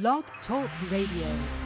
Blog Talk Radio.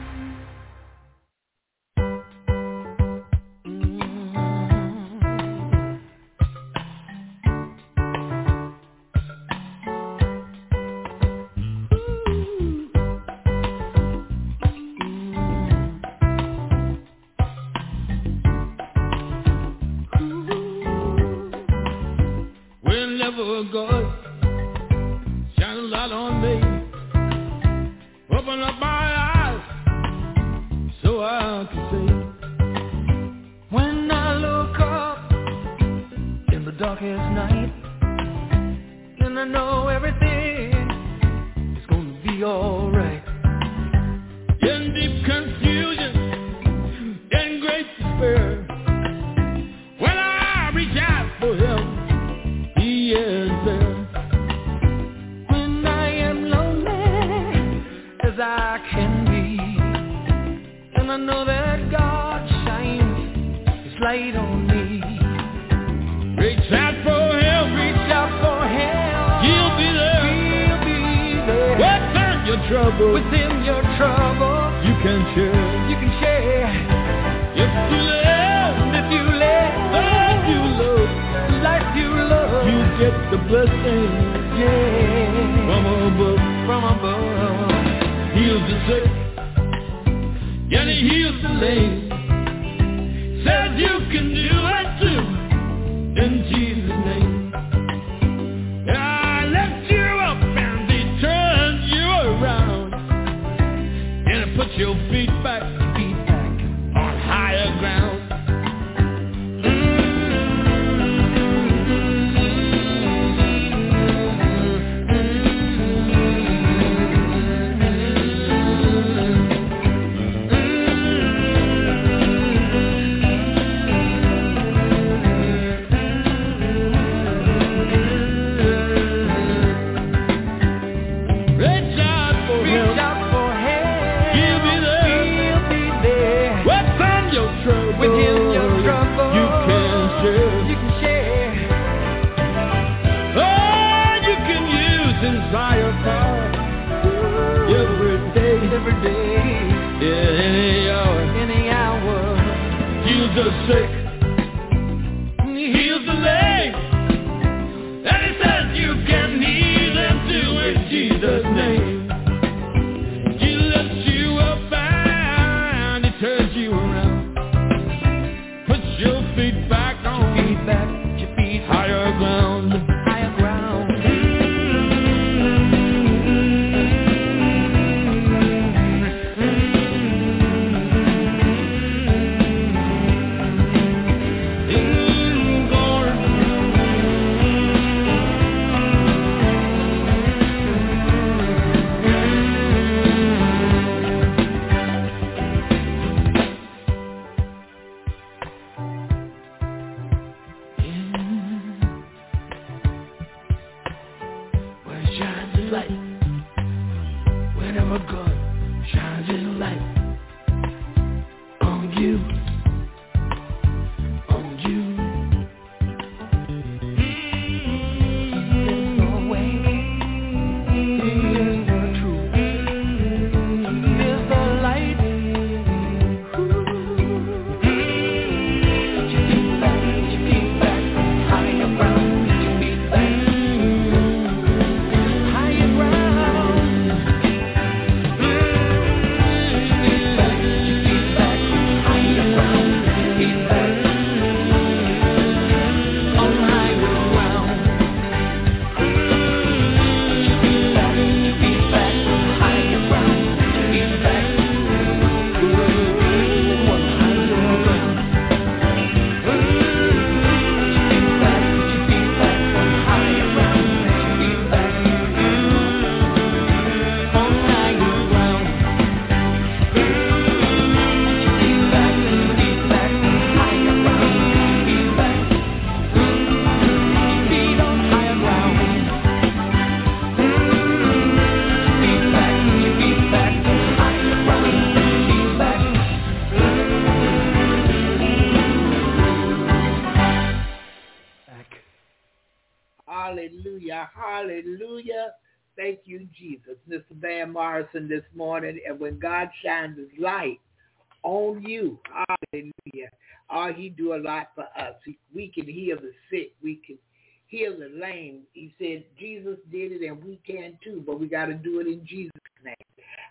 He said Jesus did it and we can too, but we got to do it in Jesus' name.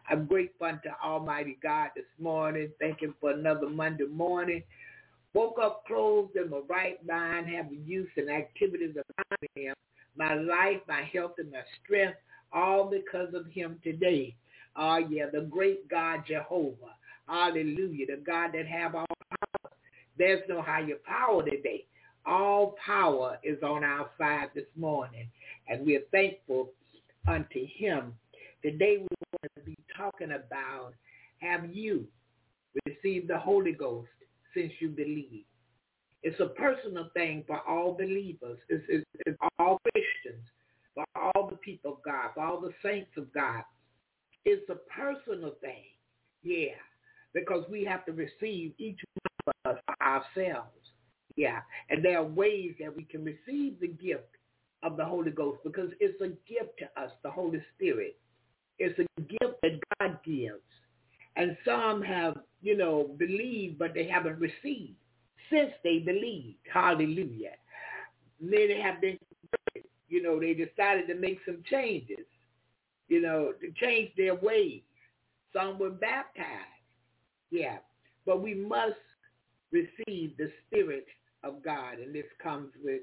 I'm grateful to Almighty God this morning. Thank him for another Monday morning. Woke up clothed in my right mind, having use and activities around him, my life, my health, and my strength, all because of him today. Oh, yeah, the great God Jehovah. Hallelujah. The God that have all power. There's no higher power today. All power is on our side this morning, and we are thankful unto him. Today we want to be talking about have you received the Holy Ghost since you believe? It's a personal thing for all believers. It's, it's, it's all Christians, for all the people of God, for all the saints of God. It's a personal thing. Yeah, because we have to receive each one of us ourselves. Yeah, and there are ways that we can receive the gift of the Holy Ghost because it's a gift to us, the Holy Spirit. It's a gift that God gives. And some have, you know, believed, but they haven't received since they believed. Hallelujah. Many have been, you know, they decided to make some changes, you know, to change their ways. Some were baptized. Yeah. But we must receive the Spirit of God, and this comes with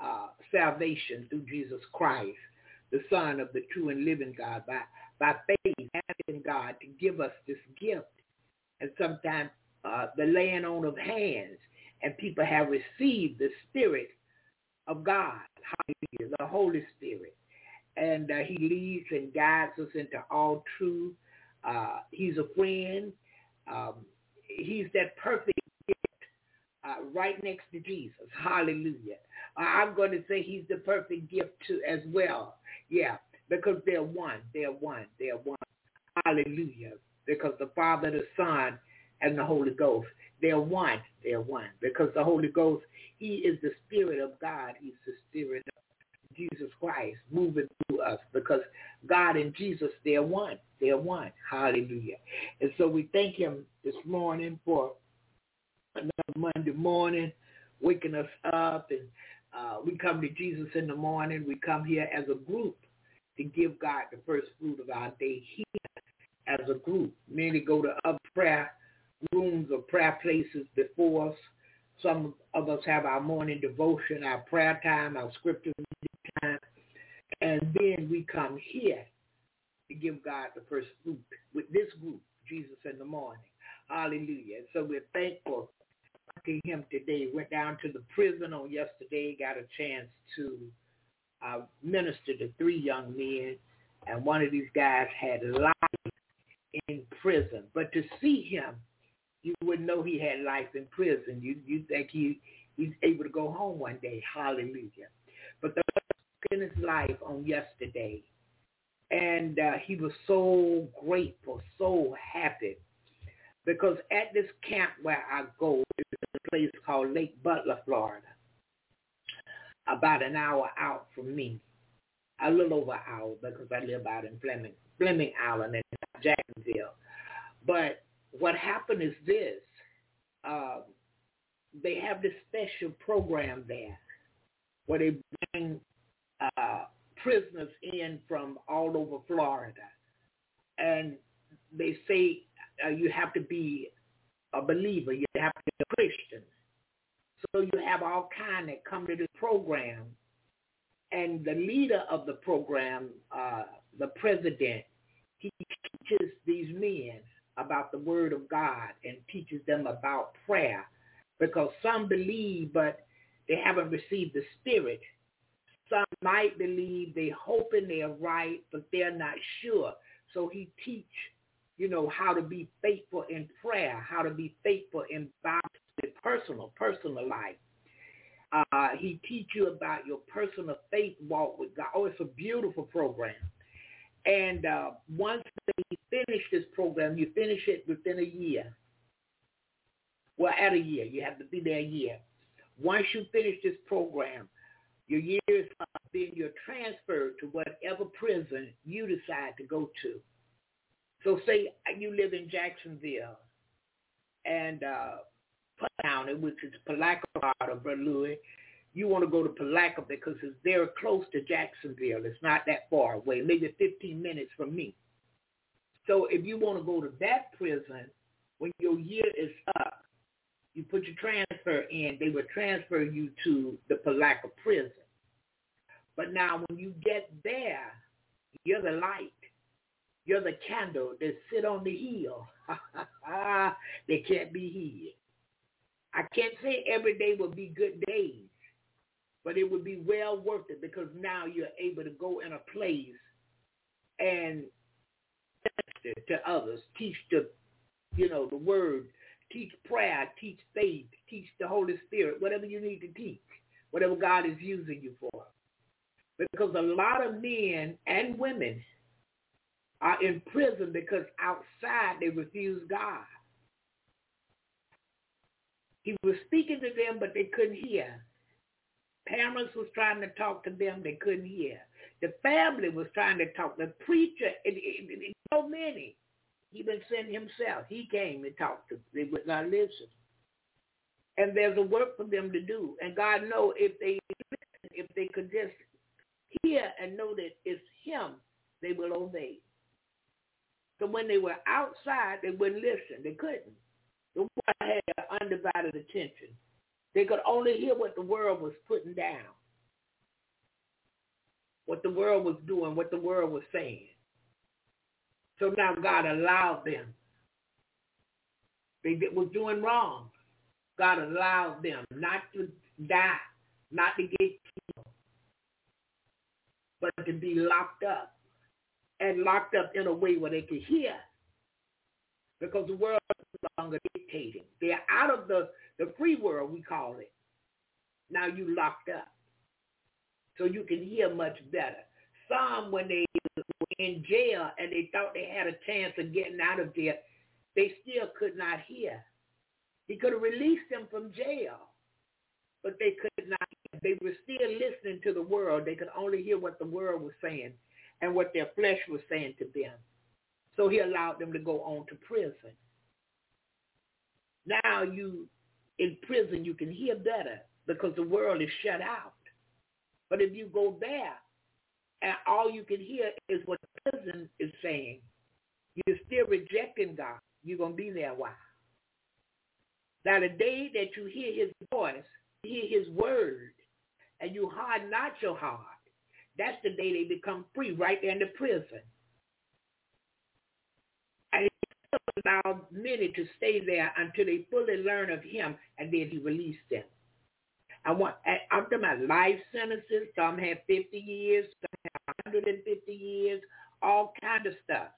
uh, salvation through Jesus Christ, the Son of the true and living God, by, by faith, asking God to give us this gift. And sometimes uh, the laying on of hands, and people have received the Spirit of God, the Holy Spirit. And uh, he leads and guides us into all truth. Uh, he's a friend. Um, he's that perfect uh, right next to Jesus. Hallelujah. I'm going to say he's the perfect gift too as well. Yeah, because they're one. They're one. They're one. Hallelujah. Because the Father, the Son, and the Holy Ghost, they're one. They're one. Because the Holy Ghost, he is the Spirit of God. He's the Spirit of Jesus Christ moving through us because God and Jesus, they're one. They're one. Hallelujah. And so we thank him this morning for Monday morning, waking us up. And uh, we come to Jesus in the morning. We come here as a group to give God the first fruit of our day here as a group. Many go to other prayer rooms or prayer places before us. Some of us have our morning devotion, our prayer time, our scripture time. And then we come here to give God the first fruit with this group, Jesus in the morning. Hallelujah. And So we're thankful to him today. Went down to the prison on yesterday, got a chance to uh, minister to three young men, and one of these guys had life in prison. But to see him, you wouldn't know he had life in prison. You you think he he's able to go home one day. Hallelujah. But the in his life on yesterday, and uh, he was so grateful, so happy because at this camp where I go it's a place called Lake Butler, Florida, about an hour out from me, a little over an hour because I live out in Fleming, Fleming Island in Jacksonville. But what happened is this. Uh, they have this special program there where they bring uh, prisoners in from all over Florida. And they say uh, you have to be a believer. You have to be a Christian. So you have all kind that come to this program. And the leader of the program, uh, the president, he teaches these men about the word of God and teaches them about prayer because some believe but they haven't received the spirit. Some might believe they hoping they're right but they're not sure. So he teach you know, how to be faithful in prayer, how to be faithful in personal, personal life. Uh, he teach you about your personal faith walk with God. Oh, it's a beautiful program. And uh, once they finish this program, you finish it within a year. Well, at a year. You have to be there a year. Once you finish this program, Your years up, then you're transferred to whatever prison you decide to go to. So say you live in Jacksonville and uh, County, which is Palatka part of Louis, you want to go to Palatka because it's very close to Jacksonville. It's not that far away, maybe 15 minutes from me. So if you want to go to that prison, when your year is up, you put your transfer in, they will transfer you to the Palatka prison. But now when you get there, you're the light. You're the candle that sit on the hill. they can't be hid. I can't say every day will be good days, but it would be well worth it because now you're able to go in a place and to others, teach the, you know, the word, teach prayer, teach faith, teach the Holy Spirit, whatever you need to teach, whatever God is using you for. Because a lot of men and women are in prison because outside they refuse God. He was speaking to them, but they couldn't hear. Parents was trying to talk to them, they couldn't hear. The family was trying to talk. The preacher, and, so many, he been sent himself. He came and talked to them. They would not listen. And there's a work for them to do. And God know if they if they could just hear and know that it's him, they will obey. So when they were outside, they wouldn't listen. They couldn't. The one had undivided attention. They could only hear what the world was putting down, what the world was doing, what the world was saying. So now God allowed them. They was doing wrong. God allowed them not to die, not to get killed, but to be locked up and locked up in a way where they could hear because the world is no longer dictating. They're out of the, the free world, we call it. Now you locked up. So you can hear much better. Some, when they were in jail and they thought they had a chance of getting out of there, they still could not hear. He could have released them from jail, but they could not. They were still listening to the world. They could only hear what the world was saying and what their flesh was saying to them. So he allowed them to go on to prison. Now you, in prison, you can hear better because the world is shut out. But if you go there and all you can hear is what prison is saying, you're still rejecting God. You're going to be there a while. Now the day that you hear his voice, hear his word, and you harden not your heart, that's the day they become free right there in the prison. And he allowed many to stay there until they fully learn of him, and then he released them. I want, I'm talking about life sentences. Some have 50 years, some have 150 years, all kind of stuff.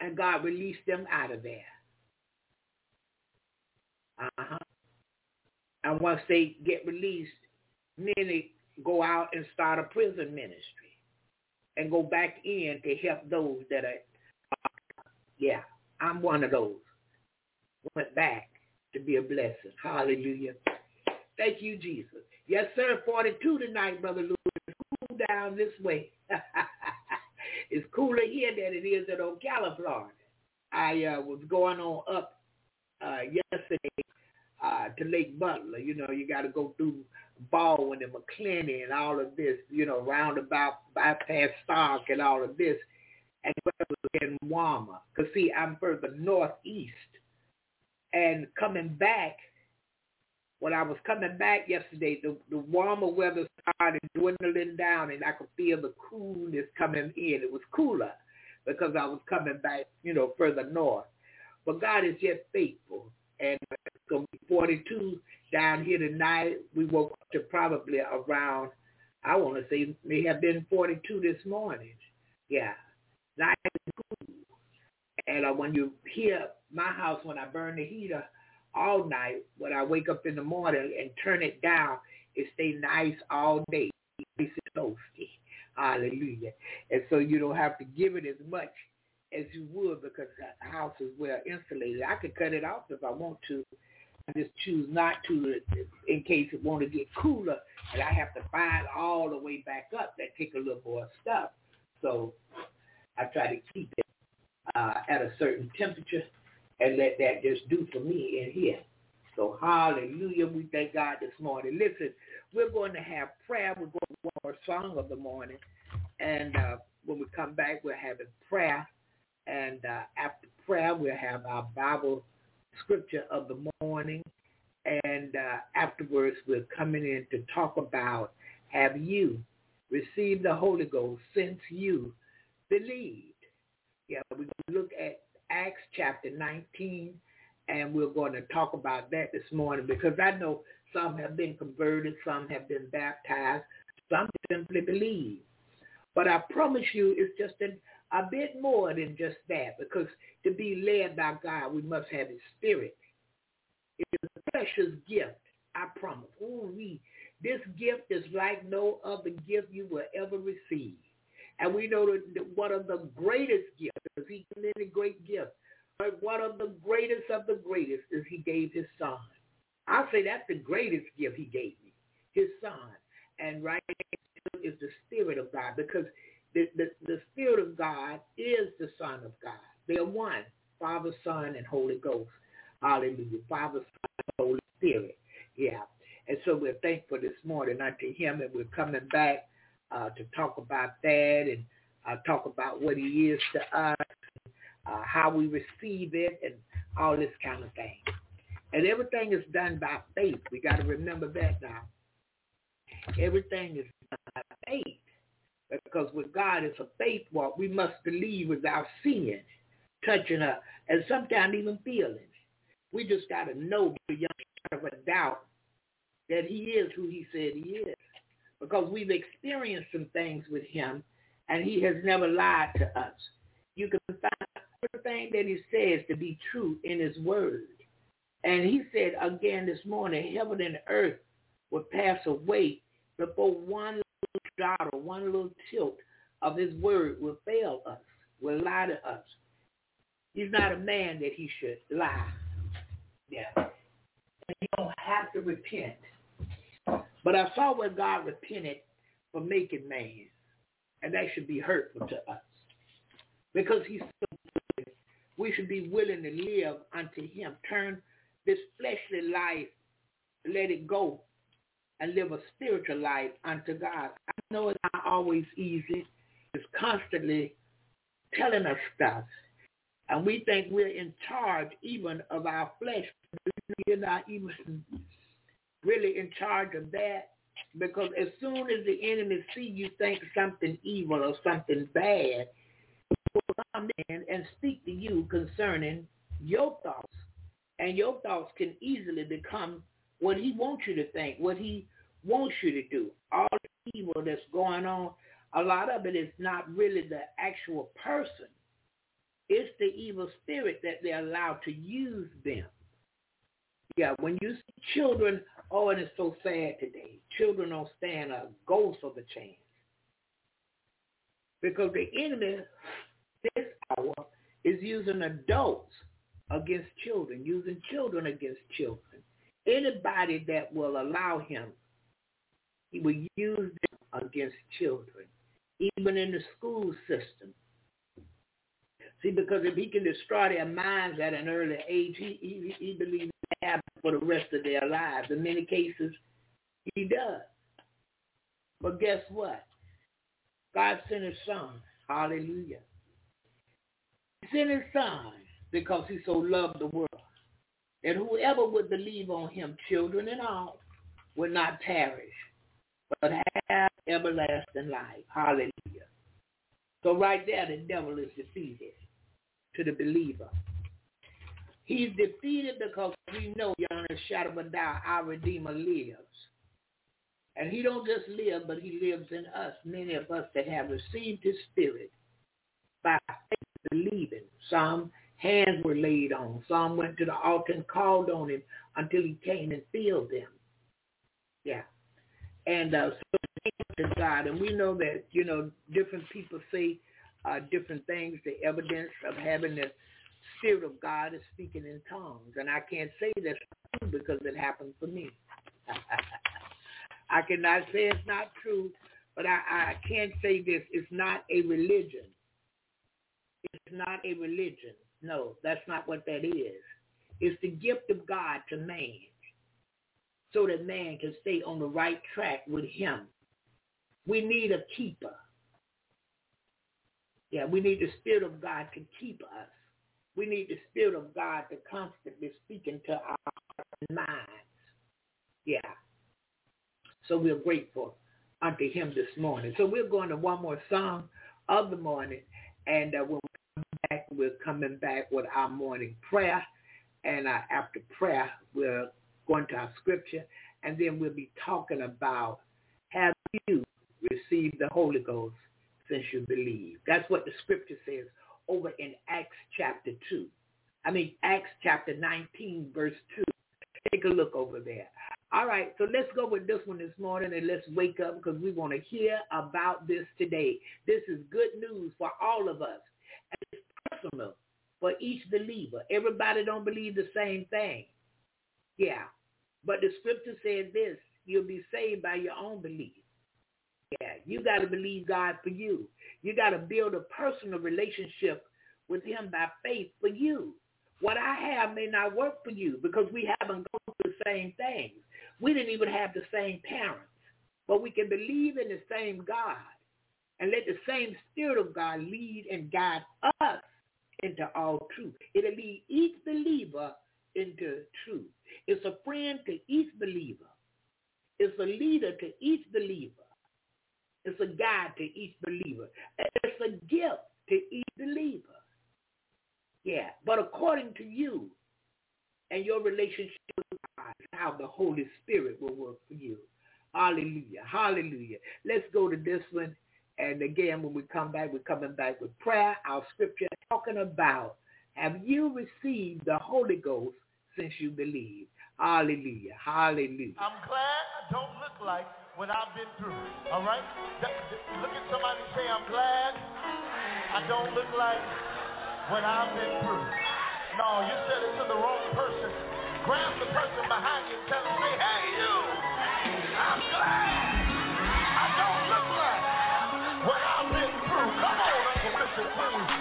And God released them out of there. Uh-huh. And once they get released, many go out and start a prison ministry and go back in to help those that are, yeah, I'm one of those. Went back to be a blessing. Hallelujah. Thank you, Jesus. Yes, sir. 42 tonight, Brother Louis. Cool down this way. it's cooler here than it is at Ocala, Florida. I uh, was going on up uh, yesterday uh, to Lake Butler. You know, you got to go through Baldwin and Macclenny and all of this, you know, roundabout bypass Starke and all of this, and in Wama. Because, see, I'm further northeast. And coming back, when I was coming back yesterday, the, the warmer weather started dwindling down and I could feel the coolness coming in. It was cooler because I was coming back, you know, further north. But God is yet faithful. And it's going to be 42 down here tonight. We woke up to probably around, I want to say, may have been 42 this morning. Yeah. Nice and cool. And uh, when you hear my house, when I burn the heater all night, when I wake up in the morning and turn it down, it stay nice all day. It's toasty. Hallelujah. And so you don't have to give it as much as you would because the house is well insulated. I could cut it off if I want to I just choose not to in case it want to get cooler and I have to find all the way back up. That take a little more stuff. So I try to keep it uh, at a certain temperature and let that just do for me in here. So hallelujah, we thank God this morning. Listen, we're going to have prayer. We're going to one more song of the morning. And uh, when we come back, we're having prayer. And uh, after prayer, we'll have our Bible scripture of the morning. And uh, afterwards, we're coming in to talk about have you received the Holy Ghost since you believed? Yeah, we're going to look at Acts chapter 19, and we're going to talk about that this morning because I know some have been converted, some have been baptized, some simply believe. But I promise you, it's just a, a bit more than just that because to be led by God, we must have his spirit. It's a precious gift, I promise. Ooh, we, this gift is like no other gift you will ever receive. And we know that one of the greatest gifts, because he many great gifts, but one of the greatest of the greatest is he gave his son. I say that's the greatest gift he gave me, his son. And right is the spirit of God because the, the, the spirit of God is the son of God. They're one, Father, Son, and Holy Ghost. Hallelujah. Father, Son, Holy Spirit. Yeah. And so we're thankful this morning unto him and we're coming back uh, to talk about that and uh, talk about what he is to us, uh, how we receive it, and all this kind of thing. And everything is done by faith. We got to remember that now. Everything is done. Because with God, it's a faith walk. We must believe without seeing, touching us, and sometimes even feeling. We just got to know beyond a doubt that he is who he said he is because we've experienced some things with him and he has never lied to us. You can find everything that he says to be true in his word. And he said again this morning, heaven and earth will pass away before one dot or one little tilt of his word will fail us, will lie to us. He's not a man that he should lie. Yeah. And you don't have to repent. But I saw where God repented for making man. And that should be hurtful to us. Because he's so good. We should be willing to live unto him. Turn this fleshly life, let it go, and live a spiritual life unto God. I know it's not always easy. It's constantly telling us stuff. And we think we're in charge even of our flesh. You're not even really in charge of that because as soon as the enemy see you think something evil or something bad, he will come in and speak to you concerning your thoughts. And your thoughts can easily become what he wants you to think, what he wants you to do. All the evil that's going on, a lot of it is not really the actual person. It's the evil spirit that they're allowed to use them. Yeah, when you see children Oh, and it's so sad today. Children don't stand a ghost of a chance. Because the enemy this hour is using adults against children, using children against children. Anybody that will allow him, he will use them against children, even in the school system. See, because if he can destroy their minds at an early age, he, he, he believes have for the rest of their lives. In many cases, he does. But guess what? God sent his son. Hallelujah. He sent his son because he so loved the world. And whoever would believe on him, children and all, would not perish, but have everlasting life. Hallelujah. So right there, the devil is defeated to the believer. He's defeated because we know beyond a shadow of a doubt our Redeemer lives. And he don't just live, but he lives in us, many of us that have received his spirit by faith, believing. Some hands were laid on. Some went to the altar and called on him until he came and filled them. Yeah. And uh, to God. And we know that, you know, different people say uh, different things, the evidence of having the Spirit of God is speaking in tongues. And I can't say that because it happened for me. I cannot say it's not true, but I, I can't say this. It's not a religion. It's not a religion. No, that's not what that is. It's the gift of God to man so that man can stay on the right track with him. We need a keeper. Yeah, we need the Spirit of God to keep us. We need the Spirit of God to constantly speak into our minds. Yeah. So we're grateful unto him this morning. So we're going to one more song of the morning. And uh, when we come back, we're coming back with our morning prayer. And uh, after prayer, we're going to our scripture. And then we'll be talking about have you received the Holy Ghost since you believe? That's what the scripture says over in Acts chapter 2. I mean, Acts chapter 19, verse 2. Take a look over there. All right, so let's go with this one this morning and let's wake up because we want to hear about this today. This is good news for all of us. And it's personal for each believer. Everybody don't believe the same thing. Yeah. But the scripture says this, you'll be saved by your own belief. Yeah, you got to believe God for you. You got to build a personal relationship with him by faith for you. What I have may not work for you because we haven't gone through the same things. We didn't even have the same parents. But we can believe in the same God and let the same Spirit of God lead and guide us into all truth. It'll lead each believer into truth. It's a friend to each believer. It's a leader to each believer. It's a guide to each believer. It's a gift to each believer. Yeah, but according to you and your relationship with God, how the Holy Spirit will work for you. Hallelujah. Hallelujah. Let's go to this one. And again, when we come back, we're coming back with prayer. Our scripture talking about, have you received the Holy Ghost since you believe? Hallelujah. Hallelujah. I'm glad I don't look like what I've been through. All right? Look at somebody say, I'm glad I don't look like what I've been through. No, you said it to the wrong person. Grab the person behind you and tell them, say, hey, you, I'm glad I don't look like what I've been through. Come on, Uncle Mr. Let's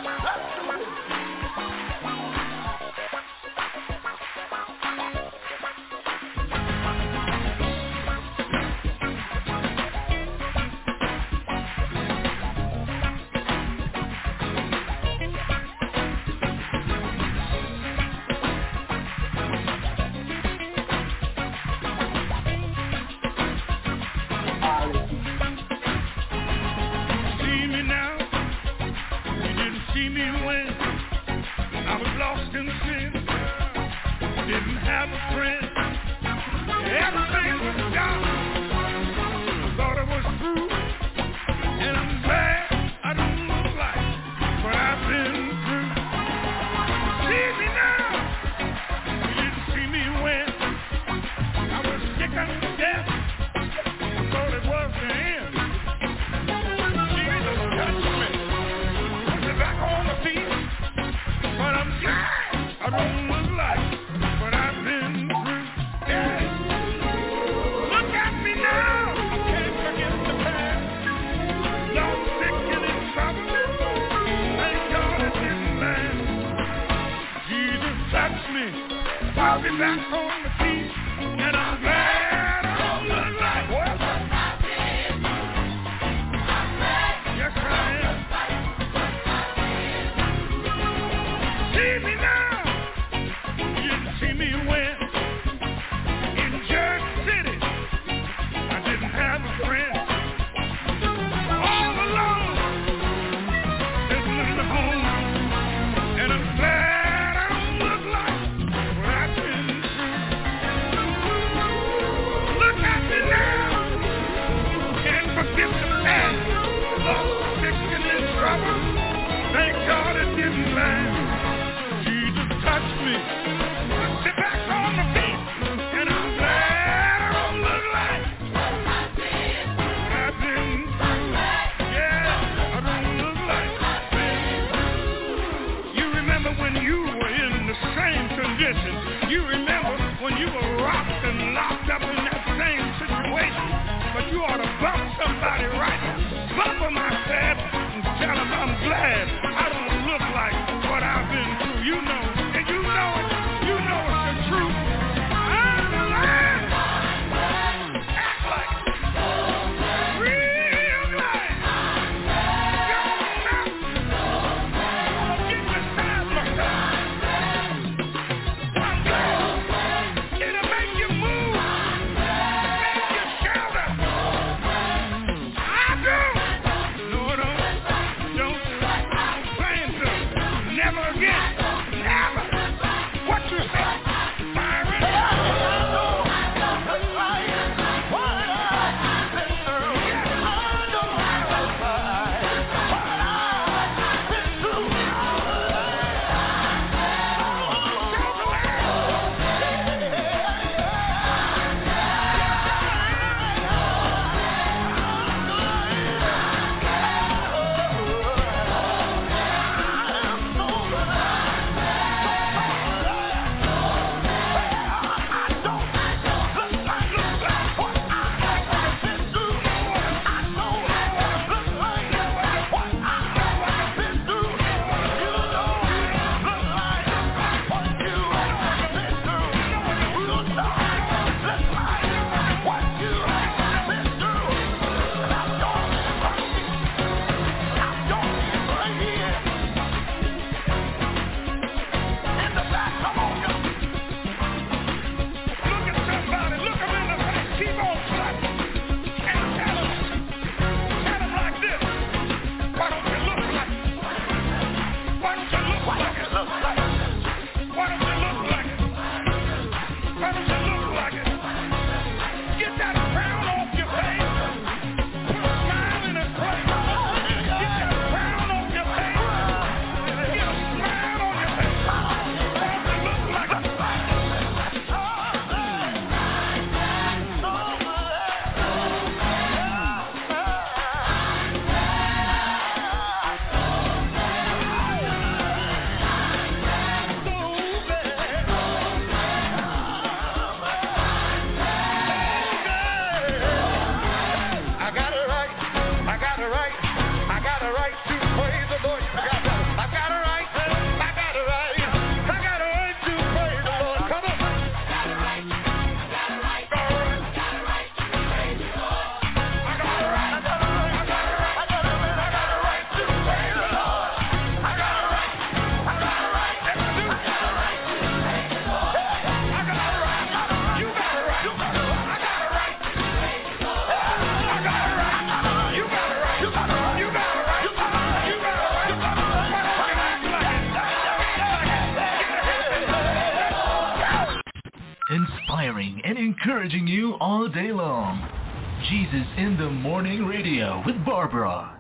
Jesus in the Morning Radio with Barbara.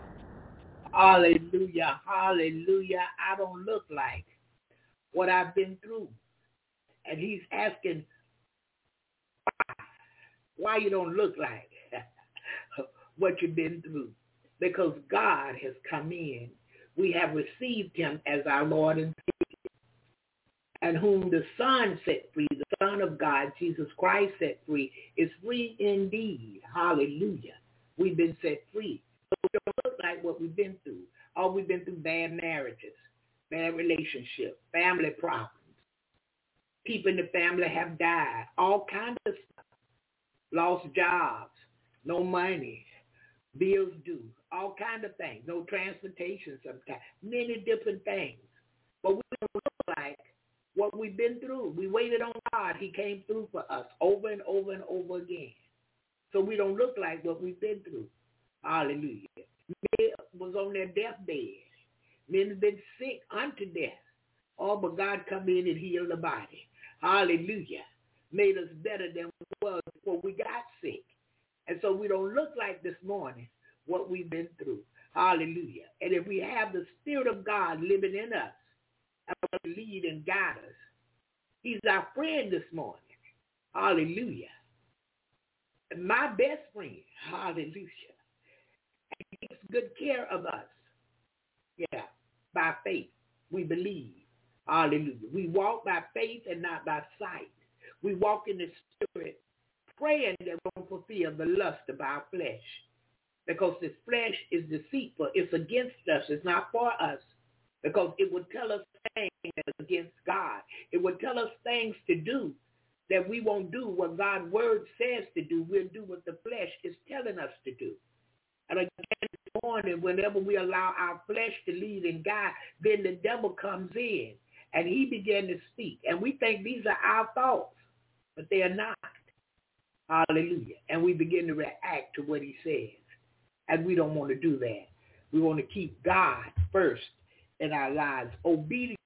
Hallelujah, hallelujah. I don't look like what I've been through. And he's asking why, you don't look like what you've been through. Because God has come in. We have received him as our Lord and Savior. And whom the Son set free, the Son of God, Jesus Christ set free, is free indeed. Hallelujah. We've been set free. So we don't look like what we've been through. All we've been through bad marriages, bad relationships, family problems. People in the family have died. All kinds of stuff. Lost jobs, no money, bills due, all kinds of things. No transportation sometimes. Many different things. But we don't look like what we've been through. We waited on God. He came through for us over and over and over again. So we don't look like what we've been through. Hallelujah. Many was on their deathbed. Men have been sick unto death. Oh, but God come in and heal the body. Hallelujah. Made us better than we was before we got sick. And so we don't look like this morning what we've been through. Hallelujah. And if we have the Spirit of God living in us, and lead and guide us, he's our friend this morning. Hallelujah. My best friend. Hallelujah. He takes good care of us. Yeah. By faith. We believe. Hallelujah. We walk by faith and not by sight. We walk in the spirit, praying that we don't fulfill the lust of our flesh. Because this flesh is deceitful. It's against us. It's not for us. Because it would tell us things against God. It would tell us things to do that we won't do what God's word says to do. We'll do what the flesh is telling us to do. And again this morning, whenever we allow our flesh to lead and guide, then the devil comes in and he began to speak. And we think these are our thoughts, but they are not. Hallelujah. And we begin to react to what he says. And we don't want to do that. We want to keep God first in our lives. Obedience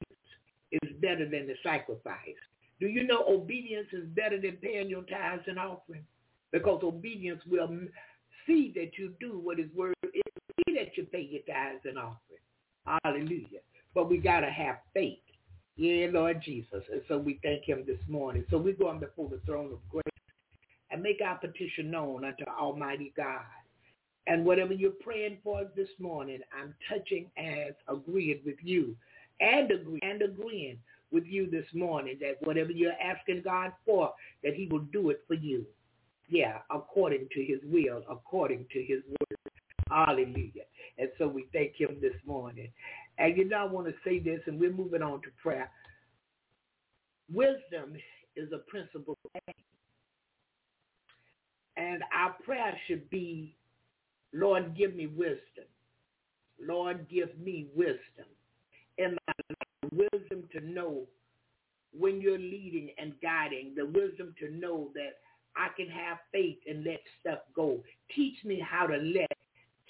is better than the sacrifice. Do you know obedience is better than paying your tithes and offering? Because obedience will see that you do what his word is, see that you pay your tithes and offering. Hallelujah. But we got to have faith. Yeah, Lord Jesus. And so we thank him this morning. So we're going before the throne of grace and make our petition known unto Almighty God. And whatever you're praying for this morning, I'm touching as agreeing with you and agree and agreeing with you this morning that whatever you're asking God for, that he will do it for you. Yeah, according to his will, according to his word. Hallelujah. And so we thank him this morning. And you know, I want to say this, and we're moving on to prayer. Wisdom is a principal thing. And our prayer should be, Lord, give me wisdom. Lord, give me wisdom in my. Wisdom to know when you're leading and guiding, the wisdom to know that I can have faith and let stuff go. Teach me how to let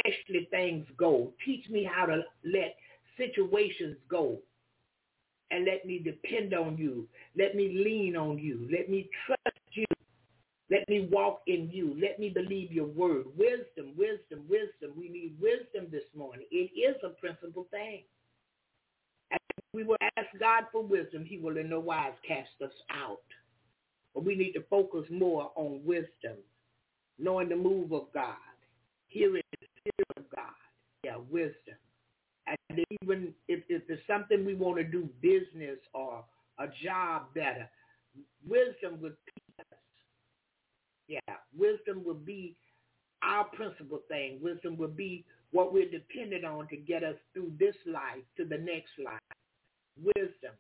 fleshly things go. Teach me how to let situations go. And let me depend on you. Let me lean on you. Let me trust. Let me walk in you. Let me believe your word. Wisdom, wisdom, wisdom. We need wisdom this morning. It is a principal thing. If we will ask God for wisdom, he will in no wise cast us out. But we need to focus more on wisdom, knowing the move of God, hearing the spirit of God. Yeah, wisdom. And even if, if there's something we want to do, business or a job better, wisdom would. Yeah, wisdom will be our principal thing. Wisdom will be what we're dependent on to get us through this life to the next life. Wisdom,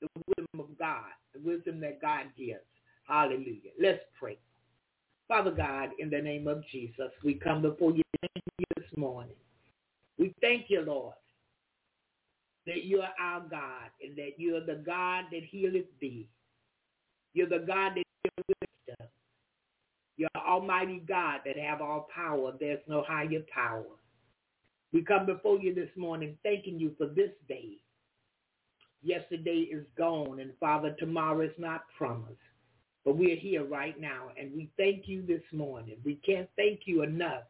the wisdom of God, the wisdom that God gives. Hallelujah. Let's pray. Father God, in the name of Jesus, we come before you this morning. We thank you, Lord, that you're our God and that you're the God that healeth thee. You're the God that. You're Almighty God that have all power. There's no higher power. We come before you this morning thanking you for this day. Yesterday is gone, and Father, tomorrow is not promised. But we're here right now, and we thank you this morning. We can't thank you enough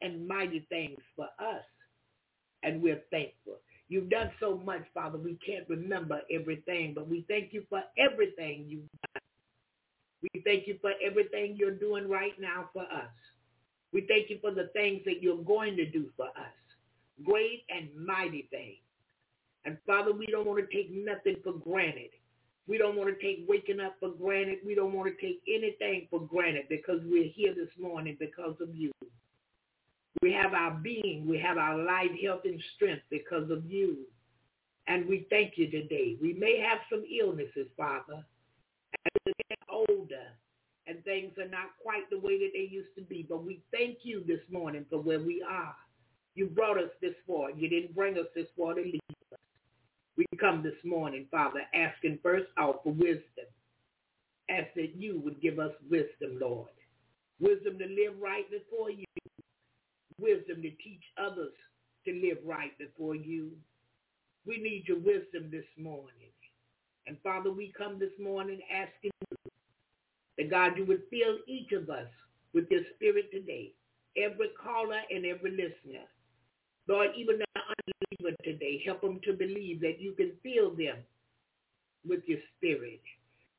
and mighty things for us, and we're thankful. You've done so much, Father. We can't remember everything, but we thank you for everything you've done. We thank you for everything you're doing right now for us. We thank you for the things that you're going to do for us, great and mighty things. And Father, we don't want to take nothing for granted. We don't want to take waking up for granted. We don't want to take anything for granted because we're here this morning because of you. We have our being. We have our life, health, and strength because of you. And we thank you today. We may have some illnesses, Father, as we get older and things are not quite the way that they used to be. But we thank you this morning for where we are. You brought us this far. You didn't bring us this far to leave us. We come this morning, Father, asking first out for wisdom. Ask that you would give us wisdom, Lord. Wisdom to live right before you wisdom to teach others to live right before you. We need your wisdom this morning. And Father, we come this morning asking you that God, you would fill each of us with your spirit today, every caller and every listener. Lord, even the unbeliever today, help them to believe that you can fill them with your spirit.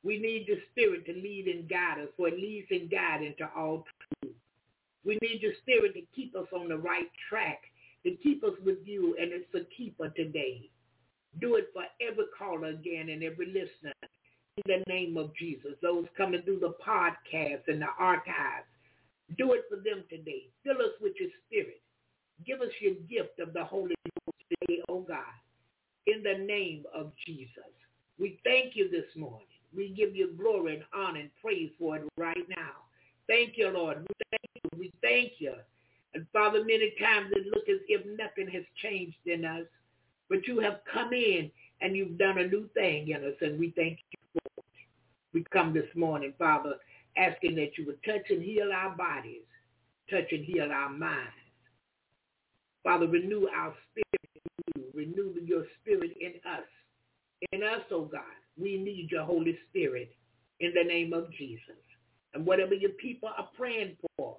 We need your spirit to lead and guide us, for it leads and guides into all truth. We need your spirit to keep us on the right track, to keep us with you, and it's a keeper today. Do it for every caller again and every listener in the name of Jesus. Those coming through the podcast and the archives, do it for them today. Fill us with your spirit. Give us your gift of the Holy Ghost today, oh God, in the name of Jesus. We thank you this morning. We give you glory and honor and praise for it right now. Thank you, Lord. We thank you. We thank you. And Father, many times it looks as if nothing has changed in us, but you have come in and you've done a new thing in us, and we thank you for it. We come this morning, Father, asking that you would touch and heal our bodies, touch and heal our minds. Father, renew our spirit, renew your spirit in us. In us, oh God, we need your Holy Spirit in the name of Jesus and whatever your people are praying for.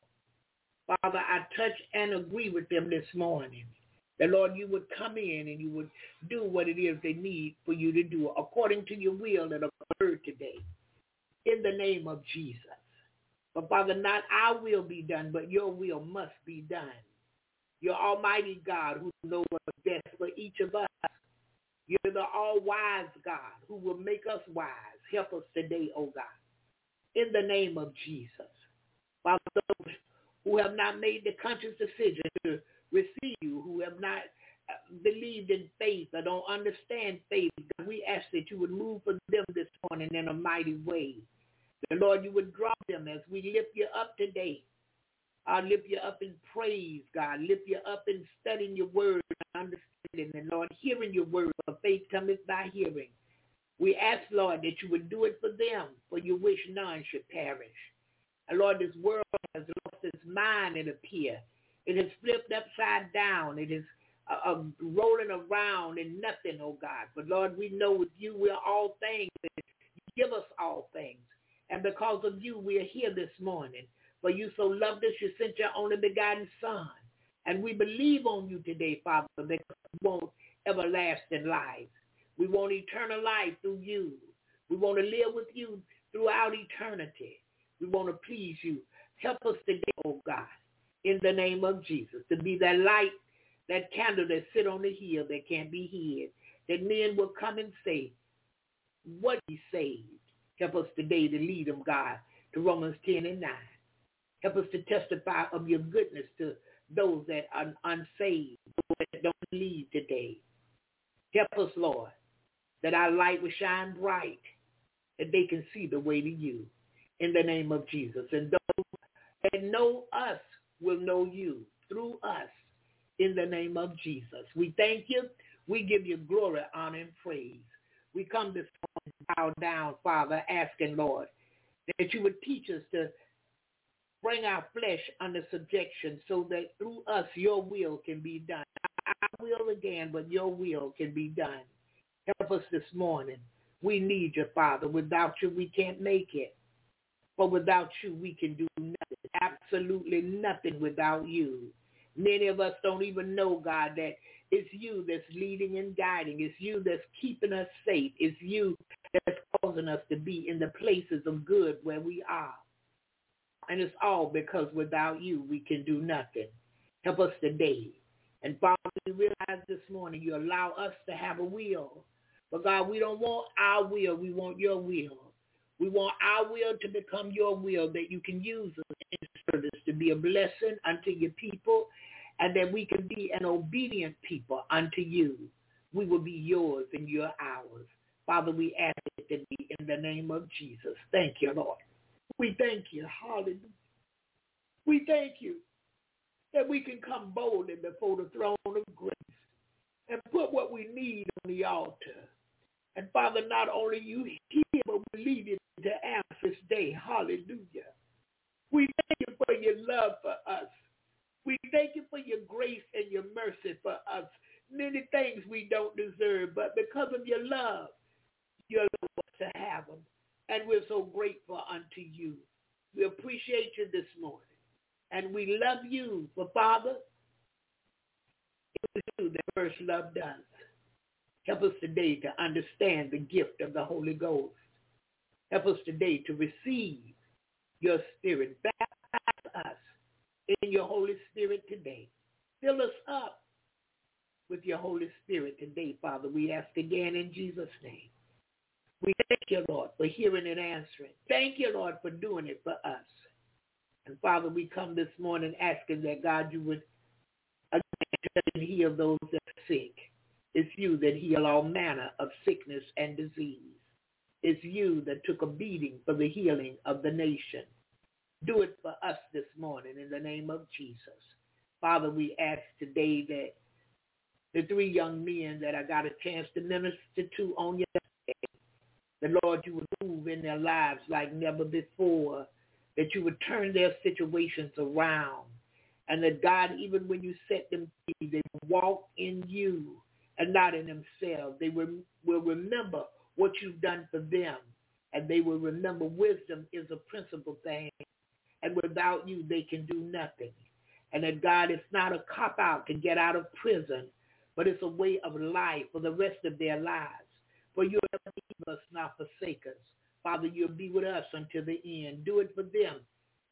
Father, I touch and agree with them this morning. That, Lord, you would come in and you would do what it is they need for you to do according to your will that occurred today. In the name of Jesus. But, Father, not our will be done, but your will must be done. Your almighty God who knows what's best for each of us. You're the all-wise God who will make us wise. Help us today, oh God in the name of Jesus. Father, those who have not made the conscious decision to receive you, who have not uh, believed in faith or don't understand faith, God, we ask that you would move for them this morning in a mighty way. The Lord, you would draw them as we lift you up today. I'll lift you up in praise, God. Lift you up in studying your word and understanding. And Lord, hearing your word, for faith cometh by hearing. We ask, Lord, that you would do it for them, for you wish none should perish. And Lord, this world has lost its mind, it appears. It has flipped upside down. It is uh, uh, rolling around in nothing, oh God. But Lord, we know with you we are all things. You give us all things. And because of you, we are here this morning. For you so loved us, you sent your only begotten Son. And we believe on you today, Father, because we want everlasting life. We want eternal life through you. We want to live with you throughout eternity. We want to please you. Help us today, oh God, in the name of Jesus, to be that light, that candle that sit on the hill that can't be hid, that men will come and say, what he saved. Help us today to lead them, God, to Romans 10 and 9. Help us to testify of your goodness to those that are unsaved, those that don't believe today. Help us, Lord, that our light will shine bright, that they can see the way to you in the name of Jesus. And those that know us will know you through us in the name of Jesus. We thank you. We give you glory, honor, and praise. We come this morning bow down, Father, asking, Lord, that you would teach us to bring our flesh under subjection so that through us your will can be done. I will again, but your will can be done. Help us this morning. We need you, Father. Without you, we can't make it. For without you, we can do nothing. Absolutely nothing without you. Many of us don't even know, God, that it's you that's leading and guiding. It's you that's keeping us safe. It's you that's causing us to be in the places of good where we are. And it's all because without you, we can do nothing. Help us today. And Father, we realize this morning you allow us to have a will. But God, we don't want our will. We want your will. We want our will to become your will, that you can use us in service to be a blessing unto your people, and that we can be an obedient people unto you. We will be yours and your ours. Father, we ask it to be in the name of Jesus. Thank you, Lord. We thank you. Hallelujah. We thank you that we can come boldly before the throne of grace and put what we need on the altar. And Father, not only you hear, but we lead it to this day. Hallelujah. We thank you for your love for us. We thank you for your grace and your mercy for us. Many things we don't deserve, but because of your love, you allow us to have them. And we're so grateful unto you. We appreciate you this morning. And we love you. For Father, it was you that first loved us. Help us today to understand the gift of the Holy Ghost. Help us today to receive your spirit. Baptize us in your Holy Spirit today. Fill us up with your Holy Spirit today, Father. We ask again in Jesus' name. We thank you, Lord, for hearing and answering. Thank you, Lord, for doing it for us. And Father, we come this morning asking that God, you would again heal those that are sick. It's you that heal all manner of sickness and disease. It's you that took a beating for the healing of the nation. Do it for us this morning in the name of Jesus. Father, we ask today that the three young men that I got a chance to minister to on yesterday, the Lord, you would move in their lives like never before, that you would turn their situations around, and that God, even when you set them free, they walk in you and not in themselves. They will, will remember what you've done for them, and they will remember wisdom is a principal thing, and without you, they can do nothing. And that God, is not a cop-out to get out of prison, but it's a way of life for the rest of their lives. For you'll leave us, not forsake us. Father, you'll be with us until the end. Do it for them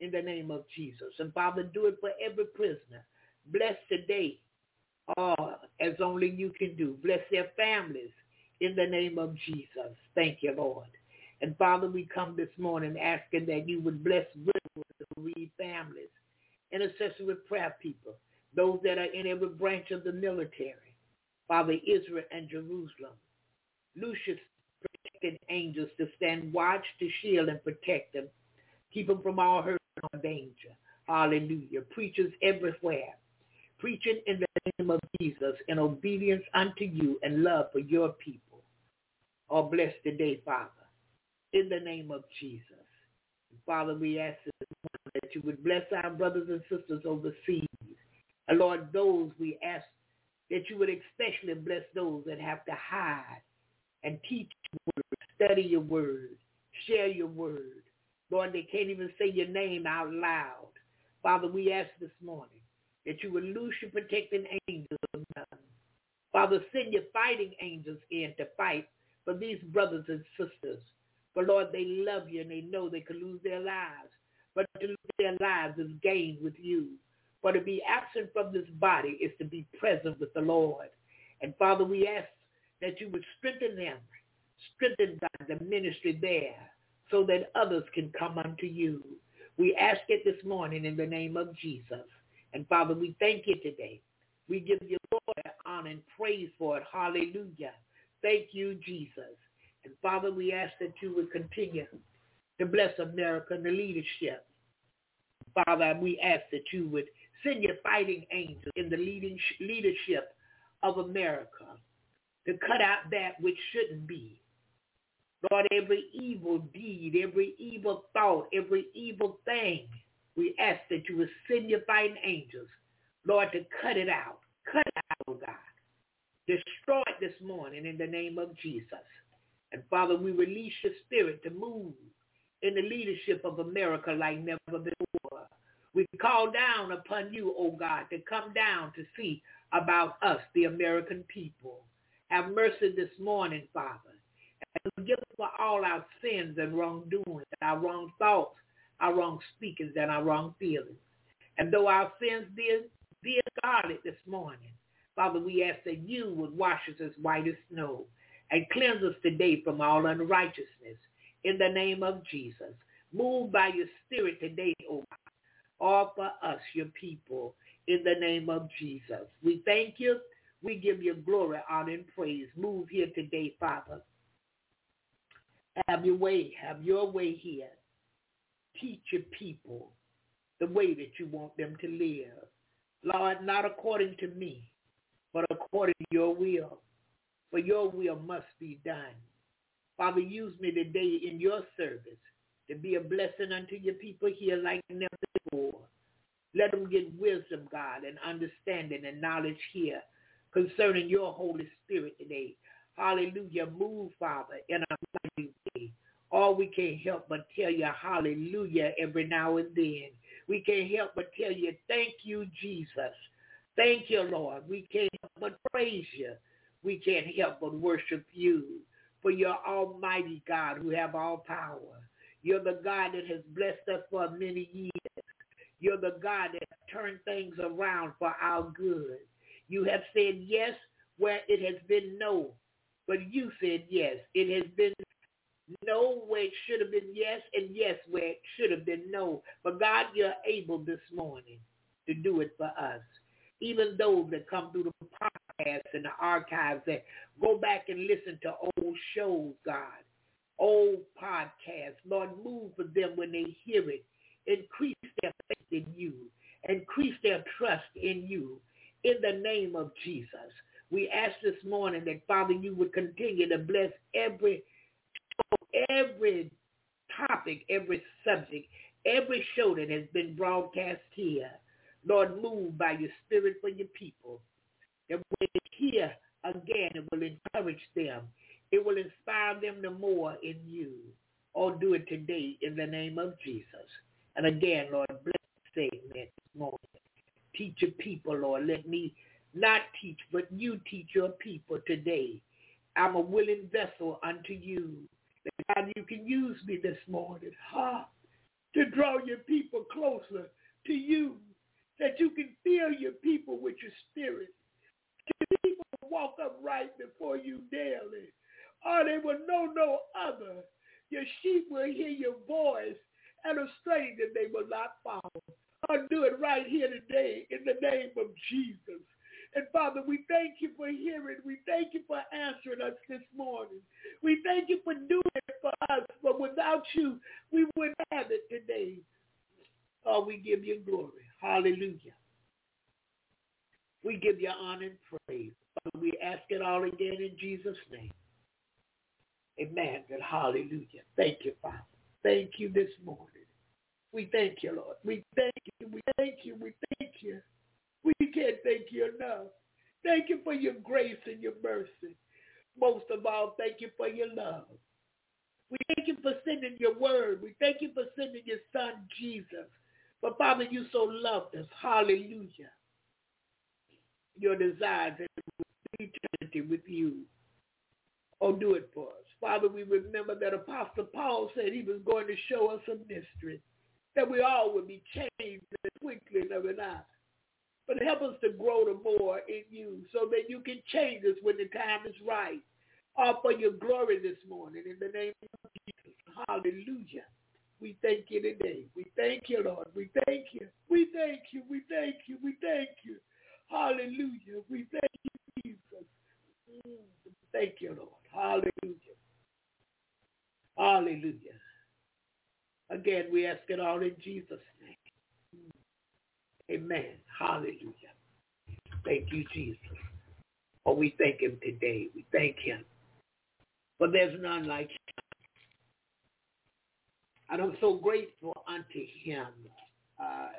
in the name of Jesus. And Father, do it for every prisoner. Bless today uh, as only you can do. Bless their families in the name of Jesus. Thank you, Lord. And Father, we come this morning asking that you would bless bereaved families, intercessory prayer people, those that are in every branch of the military. Father, Israel and Jerusalem. Lucius protected angels to stand watch, to shield and protect them. Keep them from all hurt and danger. Hallelujah. Preachers everywhere preaching in the Jesus in obedience unto you and love for your people. Oh, bless today, Father, in the name of Jesus. Father, we ask that you would bless our brothers and sisters overseas. And Lord, those we ask that you would especially bless those that have to hide and teach word, study your word, share your word. Lord, they can't even say your name out loud. Father, we ask this morning that you would loose your protecting angels. Father, send your fighting angels in to fight for these brothers and sisters. For Lord, they love you and they know they could lose their lives. But to lose their lives is gained with you. For to be absent from this body is to be present with the Lord. And Father, we ask that you would strengthen them, strengthen God, the ministry there, so that others can come unto you. We ask it this morning in the name of Jesus. And Father, we thank you today. We give you glory, honor, and praise for it. Hallelujah. Thank you, Jesus. And Father, we ask that you would continue to bless America and the leadership. Father, we ask that you would send your fighting angels in the leading leadership of America to cut out that which shouldn't be. Lord, every evil deed, every evil thought, every evil thing we ask that you would send your fighting angels, Lord, to cut it out. Cut it out, oh God. Destroy it this morning in the name of Jesus. And Father, we release your spirit to move in the leadership of America like never before. We call down upon you, O oh God, to come down to see about us, the American people. Have mercy this morning, Father, and forgive us for all our sins and wrongdoings, our wrong thoughts, our wrong speakings, and our wrong feelings. And though our sins be, be scarlet this morning, Father, we ask that you would wash us as white as snow and cleanse us today from all unrighteousness in the name of Jesus. Move by your spirit today, O God. For us, your people, in the name of Jesus. We thank you. We give you glory, honor, and praise. Move here today, Father. Have your way. Have your way here. Teach your people the way that you want them to live. Lord, not according to me, but according to your will. For your will must be done. Father, use me today in your service to be a blessing unto your people here like never before. Let them get wisdom, God, and understanding and knowledge here concerning your Holy Spirit today. Hallelujah. Move, Father, in a. All we can't help but tell you hallelujah every now and then. We can't help but tell you thank you, Jesus. Thank you, Lord. We can't help but praise you. We can't help but worship you. For you're almighty God who have all power. You're the God that has blessed us for many years. You're the God that turned things around for our good. You have said yes where it has been no. But you said yes. It has been no where it should have been yes and yes where it should have been no. But God, you're able this morning to do it for us. Even those that come through the podcast and the archives that go back and listen to old shows, God, old podcasts. Lord, move for them when they hear it. Increase their faith in you. Increase their trust in you. In the name of Jesus. We ask this morning that, Father, you would continue to bless every every topic, every subject, every show that has been broadcast here. Lord, move by your spirit for your people. That when they hear again, it will encourage them. It will inspire them the more in you. Or do it today in the name of Jesus. And again, Lord, bless the statement this morning. Teach your people, Lord. Let me not teach, but you teach your people today. I'm a willing vessel unto you. God, you can use me this morning, huh? To draw your people closer to you. That you can fill your people with your spirit. That people walk upright before you daily. Or they will know no other. Your sheep will hear your voice, and a stranger they will not follow. I'll do it right here today in the name of Jesus. And Father, we thank you for hearing. We thank you for answering us this morning. We thank you for doing it for us. But without you, we wouldn't have it today. Oh, we give you glory. Hallelujah. We give you honor and praise. Father, we ask it all again in Jesus' name. Amen. And hallelujah. Thank you, Father. Thank you this morning. We thank you, Lord. We thank you. We thank you. We thank you. We can't thank you enough. Thank you for your grace and your mercy. Most of all, thank you for your love. We thank you for sending your word. We thank you for sending your son, Jesus. But Father, you so loved us. Hallelujah. Your desires and eternity with you. Oh, do it for us. Father, we remember that Apostle Paul said he was going to show us a mystery, that we all would be changed in the twinkling of an eye. But help us to grow the more in you so that you can change us when the time is right. All for your glory this morning in the name of Jesus. Hallelujah. We thank you today. We thank you, Lord. We thank you. We thank you. We thank you. We thank you. Hallelujah. We thank you, Jesus. Thank you, Lord. Hallelujah. Hallelujah. Again, we ask it all in Jesus' name. Amen. Hallelujah. Thank you, Jesus. Oh, we thank him today. We thank him. But there's none like him. And I'm so grateful unto him. Uh,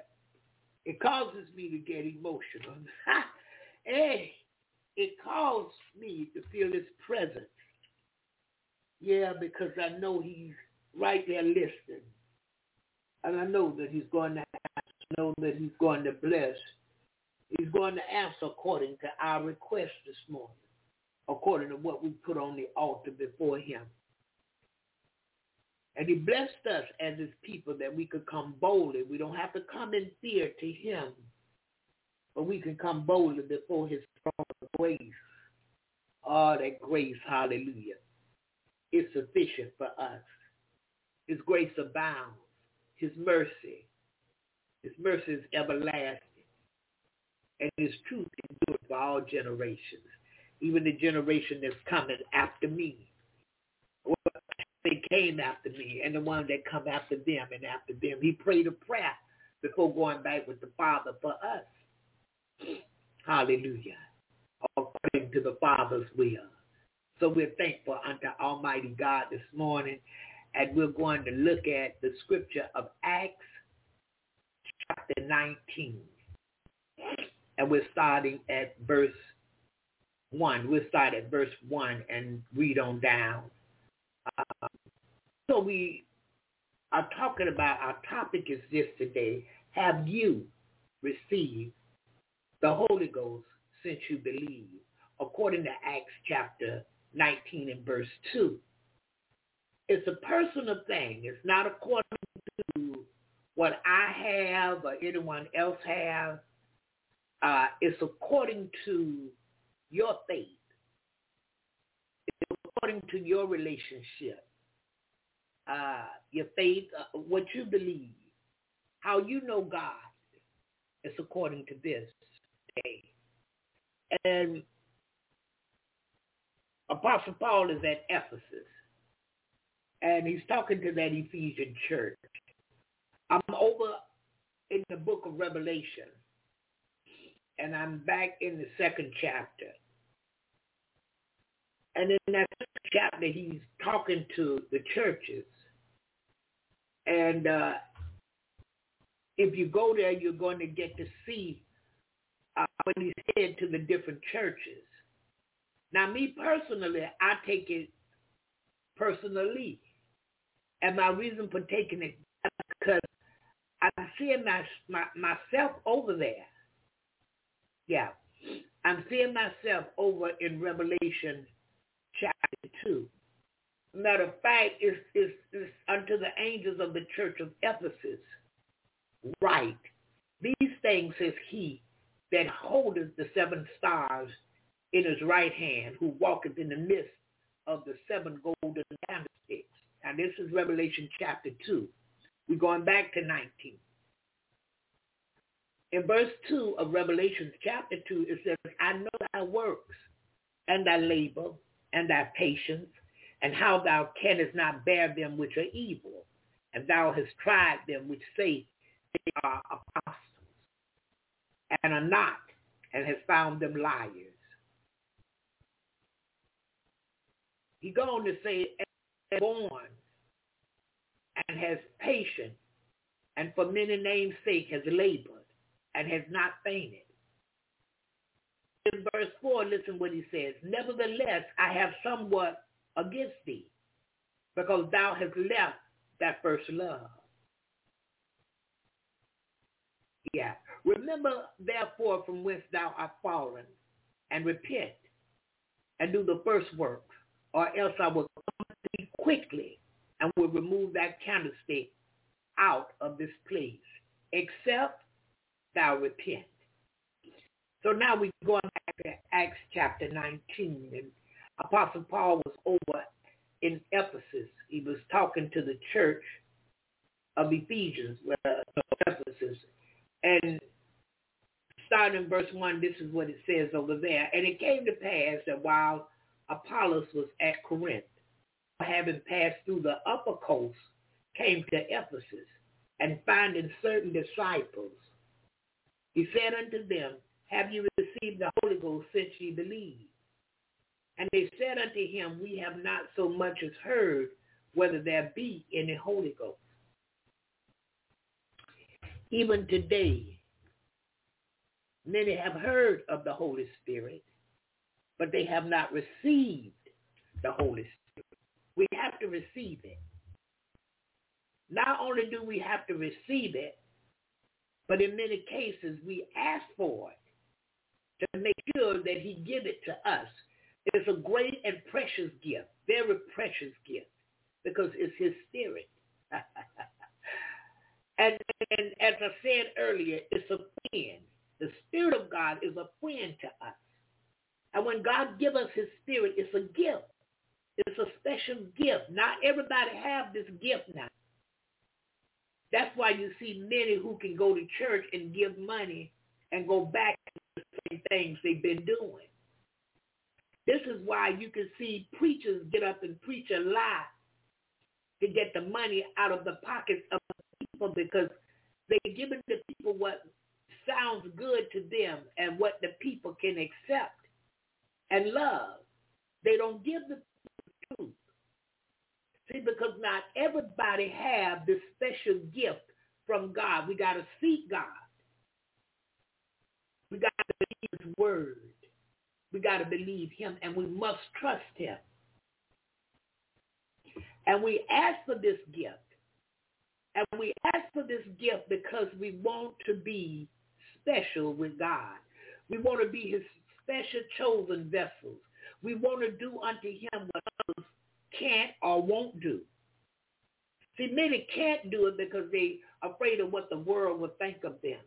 it causes me to get emotional. hey, it causes me to feel his presence. Yeah, because I know he's right there listening. And I know that he's going to know that he's going to bless. He's going to answer according to our request this morning, according to what we put on the altar before him. And he blessed us as his people that we could come boldly. We don't have to come in fear to him, but we can come boldly before his throne of grace. Oh, that grace, hallelujah, is sufficient for us. His grace abounds. His mercy. His mercy is everlasting. And his truth endures for all generations, even the generation that's coming after me they came after me and the one that come after them and after them. He prayed a prayer before going back with the Father for us. Hallelujah. According to the Father's will. So we're thankful unto Almighty God this morning. And we're going to look at the scripture of Acts chapter 19. And we're starting at verse 1. We'll start at verse 1 and read on down. Um, so we are talking about, our topic is this today. Have you received the Holy Ghost since you believe? According to Acts chapter 19 and verse 2. It's a personal thing. It's not according to what I have or anyone else have. Uh, it's according to your faith. It's according to your relationship uh, your faith, uh, what you believe, how you know God is according to this day. And Apostle Paul is at Ephesus, and he's talking to that Ephesian church. Over in the book of Revelation, and I'm back in the second chapter. And in that chapter, he's talking to the churches and uh, if you go there, you're going to get to see uh, when he said to the different churches. Now, me personally, I take it personally. And my reason for taking it because I'm seeing my, my, myself over there. Yeah. I'm seeing myself over in Revelation chapter 2. Matter of fact, it's, it's, it's unto the angels of the church of Ephesus. Right. These things says he that holdeth the seven stars in his right hand, who walketh in the midst of the seven golden candlesticks. Now this is Revelation chapter 2. We're going back to 19. In verse 2 of Revelation chapter 2, it says, I know thy works and thy labor and thy patience and how thou canst not bear them which are evil, and thou hast tried them which say they are apostles, and are not, and hast found them liars. He goes on to say, born, and has patience, and for many names' sake has labored, and has not fainted. In verse 4, listen what he says. Nevertheless, I have somewhat against thee, because thou hast left that first love. Yeah. Remember therefore from whence thou art fallen, and repent, and do the first works, or else I will come to thee quickly, and will remove that candlestick out of this place, except thou repent. So now we're going back to Acts chapter 19, and Apostle Paul was over in Ephesus. He was talking to the church of Ephesians, uh, Ephesus. And starting in verse 1, this is what it says over there. And it came to pass that while Apollos was at Corinth, having passed through the upper coast, came to Ephesus, and finding certain disciples, he said unto them, Have you received the Holy Ghost since ye believe? And they said unto him, We have not so much as heard whether there be any Holy Ghost. Even today, many have heard of the Holy Spirit, but they have not received the Holy Spirit. We have to receive it. Not only do we have to receive it, but in many cases we ask for it to make sure that he give it to us. It's a great and precious gift, very precious gift, because it's his spirit. and, and as I said earlier, it's a friend. The spirit of God is a friend to us. And when God give us his spirit, it's a gift. It's a special gift. Not everybody have this gift now. That's why you see many who can go to church and give money and go back to the same things they've been doing. This is why you can see preachers get up and preach a lie to get the money out of the pockets of the people because they're giving the people what sounds good to them and what the people can accept and love. They don't give the See, because not everybody have this special gift from God. We got to seek God. We got to believe his word. We got to believe him, and we must trust him. And we ask for this gift. And we ask for this gift because we want to be special with God. We want to be his special chosen vessels. We want to do unto him what others can't or won't do. See, many can't do it because they're afraid of what the world will think of them.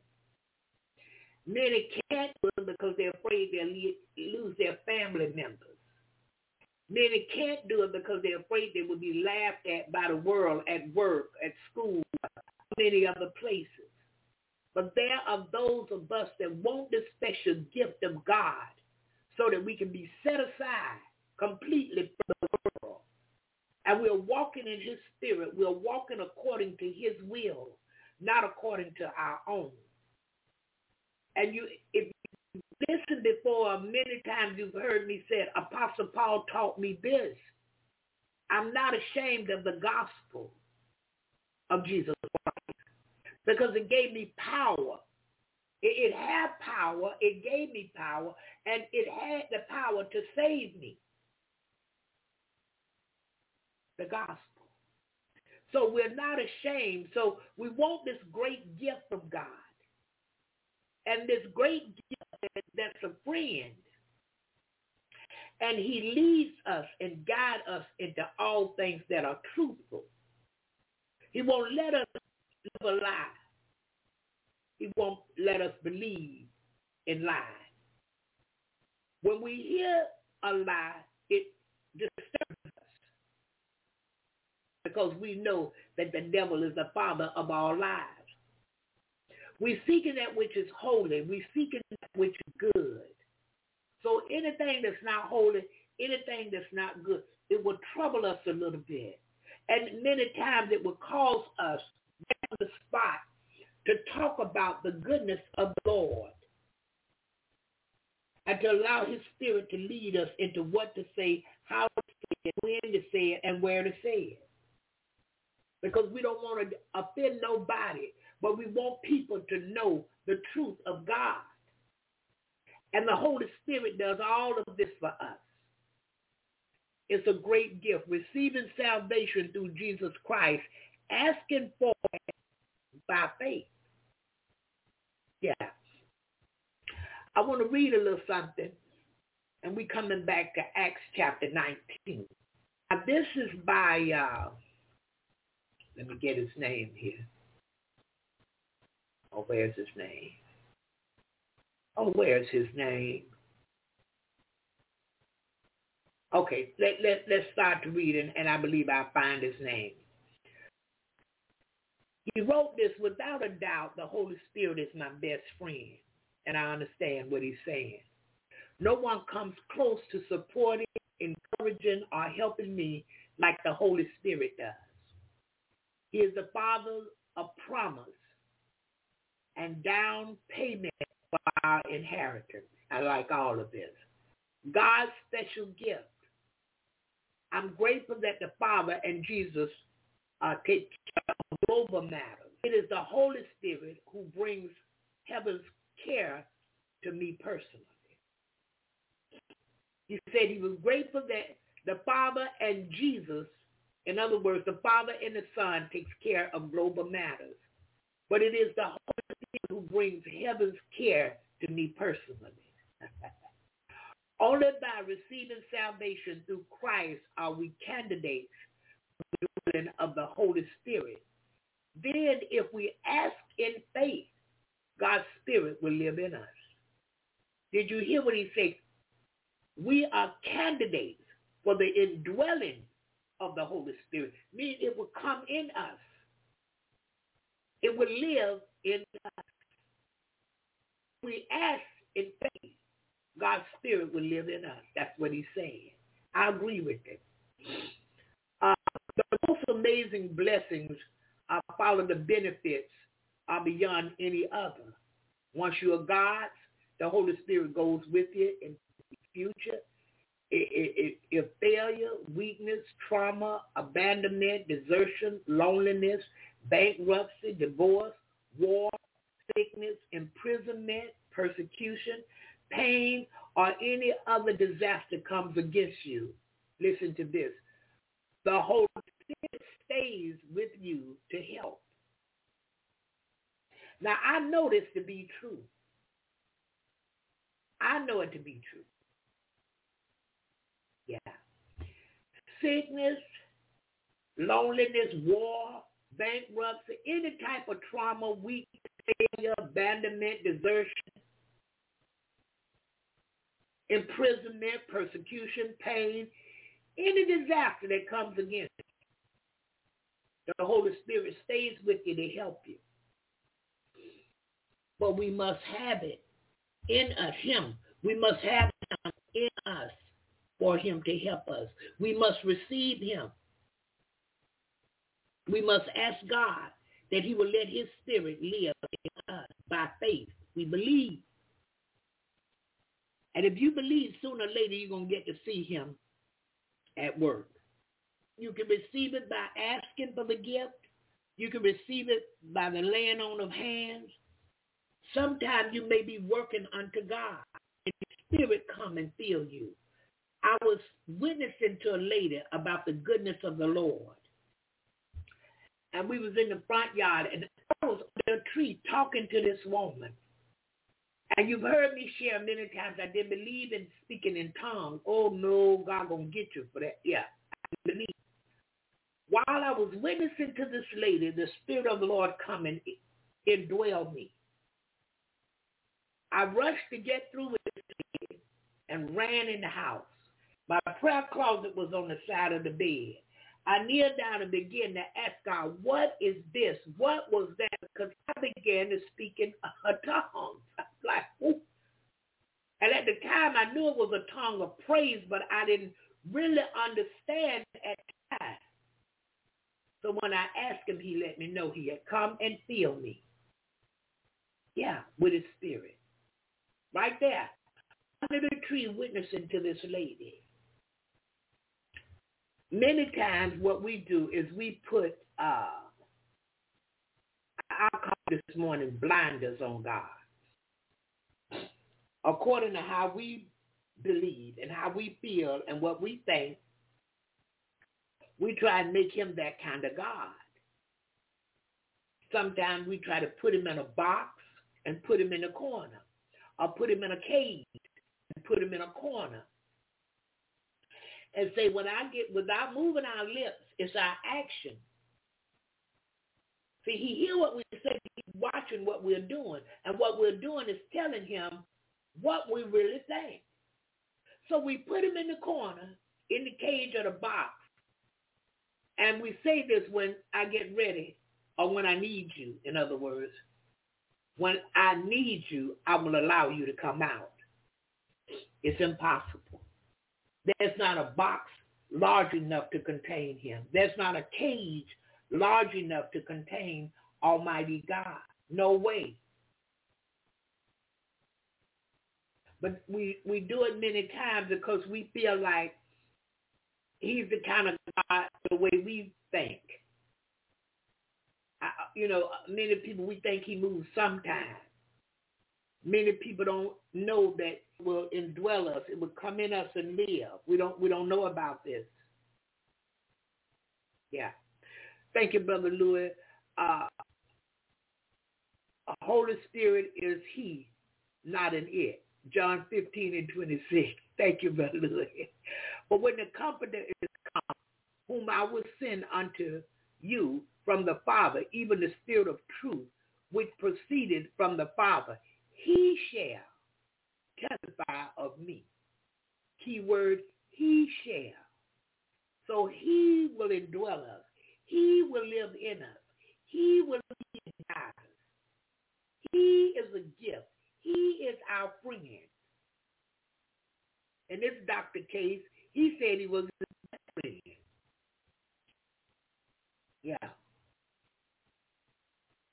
Many can't do it because they're afraid they'll lose their family members. Many can't do it because they're afraid they will be laughed at by the world at work, at school, many other places. But there are those of us that want the special gift of God so that we can be set aside completely from the world. And we're walking in his spirit. We're walking according to his will, not according to our own. And you, if you listen before, many times you've heard me say, Apostle Paul taught me this. I'm not ashamed of the gospel of Jesus Christ because it gave me power. It, it had power. It gave me power. And it had the power to save me the gospel. So we're not ashamed. So we want this great gift from God. And this great gift that's a friend. And he leads us and guides us into all things that are truthful. He won't let us live a lie. He won't let us believe in lies. When we hear a lie, it disturbs us because we know that the devil is the father of our lies. We're seeking that which is holy. We're seeking that which is good. So anything that's not holy, anything that's not good, it will trouble us a little bit. And many times it will cause us on the spot to talk about the goodness of the Lord and to allow his spirit to lead us into what to say, how to say it, when to say it, and where to say it because we don't want to offend nobody, but we want people to know the truth of God. And the Holy Spirit does all of this for us. It's a great gift, receiving salvation through Jesus Christ, asking for it by faith. Yeah. I want to read a little something, and we coming back to Acts chapter 19. Now, this is by uh, let me get his name here. Oh, where's his name? Oh, where's his name? Okay, let, let, let's start to reading, and I believe I'll find his name. He wrote this without a doubt, the Holy Spirit is my best friend, and I understand what he's saying. No one comes close to supporting, encouraging, or helping me like the Holy Spirit does. He is the father of promise and down payment for our inheritance. I like all of this. God's special gift. I'm grateful that the Father and Jesus uh, take global matters. It is the Holy Spirit who brings heaven's care to me personally. He said he was grateful that the Father and Jesus In other words, the Father and the Son takes care of global matters. But it is the Holy Spirit who brings heaven's care to me personally. Only by receiving salvation through Christ are we candidates for the of the Holy Spirit. Then if we ask in faith, God's Spirit will live in us. Did you hear what he said? We are candidates for the indwelling of the Holy Spirit. Meaning it will come in us. It will live in us. We ask in faith, God's Spirit will live in us. That's what he's saying. I agree with it. Uh, the most amazing blessings are follow the benefits are beyond any other. Once you are God's, the Holy Spirit goes with you in the future. If failure, weakness, trauma, abandonment, desertion, loneliness, bankruptcy, divorce, war, sickness, imprisonment, persecution, pain, or any other disaster comes against you, listen to this. The Holy stays with you to help. Now, I know this to be true. I know it to be true. Yeah. Sickness, loneliness, war, bankruptcy, any type of trauma, weakness, failure, abandonment, desertion, imprisonment, persecution, pain, any disaster that comes against. The Holy Spirit stays with you to help you. But we must have it in us, him. We must have him in us for him to help us. We must receive him. We must ask God that he will let his spirit live in us by faith. We believe. And if you believe, sooner or later you're going to get to see him at work. You can receive it by asking for the gift. You can receive it by the laying on of hands. Sometimes you may be working unto God and the Spirit come and fill you. I was witnessing to a lady about the goodness of the Lord. And we was in the front yard and I was under a tree talking to this woman. And you've heard me share many times I didn't believe in speaking in tongues. Oh no, God gonna get you for that. Yeah, I believe. While I was witnessing to this lady, the Spirit of the Lord coming indwelled me. I rushed to get through with it and ran in the house. My prayer closet was on the side of the bed. I kneeled down and began to ask God, what is this? What was that? Because I began to speak in a tongue. like, Ooh. And at the time, I knew it was a tongue of praise, but I didn't really understand at. So when I asked him, he let me know he had come and filled me. Yeah, with his spirit right there under the tree witnessing to this lady. Many times what we do is we put, uh, I'll call this morning blinders on God. According to how we believe and how we feel and what we think, we try and make him that kind of God. Sometimes we try to put him in a box and put him in a corner or put him in a cage and put him in a corner and say, when I get, without moving our lips, it's our action. See, he hear what we say, he's watching what we're doing. And what we're doing is telling him what we really think. So we put him in the corner, in the cage or the box. And we say this when I get ready or when I need you, in other words. When I need you, I will allow you to come out. It's impossible. There's not a box large enough to contain him. There's not a cage large enough to contain Almighty God. No way. But we, we do it many times because we feel like he's the kind of God the way we think you know, many people, we think he moves sometimes. Many people don't know that will indwell us. It will come in us and live. We don't, we don't know about this. Yeah. Thank you, Brother Louis. Uh, Holy Spirit is he, not an it. John 15 and 26. Thank you, Brother Louis. But when the Comforter is come, whom I will send unto you from the Father, even the Spirit of truth, which proceeded from the Father, he shall testify of me. Keyword, he shall. So he will indwell us. He will live in us. He will lead us. He is a gift. He is our friend. In this doctor case, he said he was a friend. Yeah.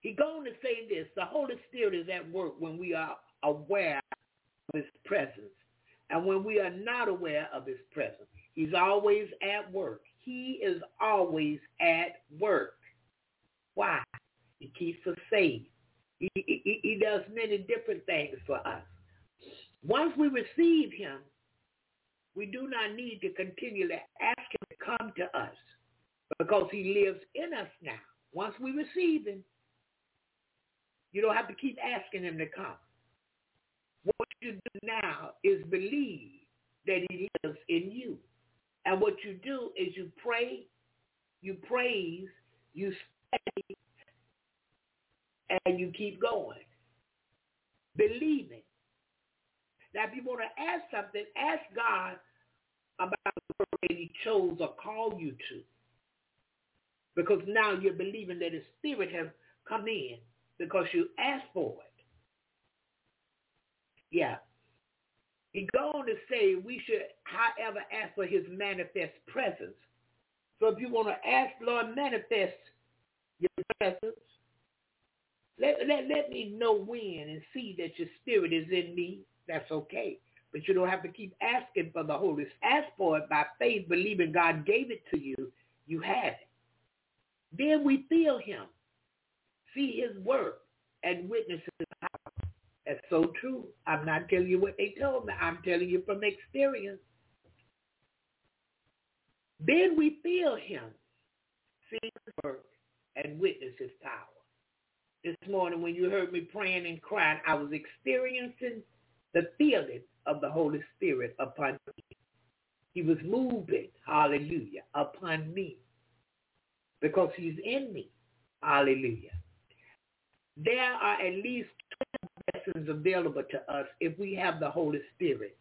He going to say this. The Holy Spirit is at work when we are aware of his presence and when we are not aware of his presence. He's always at work. He is always at work. Why? He keeps us safe. He, he, he does many different things for us. Once we receive him, we do not need to continually ask him to come to us because he lives in us now. Once we receive him, you don't have to keep asking him to come. What you do now is believe that he lives in you. And what you do is you pray, you praise, you stay, and you keep going. Believing. Now, if you want to ask something, ask God about the that he chose or called you to. Because now you're believing that his spirit has come in because you asked for it. Yeah. He go on to say we should, however, ask for his manifest presence. So if you want to ask, Lord, manifest your presence, let, let, let me know when and see that your spirit is in me. That's okay. But you don't have to keep asking for the Holy Spirit. Ask for it by faith, believing God gave it to you. You have it. Then we feel him, see his work, and witness his power. That's so true. I'm not telling you what they told me. I'm telling you from experience. Then we feel him, see his work, and witness his power. This morning when you heard me praying and crying, I was experiencing the feeling of the Holy Spirit upon me. He was moving, hallelujah, upon me because he's in me. Hallelujah. There are at least 12 blessings available to us if we have the Holy Spirit.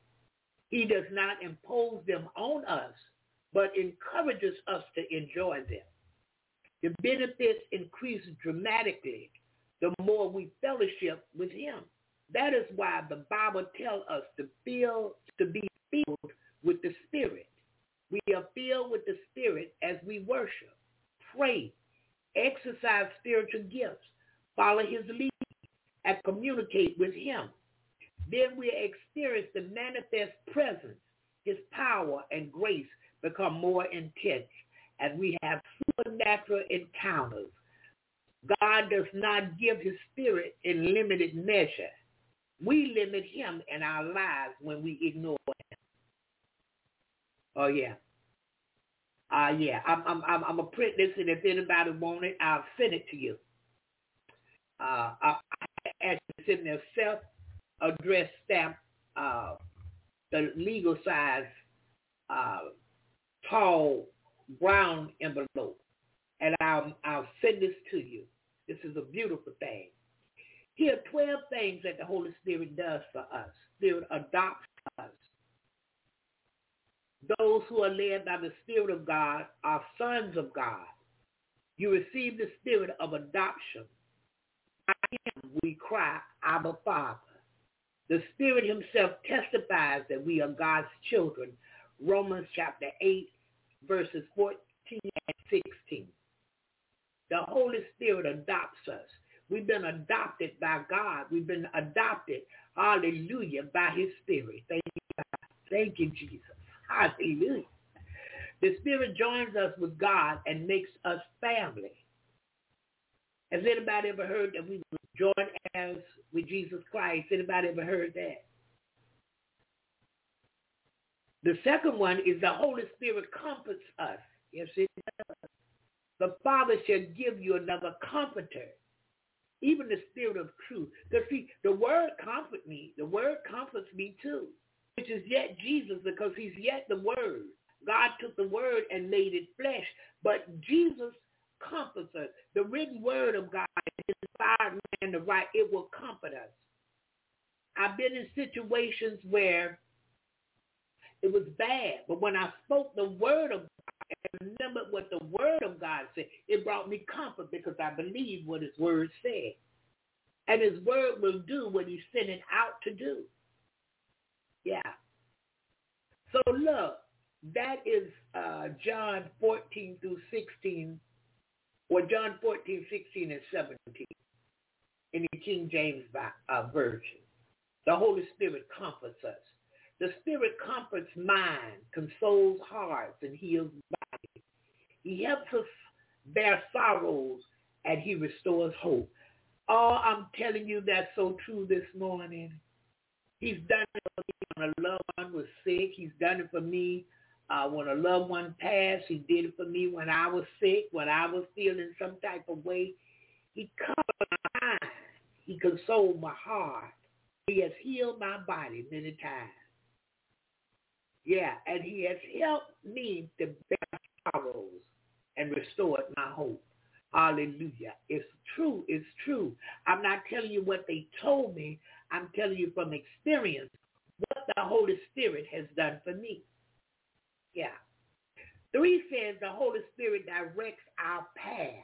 He does not impose them on us, but encourages us to enjoy them. The benefits increase dramatically the more we fellowship with him. That is why the Bible tells us to feel to be filled with the Spirit. We are filled with the Spirit as we worship, pray, exercise spiritual gifts, follow his lead, and communicate with him. Then we experience the manifest presence, his power and grace become more intense as we have supernatural encounters. God does not give his spirit in limited measure. We limit him in our lives when we ignore him. Oh yeah. Uh, yeah, I'm, I'm, I'm, I'm gonna print this, and if anybody want it, I'll send it to you. Uh, I, I actually send me a self-addressed stamp, uh, the legal size, uh, tall brown envelope, and I'll, I'll send this to you. This is a beautiful thing. Here are 12 things that the Holy Spirit does for us. Spirit adopts us. Those who are led by the Spirit of God are sons of God. You receive the spirit of adoption. By him we cry, Abba Father. The Spirit himself testifies that we are God's children. Romans chapter 8, verses 14 and 16. The Holy Spirit adopts us. We've been adopted by God. We've been adopted, hallelujah, by his spirit. Thank you, God. Thank you, Jesus. Hallelujah. The spirit joins us with God and makes us family. Has anybody ever heard that we join as with Jesus Christ? Anybody ever heard that? The second one is the Holy Spirit comforts us. Yes, it does. the Father shall give you another comforter, even the spirit of truth. Because see, the word comfort me, the word comforts me too, which is yet Jesus because he's yet the word. God took the word and made it flesh, but Jesus comforts us. The written word of God is inspired man to write. It will comfort us. I've been in situations where it was bad, but when I spoke the word of God and remembered what the word of God said, it brought me comfort because I believed what his word said. And his word will do what he sent it out to do. Yeah. So look, that is uh, John 14 through 16, or John 14, 16, and 17 in the King James uh, Version. The Holy Spirit comforts us. The Spirit comforts mind, consoles hearts, and heals bodies. He helps us bear sorrows, and he restores hope. Oh, I'm telling you that's so true this morning. He's done it for me when a loved one was sick. He's done it for me uh, when a loved one passed. He did it for me when I was sick, when I was feeling some type of way. He covered my mind. He consoled my heart. He has healed my body many times. Yeah, and he has helped me to bear sorrows and restored my hope. Hallelujah. It's true. It's true. I'm not telling you what they told me. I'm telling you from experience what the Holy Spirit has done for me. Yeah. Three says the Holy Spirit directs our path.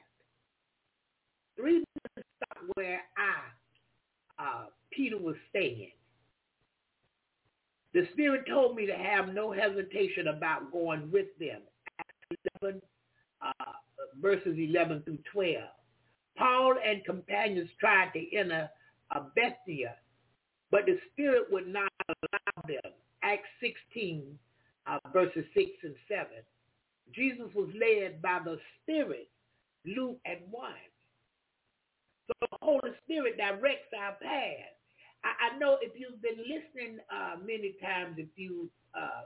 Three stop where I, uh, Peter was staying. The Spirit told me to have no hesitation about going with them. Acts 11, uh, verses 11 through 12. Paul and companions tried to enter uh, Bethania, but the Spirit would not allow them. Acts 16, uh, verses 6 and 7. Jesus was led by the Spirit, Luke and 1. So the Holy Spirit directs our path. I, I know if you've been listening uh, many times, if you uh,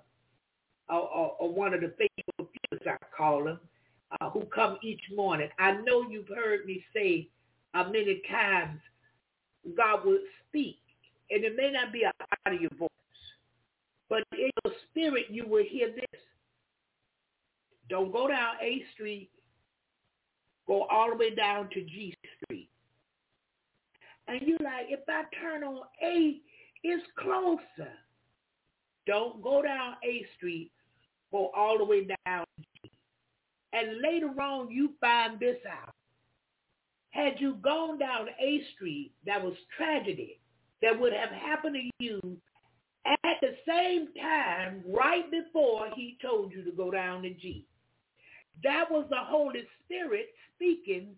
one of the faithful people, I call them, uh, who come each morning, I know you've heard me say uh, many times, God will speak, and it may not be out of your voice, but in your spirit you will hear this. Don't go down A Street. Go all the way down to G Street and you like, if I turn on A, it's closer. Don't go down A Street, go all the way down G. And later on, you find this out. Had you gone down A Street, that was tragedy that would have happened to you at the same time right before he told you to go down to G. That was the Holy Spirit speaking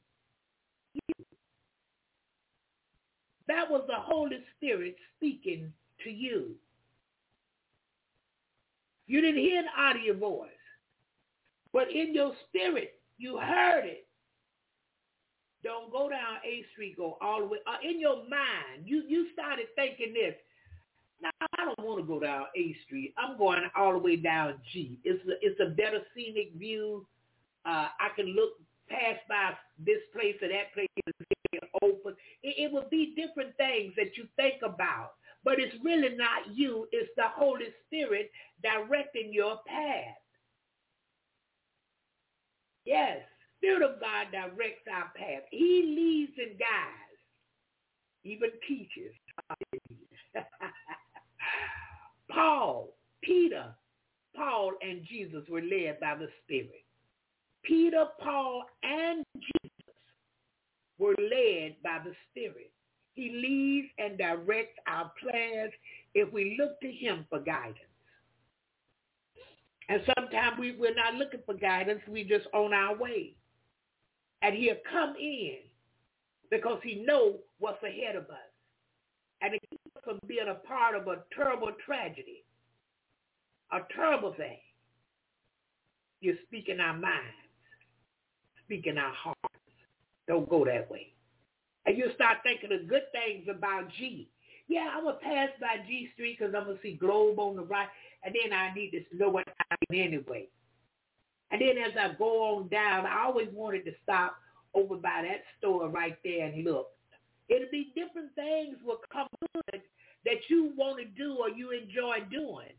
you. That was the Holy Spirit speaking to you. You didn't hear an audio voice, but in your spirit, you heard it. Don't go down A Street, go all the way. Uh, in your mind, you, you started thinking this. Now, I don't want to go down A Street. I'm going all the way down G. It's a, it's a better scenic view. Uh, I can look pass by this place or that place. It, would be different things that you think about. But it's really not you. It's the Holy Spirit directing your path. Yes, Spirit of God directs our path. He leads and guides, even teaches. Paul, Peter, Paul and Jesus were led by the Spirit. Peter, Paul, and Jesus were led by the Spirit. He leads and directs our plans if we look to him for guidance. And sometimes we, we're not looking for guidance. We just on our way. And he'll come in because he knows what's ahead of us. And it keeps us from being a part of a terrible tragedy, a terrible thing. You're speaking our minds speak in our hearts. Don't go that way. And you start thinking of good things about G. Yeah, I'm going to pass by G Street because I'm going to see Globe on the right, and then I need to know what I'm anyway. And then as I go on down, I always wanted to stop over by that store right there and look. It'll be different things will come good that you want to do or you enjoy doing.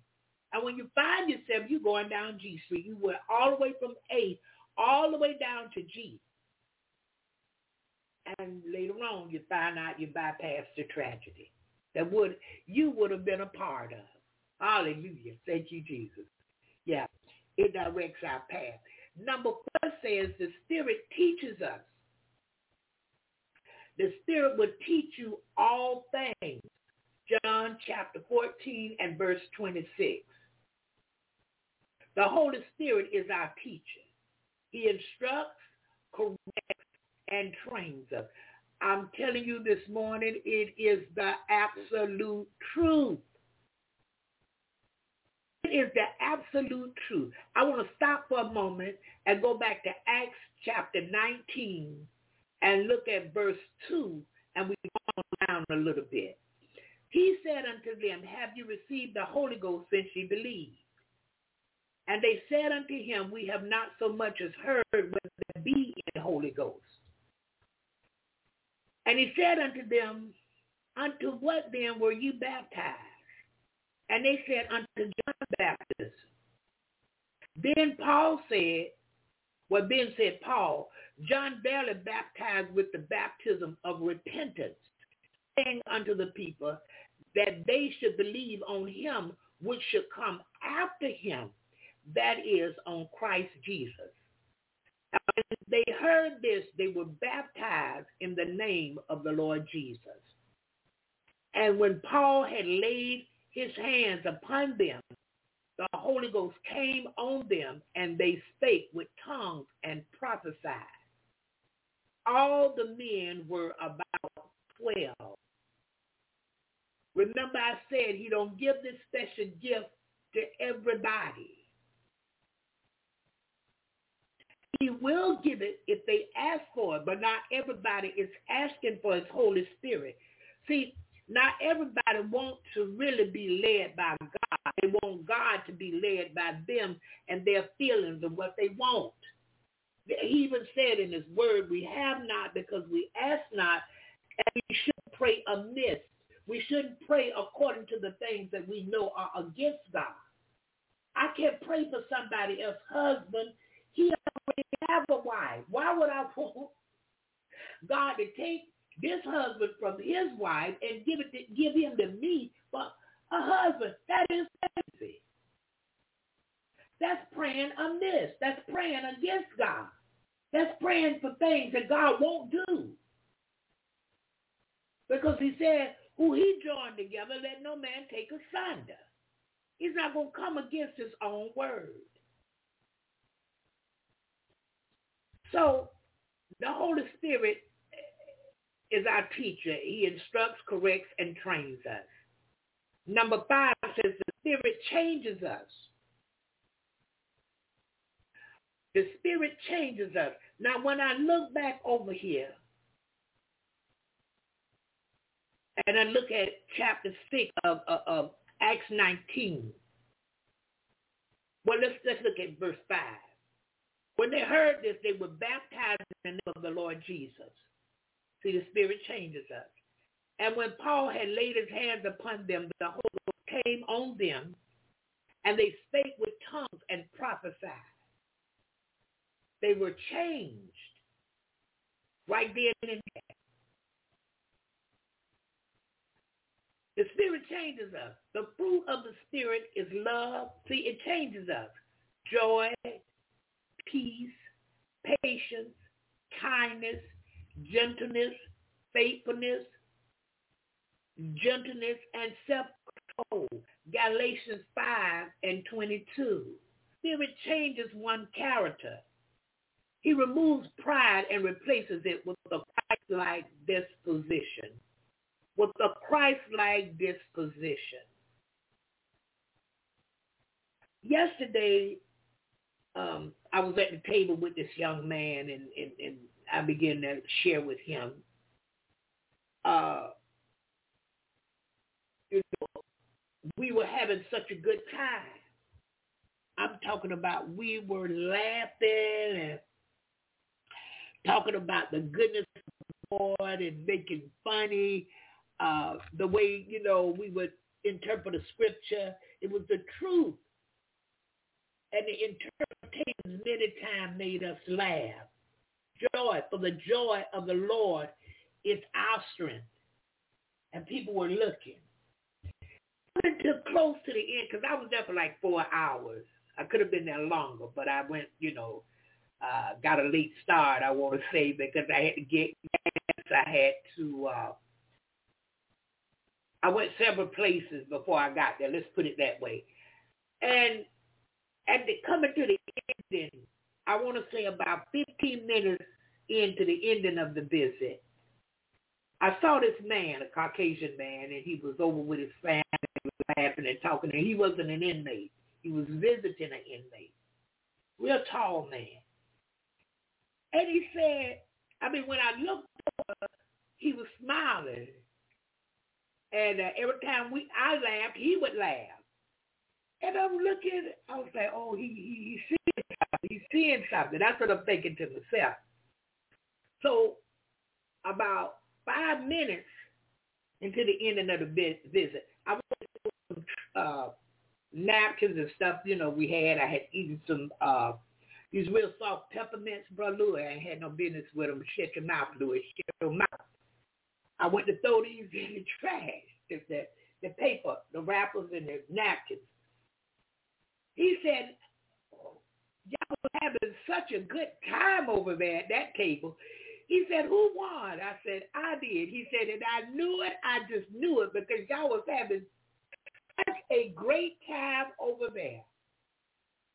And when you find yourself, you're going down G Street. You went all the way from A all the way down to G. And later on, you find out you bypassed the tragedy that would you would have been a part of. Hallelujah. Thank you, Jesus. Yeah, it directs our path. Number four says the Spirit teaches us. The Spirit will teach you all things. John chapter 14 and verse 26. The Holy Spirit is our teacher. He instructs, corrects, and trains us. I'm telling you this morning, it is the absolute truth. It is the absolute truth. I want to stop for a moment and go back to Acts chapter 19 and look at verse 2, and we go down a little bit. He said unto them, Have you received the Holy Ghost since ye believed? And they said unto him, We have not so much as heard whether there be in Holy Ghost. And he said unto them, Unto what then were you baptized? And they said, Unto John Baptist. Then Paul said, well, then said Paul, John barely baptized with the baptism of repentance, saying unto the people that they should believe on him which should come after him, that is, on Christ Jesus. They heard this, they were baptized in the name of the Lord Jesus. And when Paul had laid his hands upon them, the Holy Ghost came on them, and they spake with tongues and prophesied. All the men were about 12. Remember I said he don't give this special gift to everybody. He will give it if they ask for it, but not everybody is asking for his Holy Spirit. See, not everybody wants to really be led by God. They want God to be led by them and their feelings and what they want. He even said in his word, we have not because we ask not, and we should pray amiss. We shouldn't pray according to the things that we know are against God. I can't pray for somebody else's husband. He already have a wife. Why would I want God to take this husband from his wife and give it to, give him to me for a husband? That is crazy. That's praying amiss. That's praying against God. That's praying for things that God won't do. Because he said, who he joined together, let no man take asunder. He's not going to come against his own word. So the Holy Spirit is our teacher. He instructs, corrects, and trains us. Number five says the Spirit changes us. The Spirit changes us. Now, when I look back over here, and I look at chapter 6 of, of, of Acts 19, well, let's, let's look at verse 5. When they heard this, they were baptized in the name of the Lord Jesus. See, the Spirit changes us. And when Paul had laid his hands upon them, the Holy Ghost came on them, and they spake with tongues and prophesied. They were changed right then and there. The Spirit changes us. The fruit of the Spirit is love. See, it changes us. Joy, peace, patience, kindness, gentleness, faithfulness, gentleness, and self-control. Galatians 5 and 22. Spirit changes one character. He removes pride and replaces it with a Christ-like disposition. With a Christ-like disposition. Yesterday, um, I was at the table with this young man, and, and, and I began to share with him. Uh, you know, we were having such a good time I'm talking about we were laughing and talking about the goodness of Lord and making funny uh, the way, you know, we would interpret a scripture. It was the truth. And the interpretations many times made us laugh. Joy, for the joy of the Lord is our strength. And people were looking. Coming to close to the end, because I was there for like four hours. I could have been there longer, but I went, you know, uh, got a late start, I want to say, because I had to get gas. I had to, uh, I went several places before I got there. Let's put it that way. And and the, coming to the ending, I want to say about 15 minutes into the ending of the visit, I saw this man, a Caucasian man, and he was over with his family, laughing and talking, and he wasn't an inmate. He was visiting an inmate. Real tall man. And he said, I mean, when I looked over, he was smiling. And uh, every time we I laughed, he would laugh. And I'm looking, I was like, oh, he, he he's seeing something. He's seeing something. That's what I'm thinking to myself. So about five minutes into the ending of the visit, I went to some uh, napkins and stuff, you know, we had. I had eaten some uh, these real soft peppermints, bro. Louis, I had no business with them. Shut your mouth, Louis. Shut your mouth. I went to throw these in the trash. The, the, the paper, the wrappers, and the napkins. He said, y'all was having such a good time over there at that table. He said, who won? I said, I did. He said, and I knew it. I just knew it because y'all was having such a great time over there.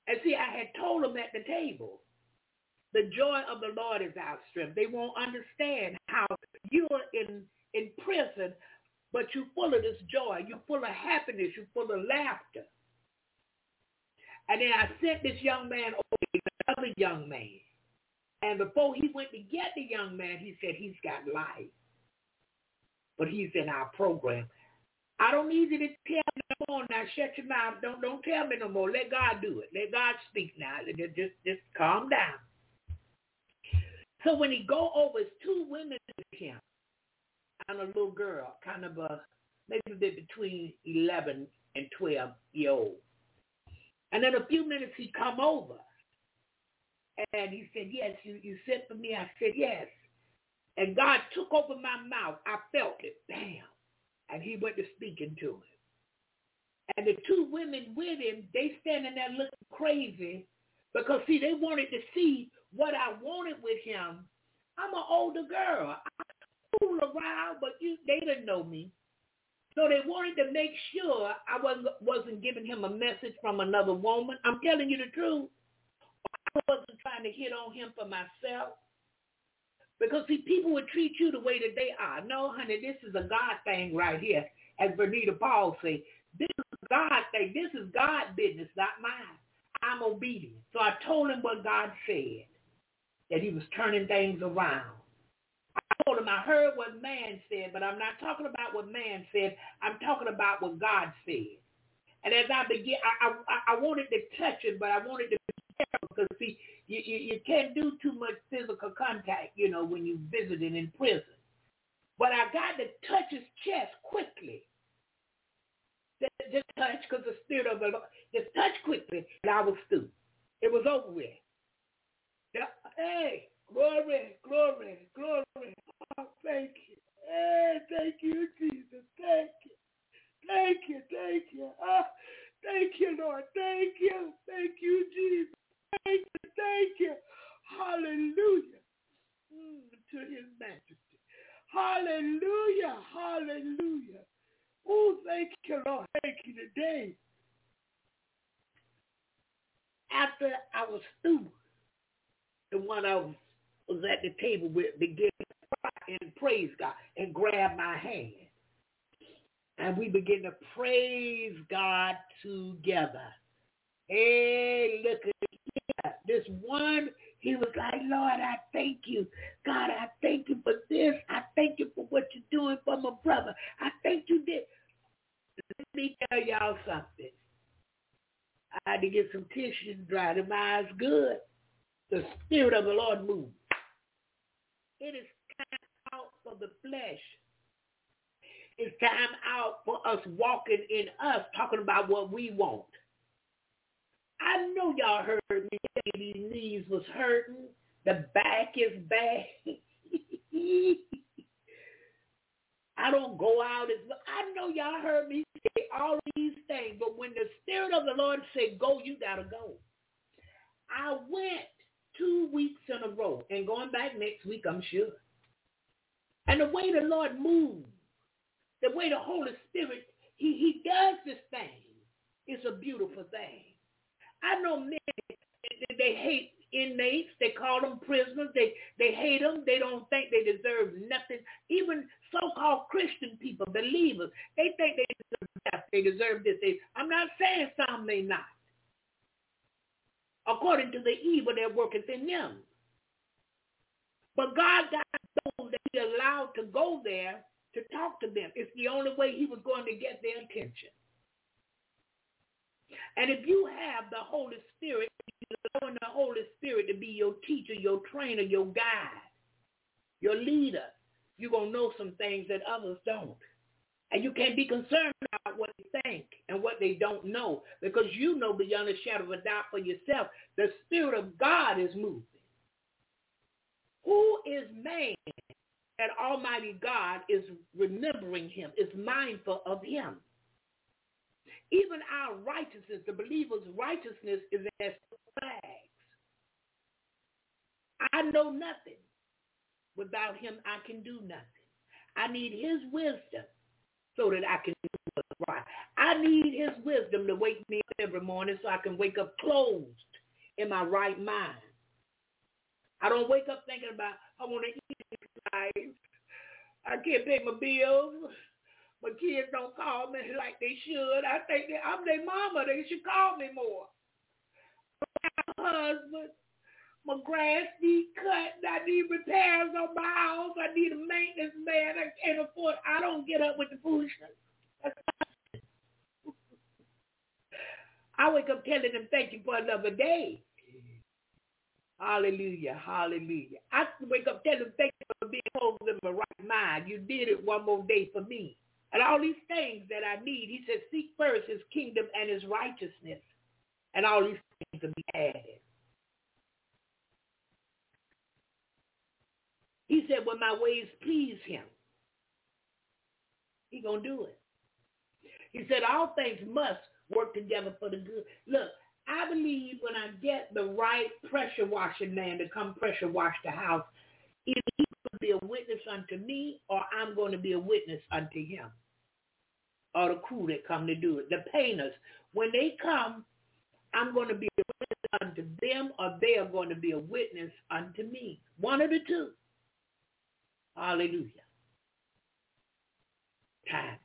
And see, I had told them at the table, the joy of the Lord is our strength. They won't understand how you're in, in prison, but you're full of this joy. You're full of happiness. You're full of laughter. And then I sent this young man over to another young man. And before he went to get the young man, he said he's got life. But he's in our program. I don't need you to tell me no more now. Shut your mouth. Don't don't tell me no more. Let God do it. Let God speak now. Just just, just calm down. So when he go over, it's two women with him and a little girl, kind of a maybe a bit between eleven and twelve year old. And in a few minutes he come over. And he said, yes, you, you sent for me. I said, yes. And God took over my mouth. I felt it. Bam. And he went to speaking to him. And the two women with him, they standing there looking crazy because, see, they wanted to see what I wanted with him. I'm an older girl. I fool around, but you, they didn't know me. So they wanted to make sure I wasn't, wasn't giving him a message from another woman. I'm telling you the truth. I wasn't trying to hit on him for myself. Because see, people would treat you the way that they are. No, honey, this is a God thing right here. As Bernita Paul say, this is God thing. This is God business, not mine. I'm obedient. So I told him what God said, that he was turning things around told him I heard what man said, but I'm not talking about what man said. I'm talking about what God said. And as I began, I, I, I wanted to touch it, but I wanted to be careful because see, you, you, you can't do too much physical contact, you know, when you're visiting in prison. But I got to touch his chest quickly. Just touch because the spirit of the Lord, just touch quickly, and I was through. It was over with. Yeah, Hey, glory, glory, glory. Oh, thank you. Hey, thank you, Jesus. Thank you. Thank you, thank you. Oh, thank you, Lord. Thank you. Thank you, Jesus. Thank you, thank you. Hallelujah. Mm, to his majesty. Hallelujah. Hallelujah. Oh, thank you, Lord. Thank you today. After I was through, the one I was, was at the table with began and praise God and grab my hand. And we begin to praise God together. Hey, look at. This one, he was like, Lord, I thank you. God, I thank you for this. I thank you for what you're doing for my brother. I thank you this. Let me tell y'all something. I had to get some tissues. And my eyes good. The Spirit of the Lord moved. It is time out for the flesh. It's time out for us walking in us, talking about what we want. I know y'all heard me say these knees was hurting. The back is bad. I don't go out as I know y'all heard me say all these things, but when the Spirit of the Lord said go, you gotta go. I went two weeks in a row and going back next week, I'm sure. And the way the Lord moves, the way the Holy Spirit, he, he does this thing, is a beautiful thing. I know men, they hate inmates. They call them prisoners. They they hate them. They don't think they deserve nothing. Even so-called Christian people, believers, they think they deserve death. They deserve this. They, I'm not saying some may not. According to the evil that worketh in them. But God got those that he allowed to go there to talk to them. It's the only way he was going to get their attention. And if you have the Holy Spirit, you're allowing the Holy Spirit to be your teacher, your trainer, your guide, your leader, you're going to know some things that others don't. And you can't be concerned about what they think and what they don't know because you know beyond a shadow of a doubt for yourself, the Spirit of God is moving. Who is man that Almighty God is remembering him, is mindful of him? Even our righteousness, the believer's righteousness is as rags. I know nothing. Without him, I can do nothing. I need his wisdom so that I can do right. I need his wisdom to wake me up every morning so I can wake up closed in my right mind. I don't wake up thinking about, I want to eat I can't pay my bills. My kids don't call me like they should. I think that I'm their mama. They should call me more. My husband, my grass need cut. I need repairs on my house. I need a maintenance man. I can't afford. I don't get up with the foolishness. I wake up telling them thank you for another day. Hallelujah, hallelujah. I wake up telling them thank you for being close in my right mind. You did it one more day for me. And all these things that I need, he said, seek first his kingdom and his righteousness. And all these things will be added. He said, when my ways please him, he going to do it. He said, all things must work together for the good. Look, I believe when I get the right pressure washing man to come pressure wash the house, either he's going to be a witness unto me or I'm going to be a witness unto him or the crew that come to do it. The painters, when they come, I'm going to be a witness unto them or they are going to be a witness unto me. One of the two. Hallelujah. Timing.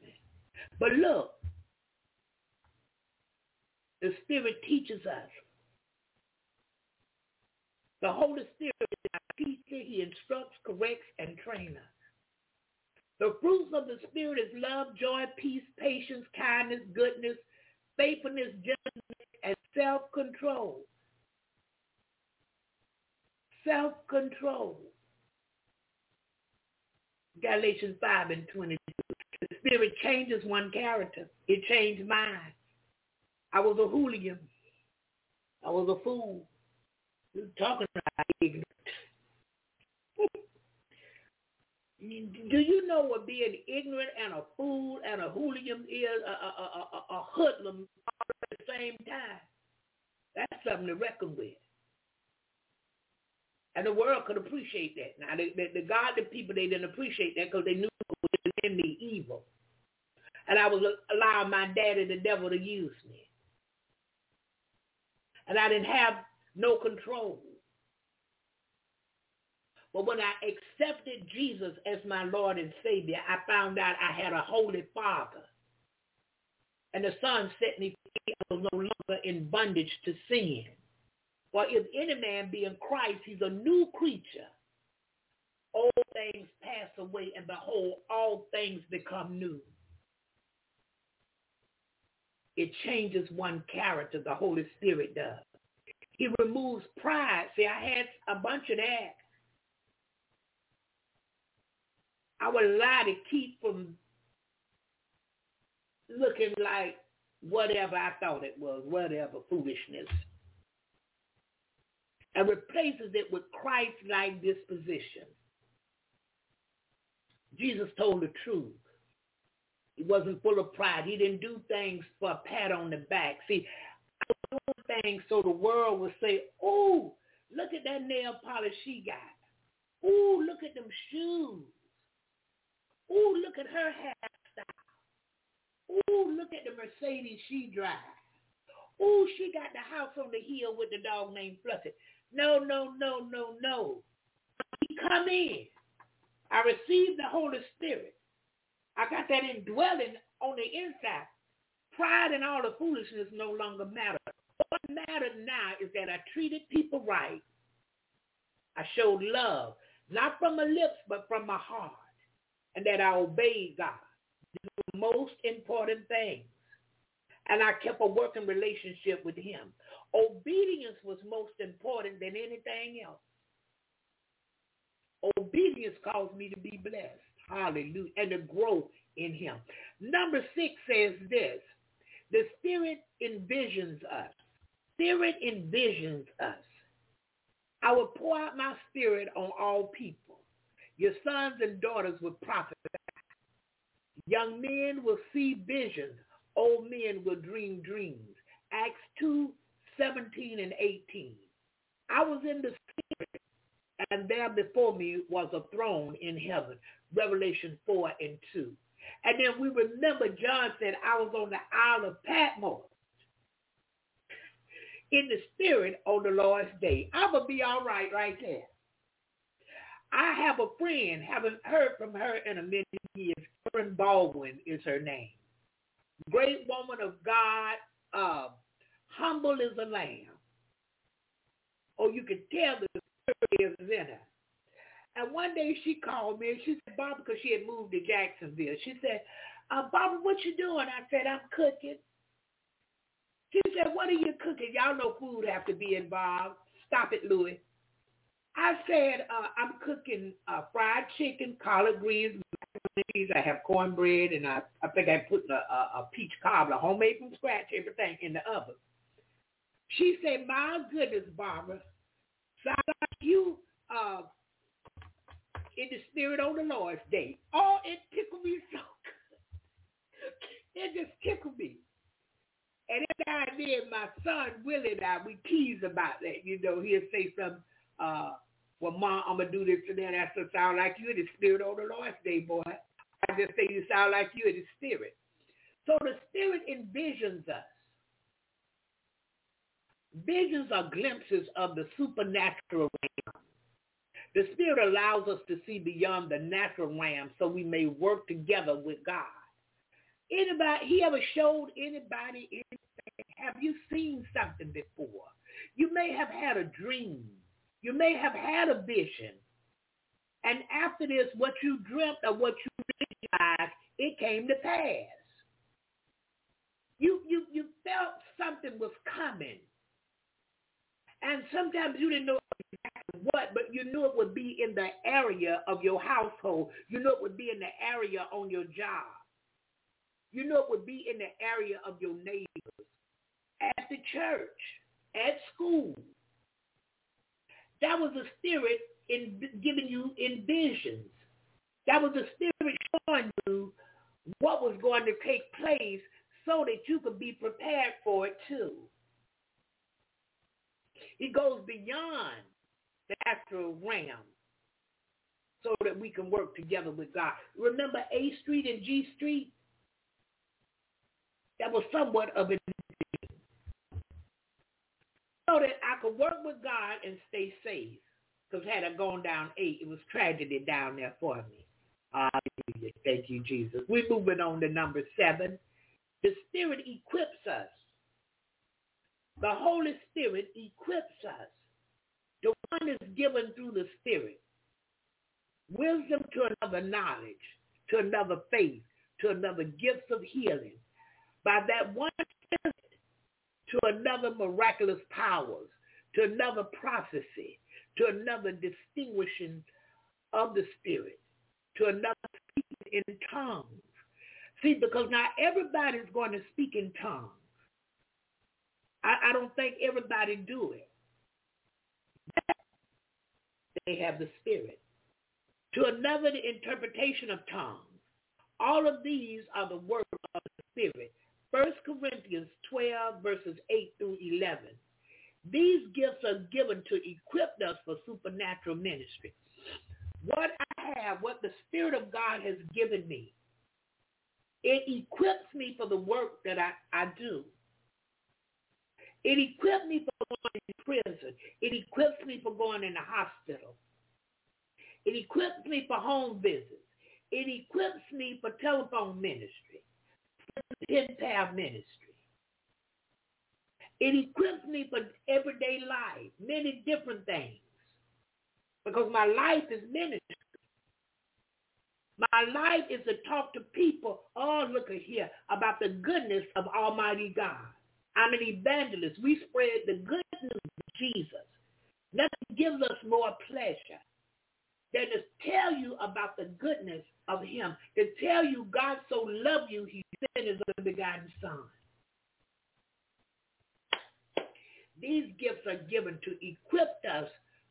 But look, the Spirit teaches us. The Holy Spirit is our teacher. He instructs, corrects, and trains us. The fruits of the Spirit is love, joy, peace, patience, kindness, goodness, faithfulness, gentleness, and self-control. Self-control. Galatians 5 and 22. The Spirit changes one character. It changed mine. I was a hooligan. I was a fool. You're talking about ignorant. Do you know what being ignorant and a fool and a hooligan is, a, a, a, a, hoodlum all at the same time? That's something to reckon with. And the world could appreciate that. Now, the, the, the godly people, they didn't appreciate that because they knew it was in me evil. And I was allowing my daddy, the devil, to use me. And I didn't have no control. But when I accepted Jesus as my Lord and Savior, I found out I had a holy Father. And the Son set me free. I was no longer in bondage to sin. For if any man be in Christ, he's a new creature. All things pass away, and behold, all things become new. it changes one character. The Holy Spirit does. He removes pride. See, I had a bunch of that. I would lie to keep from looking like whatever I thought it was, whatever foolishness. And replaces it with Christ-like disposition. Jesus told the truth. He wasn't full of pride. He didn't do things for a pat on the back. See, I was doing things so the world would say, oh, look at that nail polish she got. Oh, look at them shoes. Oh, look at her hairstyle. Oh, look at the Mercedes she drives. Oh, she got the house on the hill with the dog named Fluffy. No, no, no, no, no. He come in. I received the Holy Spirit. I got that indwelling on the inside. Pride and all the foolishness no longer matter. What matters now is that I treated people right. I showed love, not from my lips, but from my heart. And that I obeyed God. The most important things. And I kept a working relationship with him. Obedience was most important than anything else. Obedience caused me to be blessed. Hallelujah. And to grow in him. Number six says this. The Spirit envisions us. Spirit envisions us. I will pour out my spirit on all people. Your sons and daughters will prophesy. Young men will see visions. Old men will dream dreams. Acts 2, 17 and 18. I was in the spirit, and there before me was a throne in heaven. Revelation 4 and 2. And then we remember John said, I was on the Isle of Patmos in the spirit on the Lord's day. I'm going to be all right right there. I have a friend, haven't heard from her in a million years. Karen Baldwin is her name. Great woman of God, uh, humble as a lamb. Or you can tell the spirit is in her. And one day she called me and she said, Barbara, because she had moved to Jacksonville. She said, uh, Barbara, what you doing? I said, I'm cooking. She said, what are you cooking? Y'all know food have to be involved. Stop it, Louis. I said, uh, I'm cooking uh, fried chicken, collard greens, macaroni I have cornbread, and I, I think I put a, a, a peach cobbler, homemade from scratch, everything in the oven. She said, my goodness, Barbara, sound like you uh, in the spirit on the Lord's day. Oh, it tickled me so good. It just tickled me. And every now and then my son Willie and I, we tease about that. You know, he'll say some, uh, well, Mom, I'm going to do this and that. That's what sound like you in the spirit on the Lord's day, boy. I just say you sound like you in the spirit. So the spirit envisions us. Visions are glimpses of the supernatural realm. The Spirit allows us to see beyond the natural realm so we may work together with God. Anybody, he ever showed anybody anything? Have you seen something before? You may have had a dream. You may have had a vision. And after this, what you dreamt or what you visualized, it came to pass. You, you, you felt something was coming. And sometimes you didn't know exactly what, but you knew it would be in the area of your household. You knew it would be in the area on your job. You knew it would be in the area of your neighbors, at the church, at school. That was the spirit in giving you in visions. That was the spirit showing you what was going to take place so that you could be prepared for it too. It goes beyond the astral realm so that we can work together with God. Remember A Street and G Street? That was somewhat of an so that I could work with God and stay safe. Because had I gone down eight, it was tragedy down there for me. Hallelujah. Thank you, Jesus. We're moving on to number seven. The Spirit equips us the Holy Spirit equips us. The one is given through the Spirit. Wisdom to another knowledge, to another faith, to another gifts of healing. By that one Spirit, to another miraculous powers, to another prophecy, to another distinguishing of the Spirit, to another speaking in tongues. See, because not everybody's going to speak in tongues. I, I don't think everybody do it. They have the Spirit. To another, the interpretation of tongues. All of these are the work of the Spirit. 1 Corinthians 12, verses 8 through 11. These gifts are given to equip us for supernatural ministry. What I have, what the Spirit of God has given me, it equips me for the work that I, I do. It equips me for going in prison. It equips me for going in the hospital. It equips me for home visits. It equips me for telephone ministry, pen pal ministry. It equips me for everyday life, many different things. Because my life is ministry. My life is to talk to people, oh, look at here, about the goodness of Almighty God. I'm an evangelist. We spread the good news of Jesus. Nothing gives us more pleasure than to tell you about the goodness of him, to tell you God so loved you, he sent his unbegotten son. These gifts are given to equip us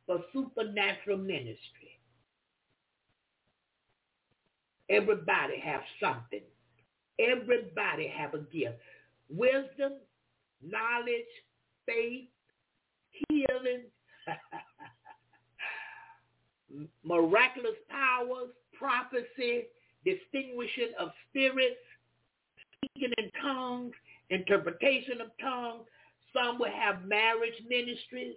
for supernatural ministry. Everybody have something. Everybody have a gift. Wisdom, knowledge, faith, healing, miraculous powers, prophecy, distinguishing of spirits, speaking in tongues, interpretation of tongues. Some will have marriage ministries.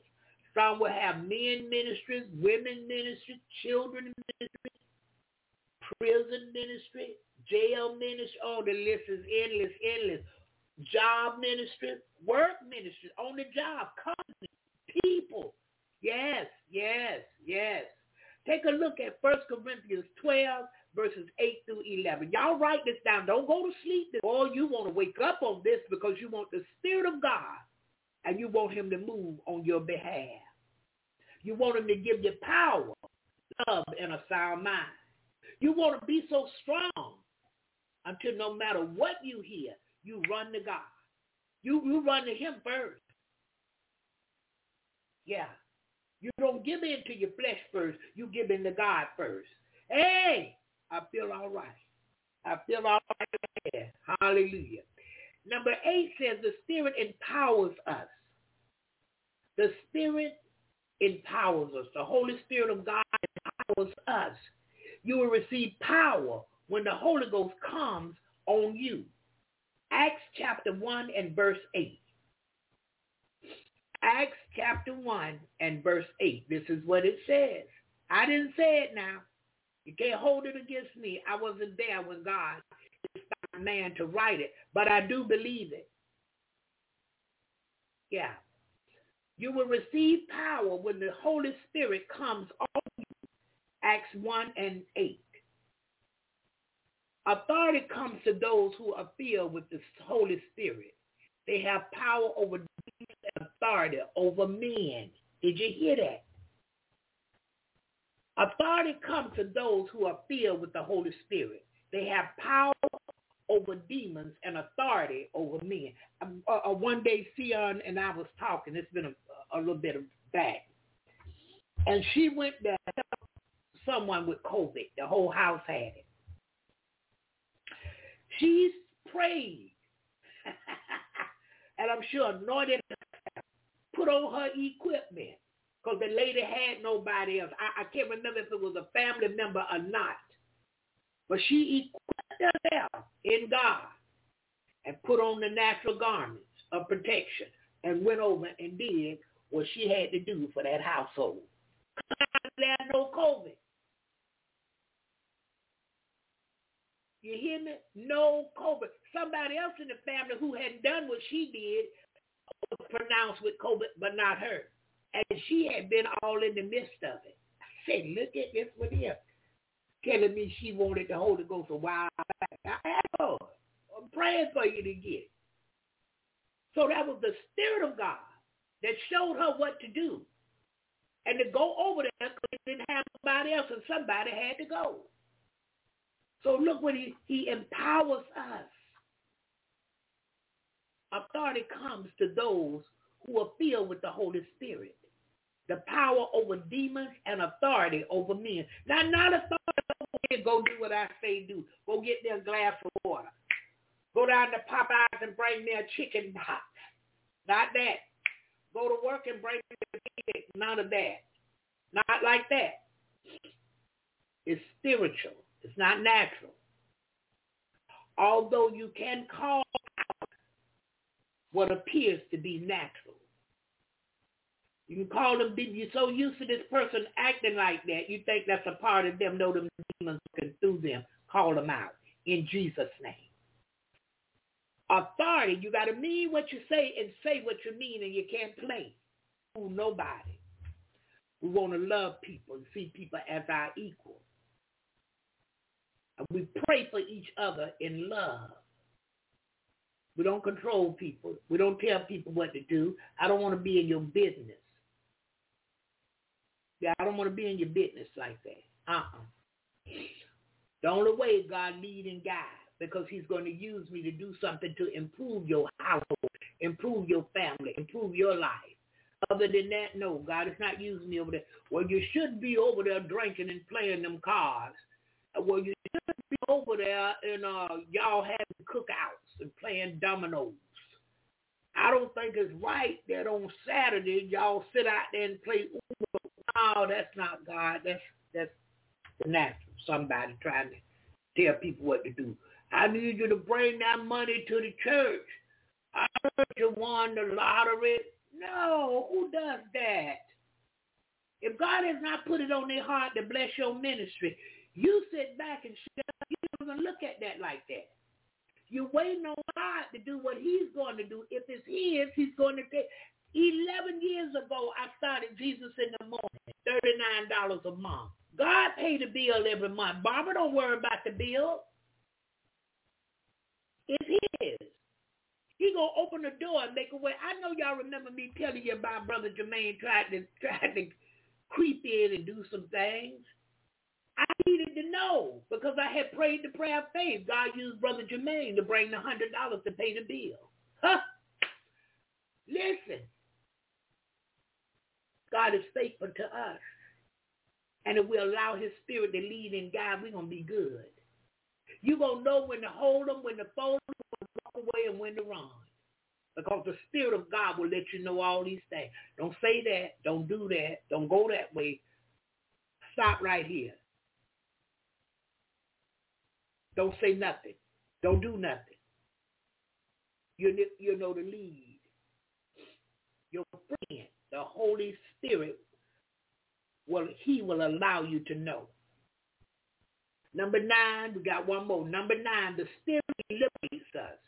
Some will have men ministries, women ministries, children ministries, prison ministry, jail ministry. Oh, the list is endless, endless. Job ministry, work ministry, on the job, company, people. Yes, yes, yes. Take a look at 1 Corinthians 12, verses 8 through 11. Y'all write this down. Don't go to sleep. Or you want to wake up on this because you want the Spirit of God and you want him to move on your behalf. You want him to give you power, love, and a sound mind. You want to be so strong until no matter what you hear, you run to God. You, you run to him first. Yeah. You don't give in to your flesh first. You give in to God first. Hey, I feel all right. I feel all right. Hallelujah. Number eight says the Spirit empowers us. The Spirit empowers us. The Holy Spirit of God empowers us. You will receive power when the Holy Ghost comes on you. Acts chapter 1 and verse 8. Acts chapter 1 and verse 8. This is what it says. I didn't say it now. You can't hold it against me. I wasn't there when God inspired man to write it, but I do believe it. Yeah. You will receive power when the Holy Spirit comes on you. Acts 1 and 8. Authority comes to those who are filled with the Holy Spirit. They have power over demons and authority over men. Did you hear that? Authority comes to those who are filled with the Holy Spirit. They have power over demons and authority over men. Uh, uh, one day, Sion and I was talking. It's been a, a little bit of back. And she went to help someone with COVID. The whole house had it. She's prayed. and I'm sure anointed put on her equipment because the lady had nobody else. I, I can't remember if it was a family member or not. But she equipped herself in God and put on the natural garments of protection and went over and did what she had to do for that household. There no COVID. You hear me? No COVID. Somebody else in the family who hadn't done what she did was pronounced with COVID, but not her. And she had been all in the midst of it. I said, look at this one here. Telling me she wanted the Holy Ghost a while back. I know. I'm praying for you to get. So that was the Spirit of God that showed her what to do. And to go over there because he didn't have nobody else and somebody had to go. So look what he, he empowers us. Authority comes to those who are filled with the Holy Spirit. The power over demons and authority over men. Now, not authority over go do what I say do. Go get a glass of water. Go down to Popeyes and bring me a chicken box. Not that. Go to work and bring me a pig. None of that. Not like that. It's spiritual. It's not natural. Although you can call out what appears to be natural. You can call them, you're so used to this person acting like that, you think that's a part of them, know them demons looking through them. Call them out in Jesus' name. Authority, you got to mean what you say and say what you mean, and you can't play. Fool nobody. We want to love people and see people as our equal. We pray for each other in love. We don't control people. We don't tell people what to do. I don't want to be in your business. Yeah, I don't want to be in your business like that. Uh-uh. The only way God lead and guide because he's going to use me to do something to improve your household, improve your family, improve your life. Other than that, no, God is not using me over there. Well, you should be over there drinking and playing them cards. Well, you be over there and uh, y'all having cookouts and playing dominoes. I don't think it's right that on Saturday y'all sit out there and play Uno. No, that's not God. That's that's the natural. Somebody trying to tell people what to do. I need you to bring that money to the church. I heard you won the lottery. No, who does that? If God has not put it on their heart to bless your ministry, you sit back and shut up. You don't even look at that like that. You're waiting on God to do what he's going to do. If it's his, he's going to take. 11 years ago, I started Jesus in the morning, $39 a month. God paid the bill every month. Barbara, don't worry about the bill. It's his. He gonna open the door and make a way. I know y'all remember me telling you about Brother Jermaine tried to tried to creep in and do some things. I needed to know because I had prayed the prayer of faith. God used Brother Jermaine to bring the hundred dollars to pay the bill. Huh? Listen, God is faithful to us. And if we allow his spirit to lead and guide, we're going to be good. You're going to know when to hold them, when to fold them, when to walk away, and when to run. Because the Spirit of God will let you know all these things. Don't say that. Don't do that. Don't go that way. Stop right here. Don't say nothing. Don't do nothing. You, you know the lead. Your friend, the Holy Spirit, will he will allow you to know. Number nine, we got one more. Number nine, the Spirit liberates us.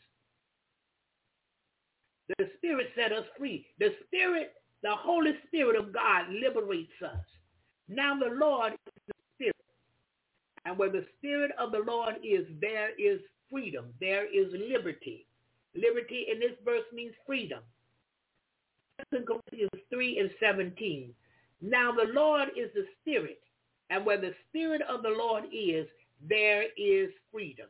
The Spirit set us free. The Spirit, the Holy Spirit of God liberates us. Now the Lord is. And where the Spirit of the Lord is, there is freedom. There is liberty. Liberty in this verse means freedom. 2 Corinthians 3 and 17. Now the Lord is the Spirit, and where the Spirit of the Lord is, there is freedom.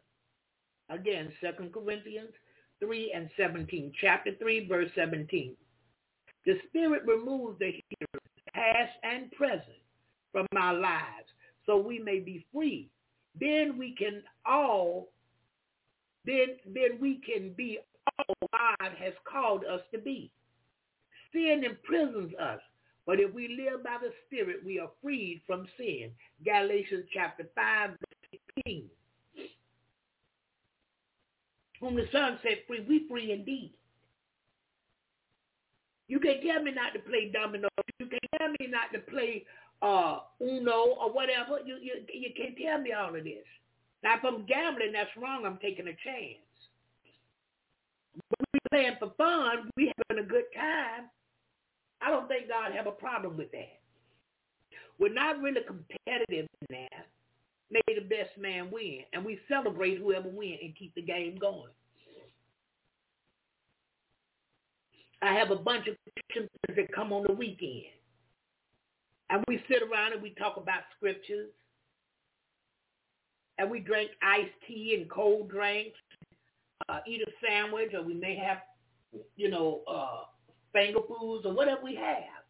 Again, 2 Corinthians 3 and 17. Chapter 3, verse 17. The Spirit removes the past and present, from our lives so we may be free. Then we can all, then, then we can be all God has called us to be. Sin imprisons us, but if we live by the Spirit, we are freed from sin. Galatians chapter 5, verse 18. Whom the Son set free, we free indeed. You can't tell me not to play domino. You can't tell me not to play uh, Uno or whatever. You, you, you can't tell me all of this. Now, if I'm gambling, that's wrong. I'm taking a chance. But we playing for fun. We having a good time. I don't think God have a problem with that. We're not really competitive in that. May the best man win. And we celebrate whoever wins and keep the game going. I have a bunch of Christians that come on the weekend. And we sit around and we talk about scriptures. And we drink iced tea and cold drinks, uh, eat a sandwich, or we may have, you know, uh, finger foods or whatever we have.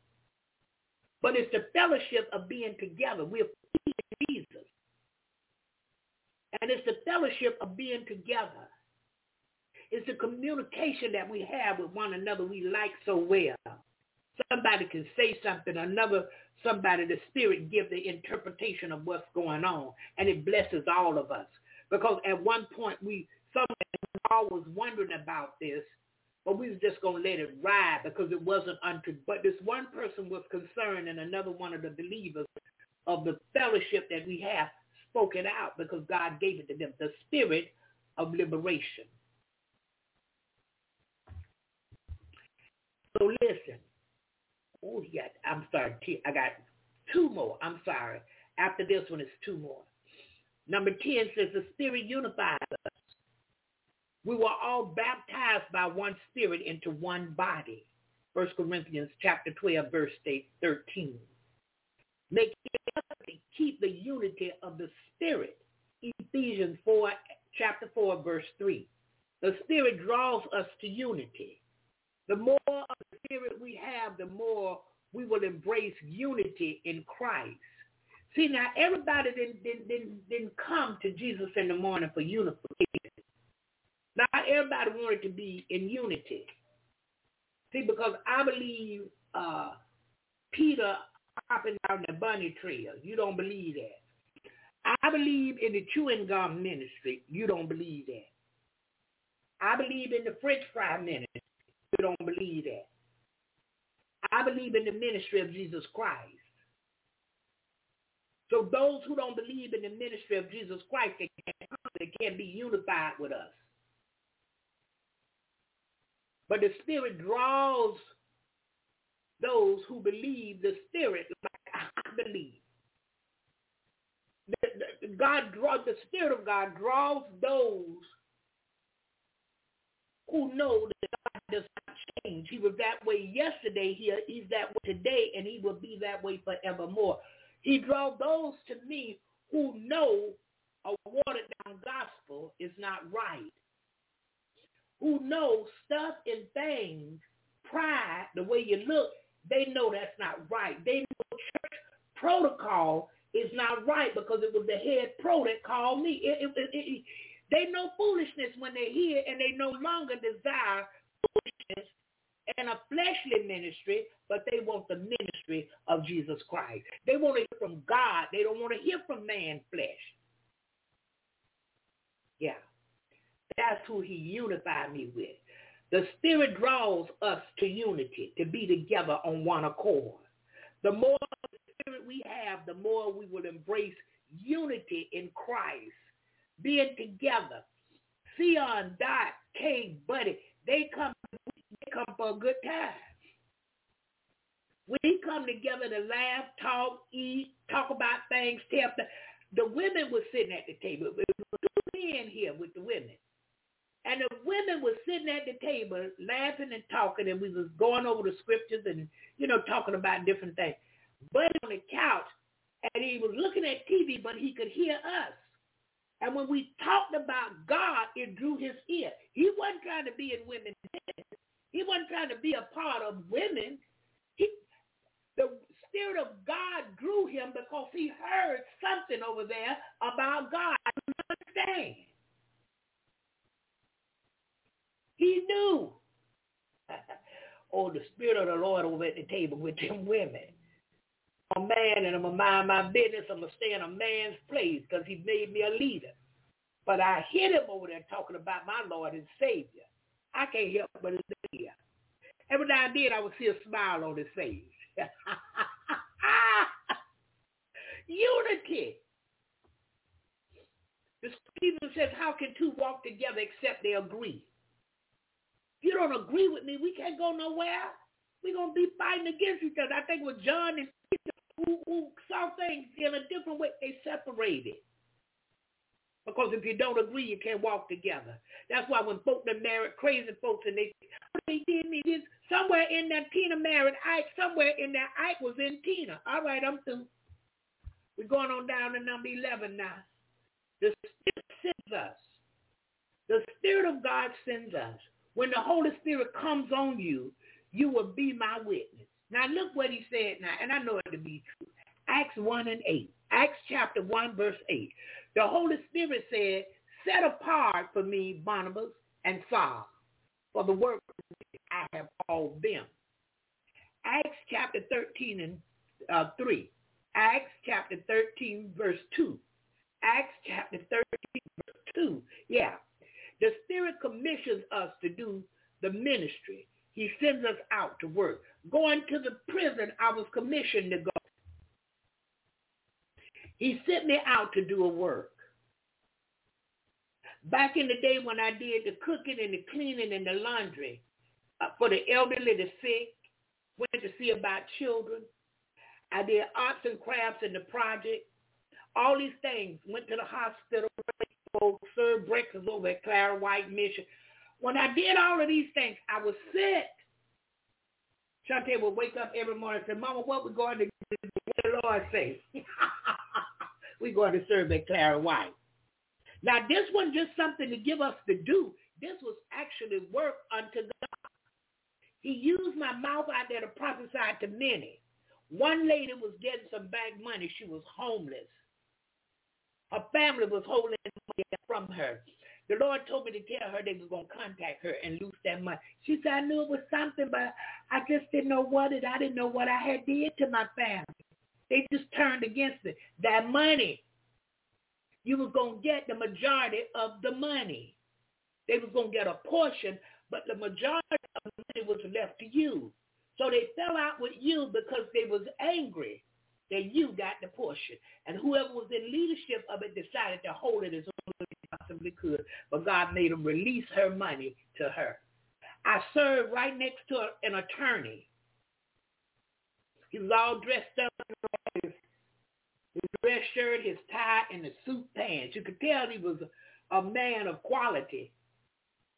But it's the fellowship of being together. We're Jesus. And it's the fellowship of being together. It's the communication that we have with one another we like so well. Somebody can say something, another somebody, the Spirit give the interpretation of what's going on, and it blesses all of us. Because at one point we, someone all was wondering about this, but we was just to let it ride because it wasn't unto, but this one person was concerned and another one of the believers of the fellowship that we have spoken out because God gave it to them, the spirit of liberation. So listen. Oh, yeah, I'm sorry. I got two more. I'm sorry. After this one, it's two more. Number 10 says the Spirit unifies us. We were all baptized by one Spirit into one body. 1 Corinthians chapter 12, verse 13. Make keep the unity of the Spirit. Ephesians 4, chapter 4, verse 3. The Spirit draws us to unity. The more of the Spirit we have, the more we will embrace unity in Christ. See, now everybody didn't, didn't, didn't, didn't come to Jesus in the morning for unification. Not everybody wanted to be in unity. See, because I believe uh, Peter hopping down the bunny trail. You don't believe that. I believe in the chewing gum ministry. You don't believe that. I believe in the French fry ministry. Don't believe that. I believe in the ministry of Jesus Christ. So those who don't believe in the ministry of Jesus Christ, they can't, they can't be unified with us. But the Spirit draws those who believe the Spirit like I believe. God draw the Spirit of God draws those who know that change. He was that way yesterday. He, he's that way today, and he will be that way forevermore. He draws those to me who know a watered down gospel is not right. Who know stuff and things, pride, the way you look, they know that's not right. They know church protocol is not right because it was the head pro that called me. It, it, it, they know foolishness when they hear and they no longer desire foolishness and a fleshly ministry, but they want the ministry of Jesus Christ. They want to hear from God. They don't want to hear from man flesh. Yeah. That's who he unified me with. The Spirit draws us to unity, to be together on one accord. The more Spirit we have, the more we will embrace unity in Christ, being together. Sion, Dot, K, Buddy, they come, come for a good time. We come together to laugh, talk, eat, talk about things, tell the, the women were sitting at the table. It was men here with the women. And the women were sitting at the table laughing and talking, and we was going over the scriptures and, you know, talking about different things. But on the couch, and he was looking at TV, but he could hear us. And when we talked about God, it drew his ear. He wasn't trying to be in women's. He wasn't trying to be a part of women. He, the Spirit of God drew him because he heard something over there about God. I don't understand. He knew. oh, the Spirit of the Lord over at the table with them women. I'm a man and I'm going to mind my business. I'm going to stay in a man's place because he made me a leader. But I hit him over there talking about my Lord and Savior. I can't help but hear. Every now and then I would see a smile on his face. Unity. The scripture says, how can two walk together except they agree? If you don't agree with me, we can't go nowhere. We're going to be fighting against each other. I think with John and Peter, who, who saw things in a different way, they separated. Because if you don't agree, you can't walk together. That's why when folk that married crazy folks and they, oh, they he did me this. Somewhere in that Tina married Ike. Somewhere in that Ike was in Tina. All right, I'm through. We're going on down to number 11 now. The Spirit sends us. The Spirit of God sends us. When the Holy Spirit comes on you, you will be my witness. Now look what he said now, and I know it to be true. Acts 1 and 8. Acts chapter 1 verse 8. The Holy Spirit said, set apart for me Barnabas and Saul for the work I have called them. Acts chapter 13 and uh, 3. Acts chapter 13 verse 2. Acts chapter 13 verse 2. Yeah. The Spirit commissions us to do the ministry. He sends us out to work. Going to the prison, I was commissioned to go. He sent me out to do a work. Back in the day when I did the cooking and the cleaning and the laundry uh, for the elderly, the sick, went to see about children. I did arts and crafts in the project. All these things. Went to the hospital, served breakfast over at Clara White Mission. When I did all of these things, I was sick. Shante would wake up every morning and say, Mama, what we going to do? What the Lord say? we going to serve at Clara White. Now, this wasn't just something to give us to do. This was actually work unto God. He used my mouth out there to prophesy to many. One lady was getting some bank money. She was homeless. Her family was holding money from her. The Lord told me to tell her they was going to contact her and lose that money. She said, I knew it was something, but I just didn't know what it. I didn't know what I had did to my family. They just turned against it. That money, you was going to get the majority of the money. They was going to get a portion, but the majority of the money was left to you. So they fell out with you because they was angry that you got the portion. And whoever was in leadership of it decided to hold it as possibly could. But God made him release her money to her. I served right next to an attorney. He was all dressed up in his dress shirt, his tie, and the suit pants. You could tell he was a, a man of quality.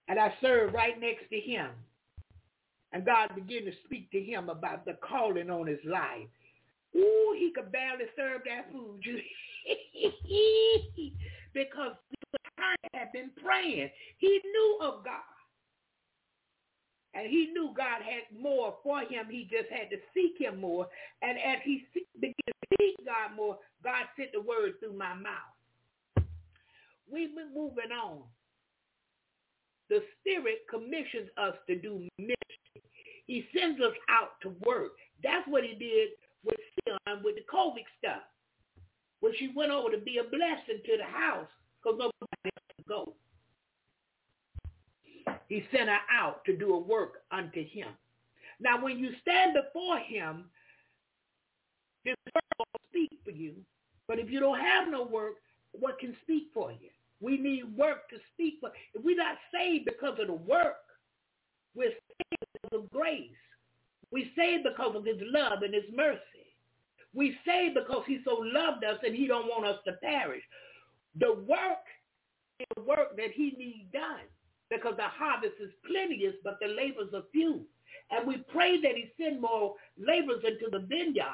And I served right next to him. And God began to speak to him about the calling on his life. Ooh, he could barely serve that food because attorney had been praying. He knew of God. And he knew God had more for him. He just had to seek him more. And as he began to seek God more, God sent the word through my mouth. We've been moving on. The Spirit commissions us to do ministry. He sends us out to work. That's what he did with Sion with the COVID stuff. When she went over to be a blessing to the house because nobody else could go. He sent her out to do a work unto him. Now, when you stand before him, his word will speak for you. But if you don't have no work, what can speak for you? We need work to speak for. If we're not saved because of the work, we're saved because of grace. We saved because of his love and his mercy. We saved because he so loved us and he don't want us to perish. The work is the work that he needs done because the harvest is plenteous, but the labors are few. And we pray that he send more laborers into the vineyard,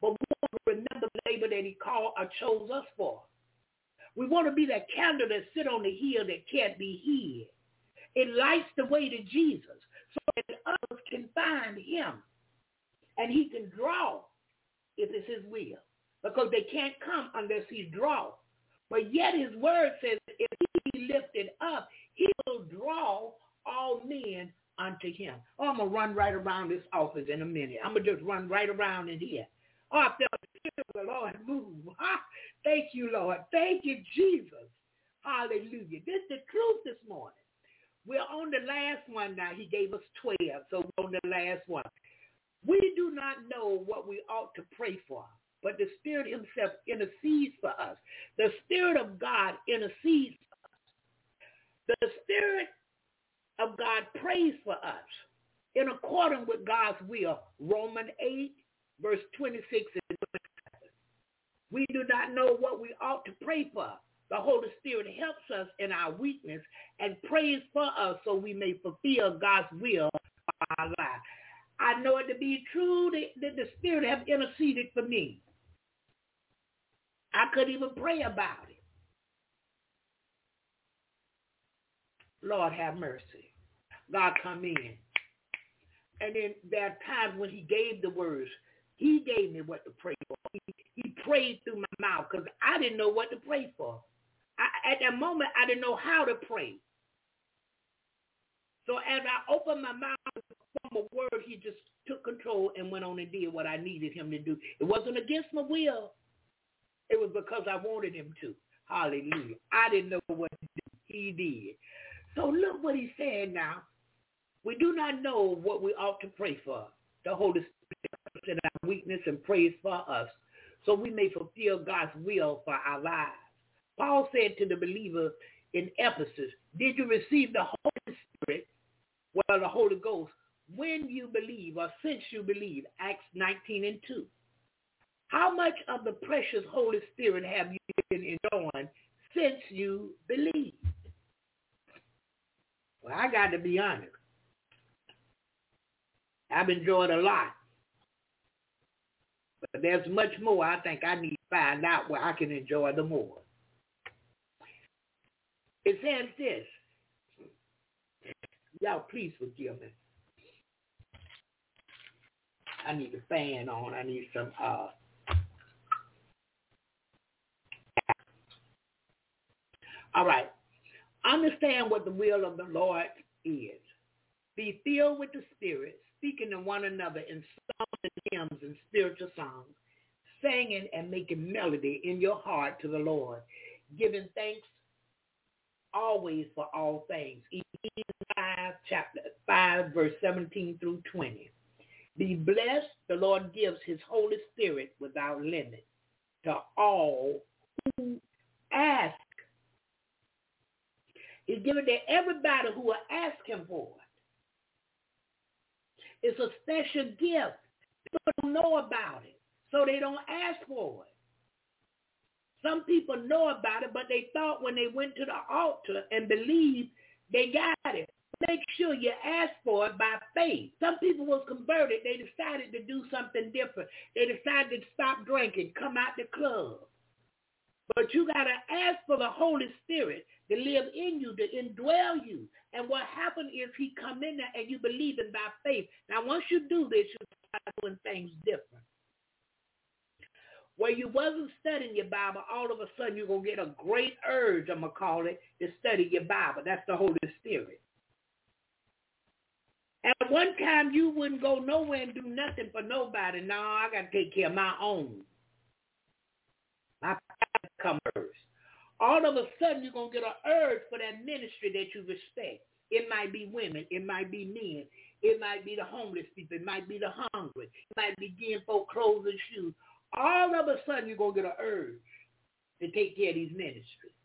but we remember the labor that he called or chose us for. We want to be that candle that sit on the hill that can't be hid. It lights the way to Jesus so that others can find him and he can draw if it's his will because they can't come unless he draws. But yet his word says if he be lifted up, he will draw all men unto him. Oh, I'm going to run right around this office in a minute. I'm going to just run right around in here. Oh, I felt the Lord move. Ah, thank you, Lord. Thank you, Jesus. Hallelujah. This is the truth this morning. We're on the last one now. He gave us 12, so we're on the last one. We do not know what we ought to pray for, but the Spirit himself intercedes for us. The Spirit of God intercedes for us. The Spirit of God prays for us in accordance with God's will. Romans 8, verse 26 and 27. We do not know what we ought to pray for, the Holy Spirit helps us in our weakness and prays for us so we may fulfill God's will for our lives. I know it to be true that, that the Spirit have interceded for me. I couldn't even pray about it. Lord have mercy. God come in. And then there are times when he gave the words. He gave me what to pray for. He, he prayed through my mouth because I didn't know what to pray for. I, at that moment, I didn't know how to pray. So as I opened my mouth from a word, he just took control and went on and did what I needed him to do. It wasn't against my will. It was because I wanted him to. Hallelujah. I didn't know what. He did. So look what he said now. We do not know what we ought to pray for. The Holy Spirit in our weakness and prays for us so we may fulfill God's will for our lives. Paul said to the believer in Ephesus, did you receive the Holy Spirit, well, the Holy Ghost, when you believe or since you believe? Acts 19 and 2. How much of the precious Holy Spirit have you been enjoying since you believed? Well, I got to be honest. I've enjoyed a lot. But there's much more I think I need to find out where I can enjoy the more. It says this. Y'all please forgive me. I need a fan on. I need some uh All right. Understand what the will of the Lord is. Be filled with the Spirit, speaking to one another in songs and hymns and spiritual songs, singing and making melody in your heart to the Lord, giving thanks always for all things. Ephesians 5, chapter 5, verse 17 through 20. Be blessed. The Lord gives his Holy Spirit without limit to all who ask He's given to everybody who will ask him for it. It's a special gift. People don't know about it, so they don't ask for it. Some people know about it, but they thought when they went to the altar and believed, they got it. Make sure you ask for it by faith. Some people was converted. They decided to do something different. They decided to stop drinking, come out the club. But you got to ask for the Holy Spirit to live in you, to indwell you. And what happened is he come in there and you believe in by faith. Now, once you do this, you start doing things different. Where you wasn't studying your Bible, all of a sudden you're going to get a great urge, I'm going to call it, to study your Bible. That's the Holy Spirit. At one time, you wouldn't go nowhere and do nothing for nobody. No, I got to take care of my own. My come first all of a sudden you're going to get an urge for that ministry that you respect. It might be women. It might be men. It might be the homeless people. It might be the hungry. It might be getting folk clothes and shoes. All of a sudden you're going to get an urge to take care of these ministries.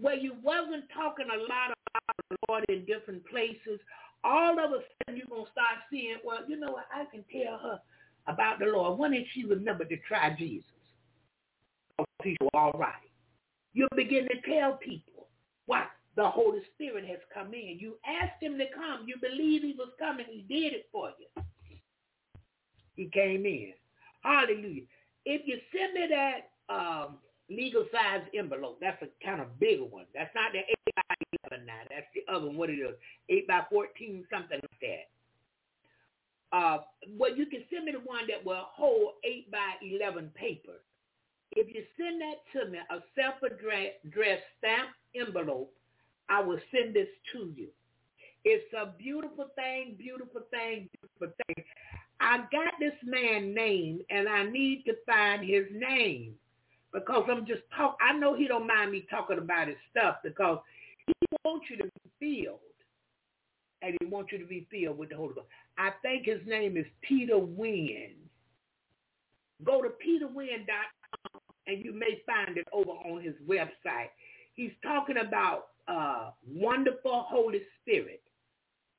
Where you wasn't talking a lot about the Lord in different places, all of a sudden you're going to start seeing, well, you know what, I can tell her about the Lord. When did she remember to try Jesus? People, all right. You'll begin to tell people what the Holy Spirit has come in. You asked him to come. You believe he was coming. He did it for you. He came in. Hallelujah. If you send me that um, legal size envelope, that's a kind of bigger one. That's not the 8 by 11 now. That's the other one. What it is, 8 by 14, something like that. Uh, well, you can send me the one that will hold 8 by 11 paper. If you send that to me, a self-addressed stamped envelope, I will send this to you. It's a beautiful thing, beautiful thing, beautiful thing. I got this man name, and I need to find his name because I'm just talk. I know he don't mind me talking about his stuff because he wants you to be filled, and he wants you to be filled with the Holy Ghost. I think his name is Peter Wynn. Go to peterwynn.com and you may find it over on his website. He's talking about uh, wonderful Holy Spirit.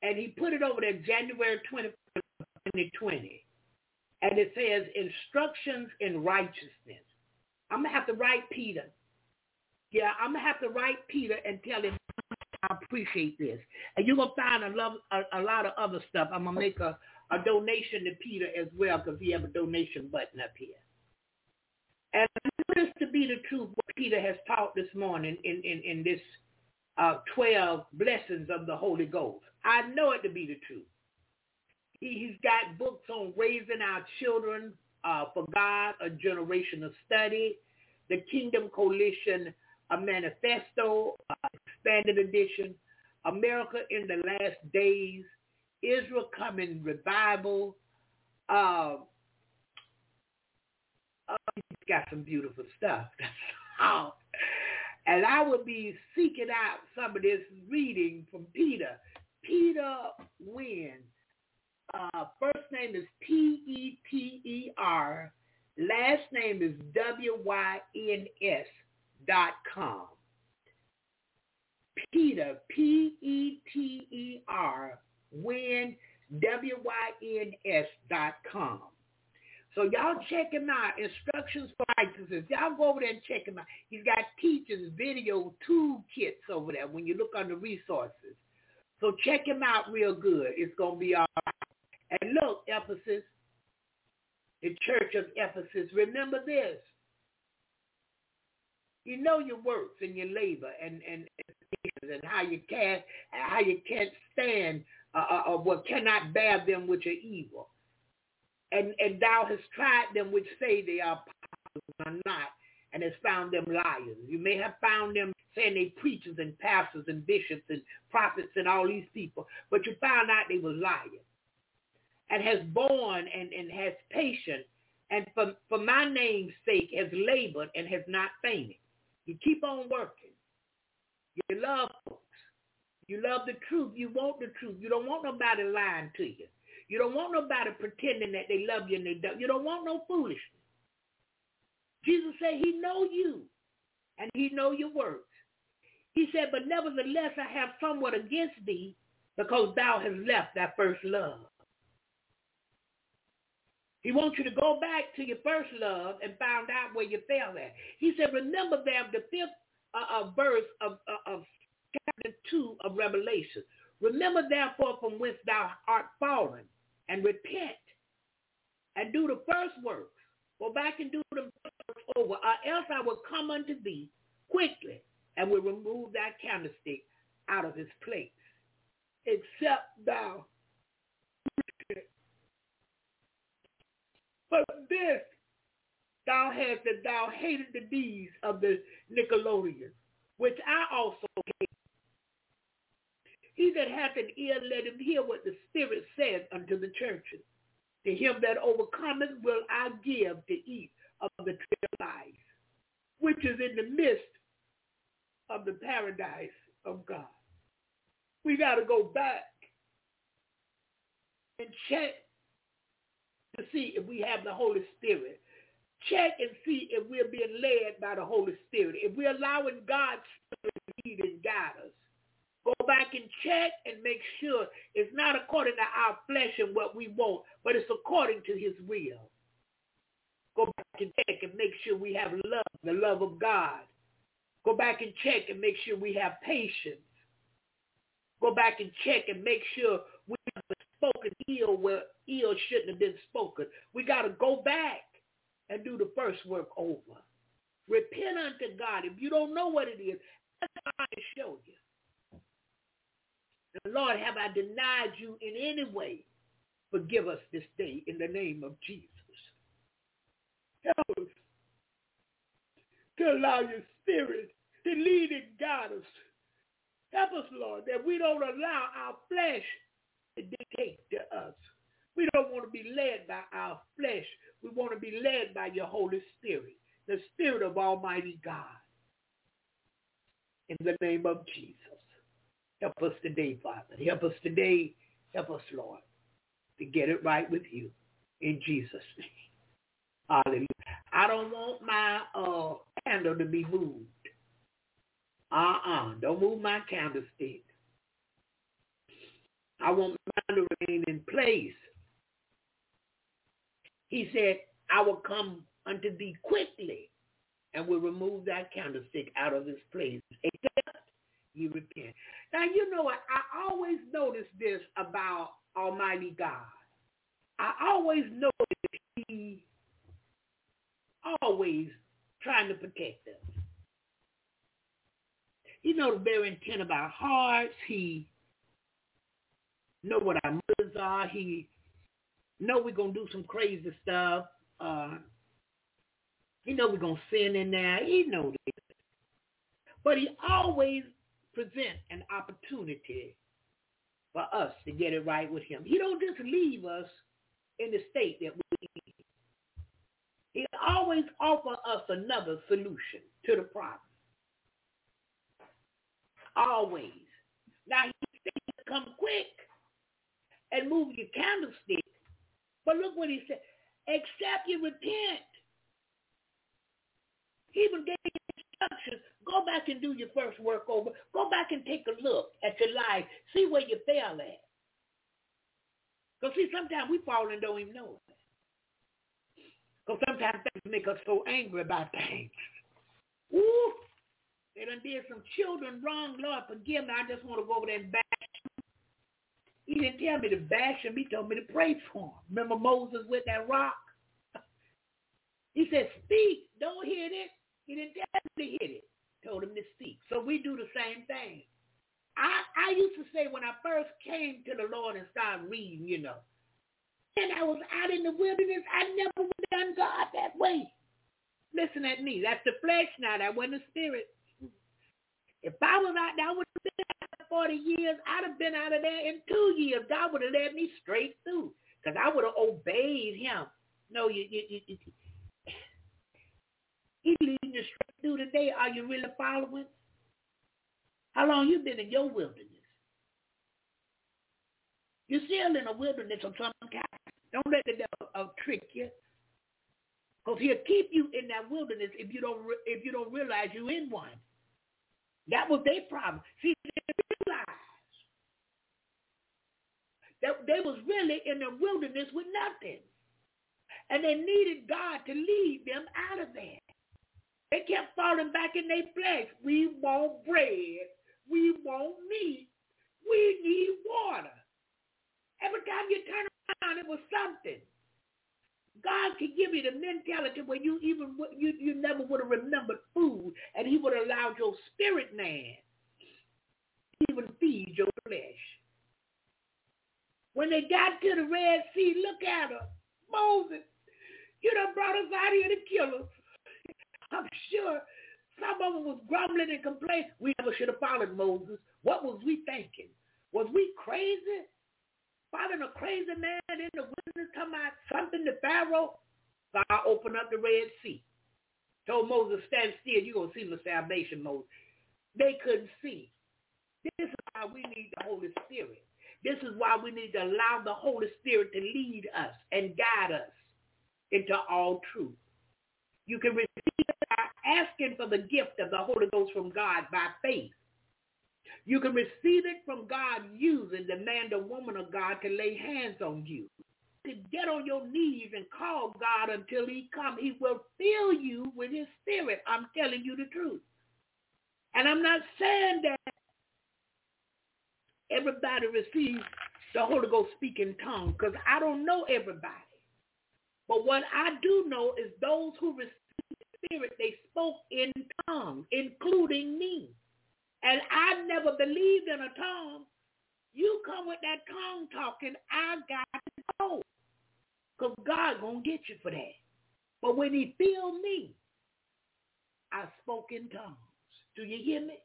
And he put it over there January 20, 2020. And it says instructions in righteousness. I'm to have to write Peter. Yeah, I'm to have to write Peter and tell him I appreciate this. And you're to find a, love, a, a lot of other stuff. I'm to make a, a donation to Peter as well because he have a donation button up here. And I this to be the truth, what Peter has taught this morning in, in, in this uh, 12 blessings of the Holy Ghost. I know it to be the truth. He, he's got books on raising our children uh, for God, a generation of study, the Kingdom Coalition a manifesto, uh, expanded edition, America in the Last Days, Israel Coming Revival. Got some beautiful stuff. and I will be seeking out some of this reading from Peter. Peter Wynn. Uh, first name is P-E-T-E-R. Last name is W-Y-N-S dot com. Peter, P-E-T-E-R, Win, W-Y-N-S dot com. So y'all check him out. Instructions for righteousness. Y'all go over there and check him out. He's got teachers, video, toolkits over there when you look on the resources. So check him out real good. It's going to be all right. And look, Ephesus, the church of Ephesus, remember this. You know your works and your labor and and and how you can't how you can't stand uh, uh, uh, what cannot bear them which are evil. And and thou hast tried them which say they are apostles and are not, and has found them liars. You may have found them saying they preachers and pastors and bishops and prophets and all these people, but you found out they were liars. And has borne and, and has patience, and for, for my name's sake has labored and has not fainted. You keep on working. You love folks. You love the truth. You want the truth. You don't want nobody lying to you. You don't want nobody pretending that they love you and they don't. You don't want no foolishness. Jesus said he know you and he know your works. He said, but nevertheless I have somewhat against thee because thou hast left thy first love. He wants you to go back to your first love and find out where you fell at. He said, remember them, the fifth uh, uh, verse of, uh, of chapter 2 of Revelation. Remember therefore from whence thou art fallen and repent and do the first works. Go back and do the works over, or else I will come unto thee quickly and will remove thy candlestick out of his place. Except thou For this thou hast that thou hated the deeds of the Nicolaitans, which I also hate. He that hath an ear, let him hear what the Spirit says unto the churches. To him that overcometh will I give to eat of the tree of life, which is in the midst of the paradise of God. We got to go back and check to see if we have the Holy Spirit. Check and see if we're being led by the Holy Spirit. If we're allowing God's Spirit to lead and guide us. Go back and check and make sure it's not according to our flesh and what we want, but it's according to his will. Go back and check and make sure we have love, the love of God. Go back and check and make sure we have patience. Go back and check and make sure we have spoken ill where ill shouldn't have been spoken. We got to go back and do the first work over. Repent unto God. If you don't know what it is, God to show you. The Lord, have I denied you in any way? Forgive us this day in the name of Jesus. Help us to allow your spirit to lead and guide us. Help us, Lord, that we don't allow our flesh to dictate to us. We don't want to be led by our flesh. We want to be led by your Holy Spirit, the Spirit of Almighty God. In the name of Jesus. Help us today, Father. Help us today. Help us, Lord, to get it right with you. In Jesus' name. Hallelujah. I don't want my uh, candle to be moved. Uh-uh. Don't move my candlestick. I want mine to remain in place. He said, I will come unto thee quickly and will remove that candlestick out of this place. You repent. Now, you know what? I always notice this about Almighty God. I always notice he always trying to protect us. He knows the very intent of our hearts. He know what our motives are. He know we're going to do some crazy stuff. Uh, he know we're going to sin in there. He know this. But he always present an opportunity for us to get it right with him. He don't just leave us in the state that we're in. He always offer us another solution to the problem. Always. Now he said, come quick and move your candlestick. But look what he said. Except you repent. He even gave instructions. Go back and do your first work over. Go back and take a look at your life. See where you fell at. Because see, sometimes we fall and don't even know it. Because sometimes things make us so angry about things. Ooh, they done did some children wrong. Lord, forgive me. I just want to go over there and bash them. He didn't tell me to bash him. He told me to pray for him. Remember Moses with that rock? he said, speak. Don't hit it. He didn't tell him to hit it. Told him to seek. So we do the same thing. I, I used to say when I first came to the Lord and started reading, you know, and I was out in the wilderness, I never would have done God that way. Listen at me. That's the flesh now. That wasn't the spirit. If I was out there, I would have been out there 40 years. I'd have been out of there in two years. God would have led me straight through because I would have obeyed him. No, you, you, you, He's leading you straight through today. Are you really following? How long you been in your wilderness? You're still in a wilderness of some kind. Don't let the devil uh, trick you. Because he'll keep you in that wilderness if you don't re- if you don't realize you're in one. That was their problem. See, they realized that they was really in the wilderness with nothing. And they needed God to lead them out of there. They kept falling back in their flesh. We want bread. We want meat. We need water. Every time you turn around, it was something. God can give you the mentality where you even you, you never would have remembered food, and He would have allowed your spirit man even feed your flesh. When they got to the Red Sea, look at her, Moses. You done brought us out here to kill us. I'm sure some of them was grumbling and complaining. We never should have followed Moses. What was we thinking? Was we crazy? Following a crazy man in the wilderness come out something to Pharaoh? God opened up the Red Sea. Told Moses, stand still. You're going to see the salvation, Moses. They couldn't see. This is why we need the Holy Spirit. This is why we need to allow the Holy Spirit to lead us and guide us into all truth. You can receive asking for the gift of the Holy Ghost from God by faith. You can receive it from God using the man the woman of God to lay hands on you. To get on your knees and call God until he comes. He will fill you with his spirit. I'm telling you the truth. And I'm not saying that everybody receives the Holy Ghost speaking tongue because I don't know everybody. But what I do know is those who receive Spirit, they spoke in tongues, including me. And I never believed in a tongue. You come with that tongue talking, I got to go. Because God going to get you for that. But when he filled me, I spoke in tongues. Do you hear me?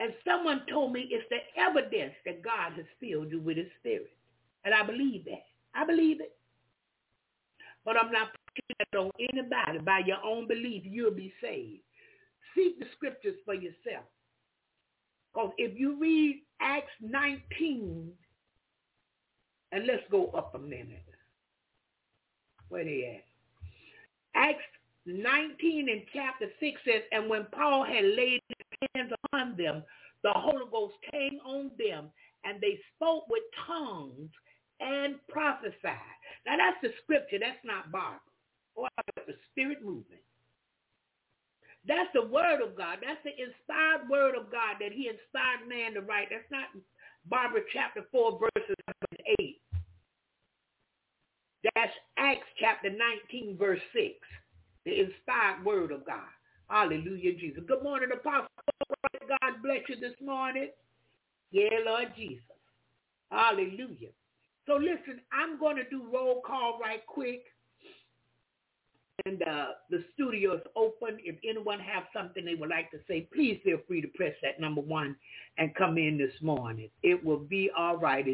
And someone told me it's the evidence that God has filled you with his spirit. And I believe that. I believe it. But I'm not on anybody. By your own belief, you'll be saved. Seek the scriptures for yourself. Because if you read Acts 19, and let's go up a minute. Where they at? Acts 19 in chapter 6 says, And when Paul had laid his hands on them, the Holy Ghost came on them, and they spoke with tongues and prophesied. Now that's the scripture. That's not Bible. Or the spirit movement. That's the word of God. That's the inspired word of God that he inspired man to write. That's not Barbara chapter 4 verses 8. That's Acts chapter 19 verse 6. The inspired word of God. Hallelujah, Jesus. Good morning, Apostle. God bless you this morning. Yeah, Lord Jesus. Hallelujah. So listen, I'm going to do roll call right quick. And uh, the studio is open. If anyone have something they would like to say, please feel free to press that number one and come in this morning. It will be all right.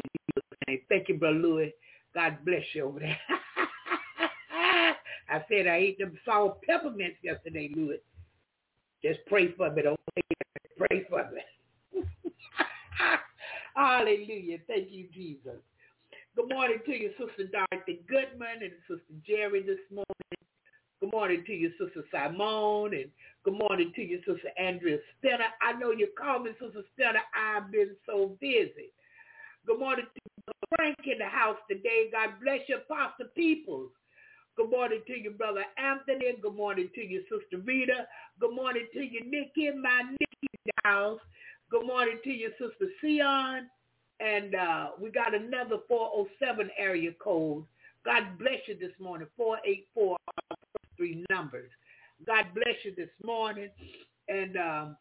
Thank you, Brother Louis. God bless you over there. I said I ate them salt peppermints yesterday, Louis. Just pray for me. Don't pray for me. Hallelujah. Thank you, Jesus. Good morning to you, Sister Dorothy Goodman and Sister Jerry this morning. Good morning to you, Sister Simone, and good morning to you, Sister Andrea Stenner. I know you called me, Sister Stenner. I've been so busy. Good morning to Frank in the house today. God bless you, Pastor Peoples. Good morning to you, Brother Anthony. Good morning to you, Sister Rita. Good morning to you, Nikki, my Nikki house. Good morning to you, Sister Sion. And uh, we got another 407 area code. God bless you this morning, 484 three numbers. God bless you this morning. And um,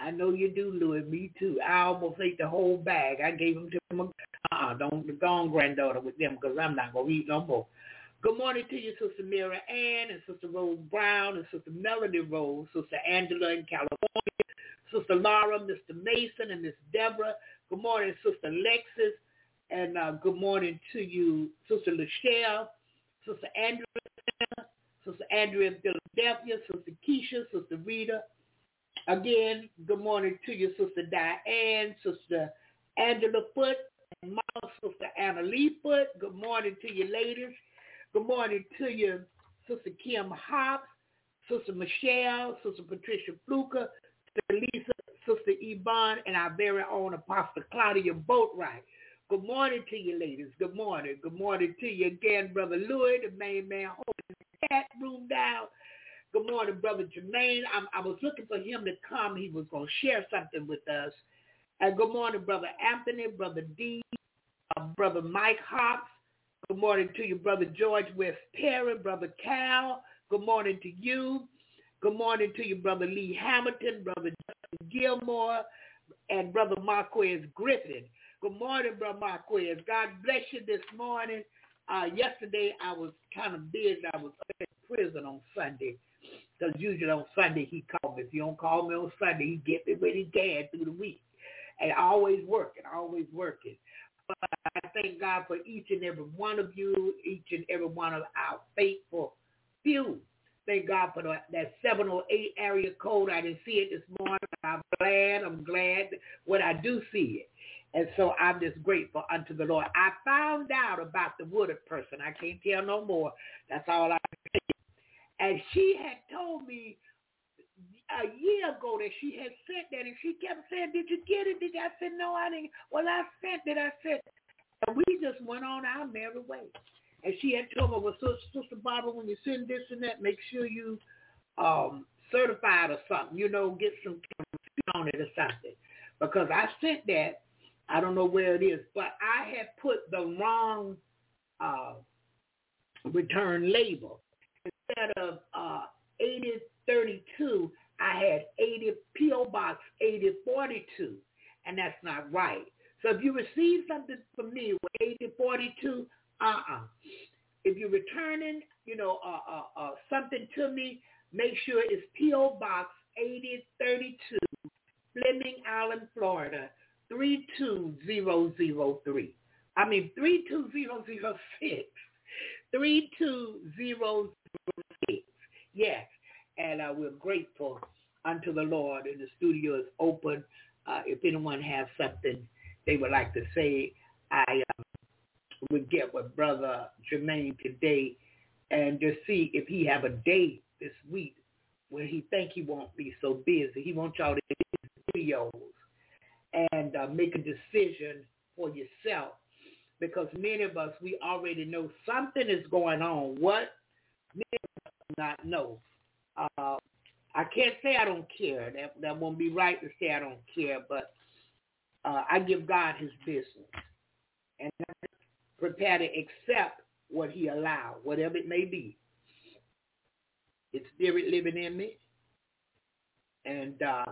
I know you do, Louis. Me too. I almost ate the whole bag. I gave them to my uh, don't on granddaughter with them because I'm not gonna eat no more. Good morning to you, Sister Mira Ann and Sister Rose Brown and Sister Melody Rose, Sister Angela in California, Sister Laura, Mr. Mason and Miss Deborah. Good morning, Sister Lexis. And uh, good morning to you, Sister Lachelle, Sister Andrea, Sister Andrea Philadelphia, Sister Keisha, Sister Rita. Again, good morning to you, Sister Diane, Sister Angela Foot, and Mama, Sister Anna Lee Foot. Good morning to you, ladies. Good morning to you, Sister Kim Hobbs, Sister Michelle, Sister Patricia Fluker, Sister Lisa, Sister Yvonne, and our very own Apostle Claudia Boatwright. Good morning to you, ladies. Good morning. Good morning to you again, Brother Louis, the main man holding chat room down. Good morning, Brother Jermaine. I'm, i was looking for him to come. He was going to share something with us. And good morning, Brother Anthony, Brother D, uh, Brother Mike Hawks. Good morning to you, Brother George West Perry, Brother Cal. Good morning to you. Good morning to you, Brother Lee Hamilton, Brother Justin Gilmore, and Brother Marquez Griffin. Good morning, Brother Marquez. God bless you this morning. Uh, yesterday I was kind of busy. I was in prison on Sunday. Because usually on Sunday he called me. If you don't call me on Sunday, he get me when he can through the week. And always working, always working. But I thank God for each and every one of you, each and every one of our faithful few. Thank God for that 708 area code. I didn't see it this morning. I'm glad. I'm glad when I do see it. And so I'm just grateful unto the Lord. I found out about the Woodard person. I can't tell no more. That's all I can. And she had told me a year ago that she had sent that, and she kept saying, "Did you get it?" Did I said, "No, I didn't." Well, I sent it. I said, and we just went on our merry way. And she had told me, "Well, Sister Barbara, when you send this and that, make sure you um certified or something. You know, get some on it or something." Because I sent that I don't know where it is, but I had put the wrong uh, return label. Instead of uh, 8032, I had 80 P.O. Box 8042, and that's not right. So if you receive something from me with 8042, uh-uh. If you're returning, you know, uh, uh, uh, something to me, make sure it's P.O. Box 8032, Fleming Island, Florida, 32003. I mean 32006. 32006. Yes. And uh, we're grateful unto the Lord. And the studio is open. Uh, if anyone has something they would like to say, I um, would get with Brother Jermaine today and just see if he have a day this week where he think he won't be so busy. He wants y'all to get videos and uh, make a decision for yourself because many of us, we already know something is going on. What? Many of us do not know. Uh, I can't say I don't care. That that won't be right to say I don't care, but uh, I give God His business, and I'm to accept what He allowed, whatever it may be. It's spirit living in me, and uh,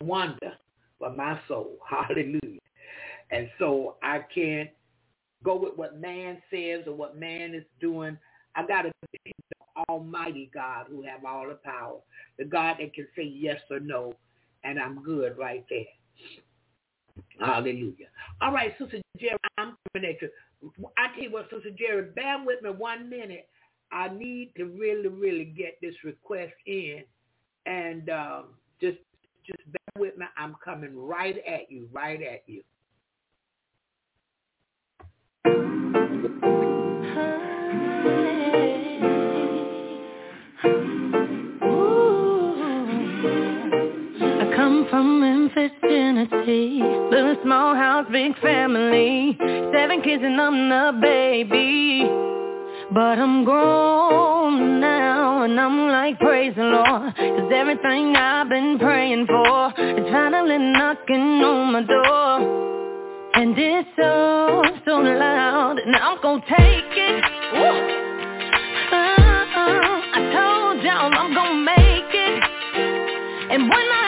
a wonder for my soul. Hallelujah. And so I can't go with what man says or what man is doing. I got to be the Almighty God who have all the power, the God that can say yes or no, and I'm good right there. Hallelujah. All right, Sister Jerry, I'm coming at you. I tell you what, Sister Jerry, bear with me one minute. I need to really, really get this request in, and um, just, just with me. I'm coming right at you, right at you. I come from Memphis, Tennessee. Little small house, big family. Seven kids and I'm the baby. But I'm grown now and I'm like praise the Lord. Cause everything I've been praying for Is finally knocking on my door. And it's so, so loud And I'm gonna take it. Uh, I told y'all I'm gonna make it. And when I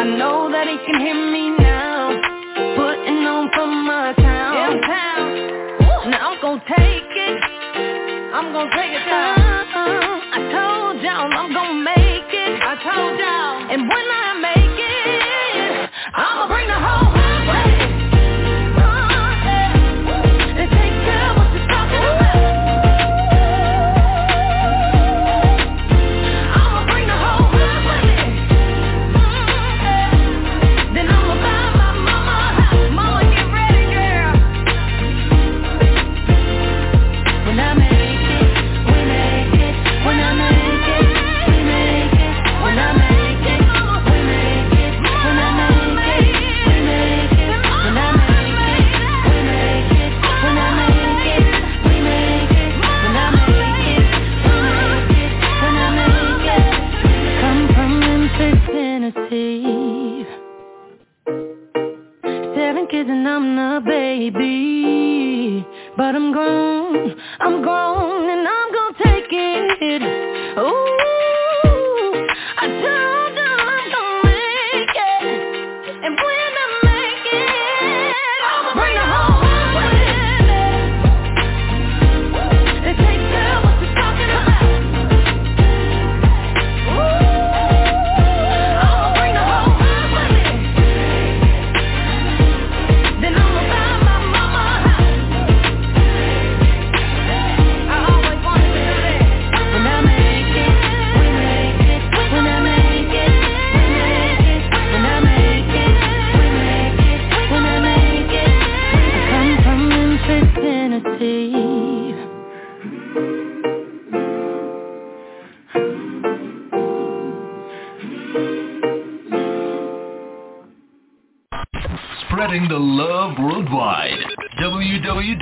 I know that he can hear me now. Putting on for my town. Now I'm gonna take it. I'm gonna take it down. I told y'all I'm gonna make it. I told y'all. And when I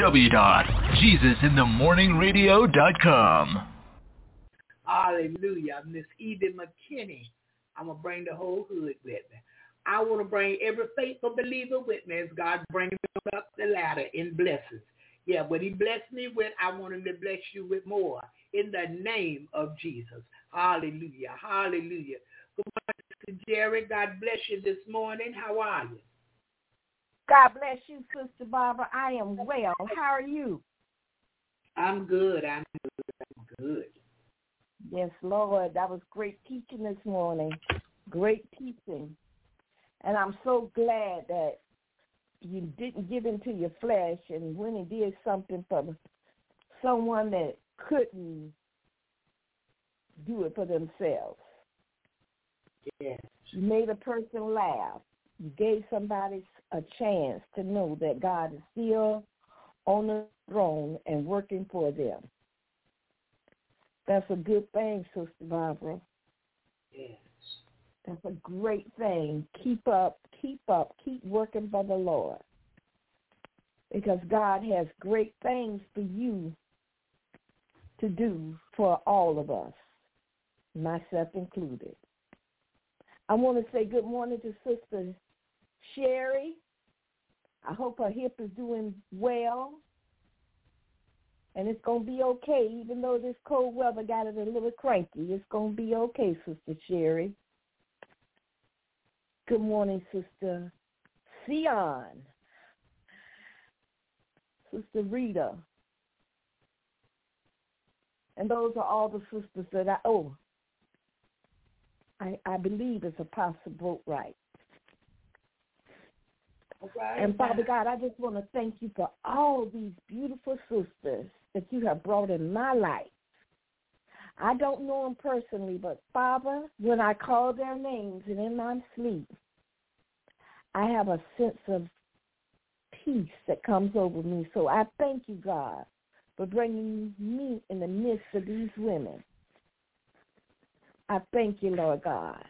www.jesusinthemorningradio.com. Hallelujah. Miss Edie McKinney. I'm going to bring the whole hood with me. I want to bring every faithful believer with me as God brings them up the ladder in blessings. Yeah, what he blessed me with, I want him to bless you with more. In the name of Jesus. Hallelujah. Hallelujah. Good morning, Jerry. God bless you this morning. How are you? God bless you, Sister Barbara. I am well. How are you? I'm good. I'm good. I'm good. Yes, Lord. That was great teaching this morning. Great teaching. And I'm so glad that you didn't give into your flesh and when he did something for someone that couldn't do it for themselves. Yes. You made a person laugh. You gave somebody a chance to know that God is still on the throne and working for them. That's a good thing, Sister Barbara. Yes. That's a great thing. Keep up, keep up, keep working for the Lord. Because God has great things for you to do for all of us, myself included. I want to say good morning to Sister Sherry. I hope her hip is doing well. And it's going to be okay, even though this cold weather got it a little cranky. It's going to be okay, Sister Sherry. Good morning, Sister Sion. Sister Rita. And those are all the sisters that I, oh, I, I believe it's Apostle Boatwright. And Father God, I just want to thank you for all these beautiful sisters that you have brought in my life. I don't know them personally, but Father, when I call their names and in my sleep, I have a sense of peace that comes over me. So I thank you, God, for bringing me in the midst of these women. I thank you, Lord God.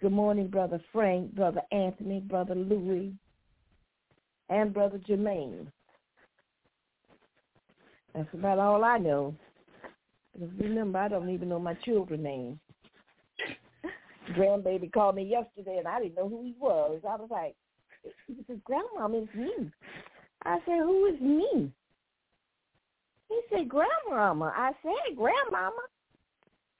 Good morning, Brother Frank, Brother Anthony, Brother Louis, and Brother Jermaine. That's about all I know. Because remember, I don't even know my children's names. Grandbaby called me yesterday, and I didn't know who he was. I was like, he said, Grandmama, it's me. I said, who is me? He said, Grandmama. I said, Grandmama.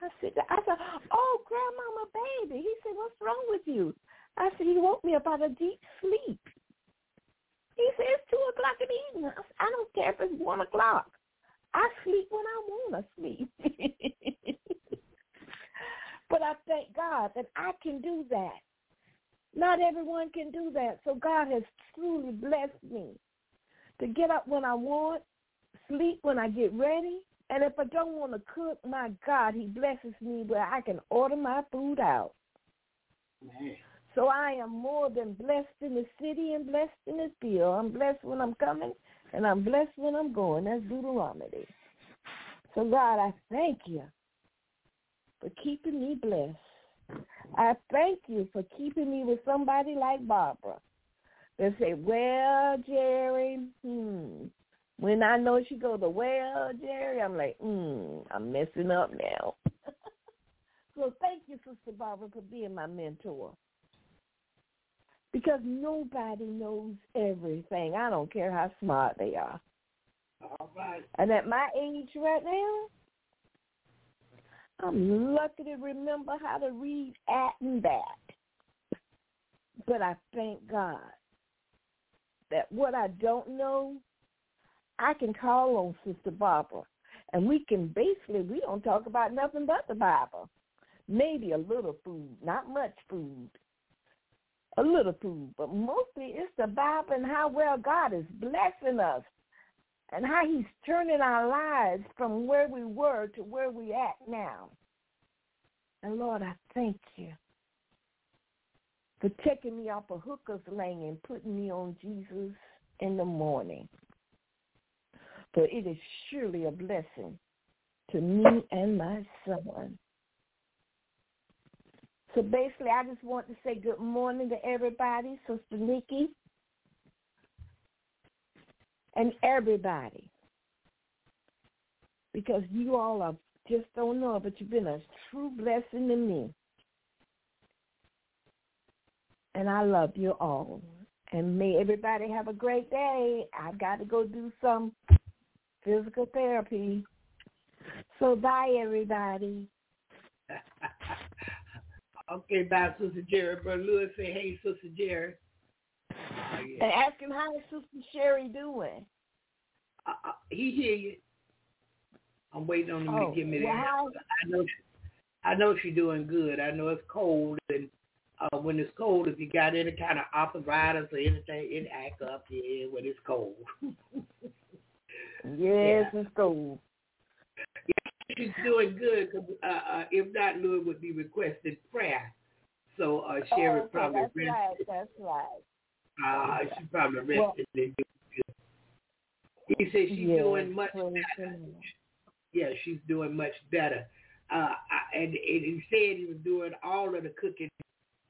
I said, I said, oh, Grandmama, baby. He said, what's wrong with you? I said, he woke me up out of deep sleep. He said, it's 2 o'clock in the evening. I, said, I don't care if it's 1 o'clock. I sleep when I want to sleep. but I thank God that I can do that. Not everyone can do that. So God has truly blessed me to get up when I want, sleep when I get ready, and if I don't want to cook, my God, he blesses me where I can order my food out. Man. So I am more than blessed in the city and blessed in the field. I'm blessed when I'm coming, and I'm blessed when I'm going. That's Deuteronomy. So God, I thank you for keeping me blessed. I thank you for keeping me with somebody like Barbara. They say, well, Jerry, hmm, when I know she goes to well, Jerry, I'm like, mm, I'm messing up now. so thank you, Sister Barbara, for being my mentor. Because nobody knows everything. I don't care how smart they are. All right. And at my age right now, I'm lucky to remember how to read at and that. But I thank God that what I don't know, I can call on Sister Barbara. And we can basically, we don't talk about nothing but the Bible. Maybe a little food, not much food. A little food, but mostly it's the Bible and how well God is blessing us and how he's turning our lives from where we were to where we at now. And Lord, I thank you for taking me off of hooker's lane and putting me on Jesus in the morning. For it is surely a blessing to me and my son. So basically, I just want to say good morning to everybody, Sister Nikki, and everybody. Because you all are just don't know, but you've been a true blessing to me. And I love you all. And may everybody have a great day. I've got to go do some physical therapy. So bye, everybody. okay, bye, Sister Jerry. Brother Lewis say, hey, Sister Jerry. Oh, yeah. And ask him how is Sister Sherry doing. Uh, uh, he hear you. I'm waiting on him Oh, to give me that. how- I know, she, I know she's doing good. I know it's cold and uh, when it's cold, if you got any kind of arthritis or anything, it act up, yeah, when it's cold. yes, yeah. it's cold. Yeah, she's doing good. Cause, uh, uh, if not, Louis would be requesting prayer. So uh, Sherry oh, probably that's right. That's right. Uh, she probably rested well, and He said she's yeah, doing much better. Yeah, she's doing much better. Uh, and, and he said he was doing all of the cooking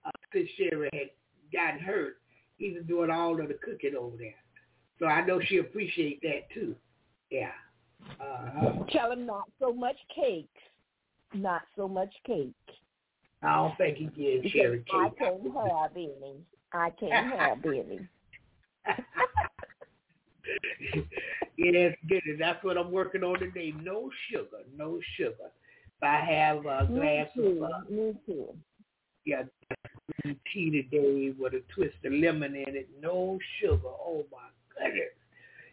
uh, since Sherry had gotten hurt. He was doing all of the cooking over there. So I know she appreciate that too. Yeah. Uh, Tell him not so much cakes. Not so much cake. I don't think he gives Sherry cake. I can't have any. I can't have any. yes, good. That's what I'm working on today. No sugar, no sugar. If I have a glass too, of uh, me too. Yeah, tea today with a twist of lemon in it. No sugar. Oh my goodness.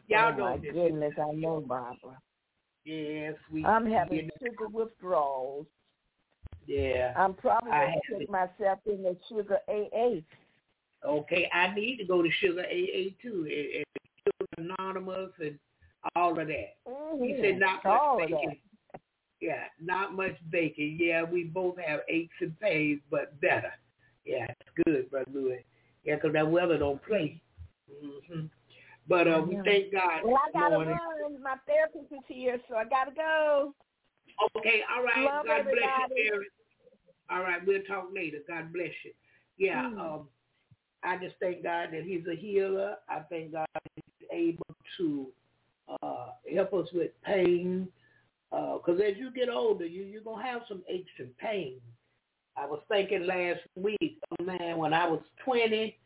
Y'all oh know my this. goodness, I know, Barbara. Yes, we. I'm having sugar withdrawals. Yeah. I'm probably going to take myself in the sugar AA. Okay, I need to go to Sugar AA too, and, and Anonymous and all of that. Mm-hmm. He said not much all bacon. Yeah, not much bacon. Yeah, we both have aches and pains, but better. Yeah, it's good, Brother Louis. Yeah, 'cause that weather don't play. Mm-hmm. But uh, we thank God. Well, I gotta morning. run. My therapist is here, so I gotta go. Okay, all right. Love God everybody. bless you, Mary. All right, we'll talk later. God bless you. Yeah, Mm. um, I just thank God that He's a healer. I thank God that He's able to uh, help us with pain. Because as you get older, you, you're going to have some aches and pains. I was thinking last week, oh man, when I was 20,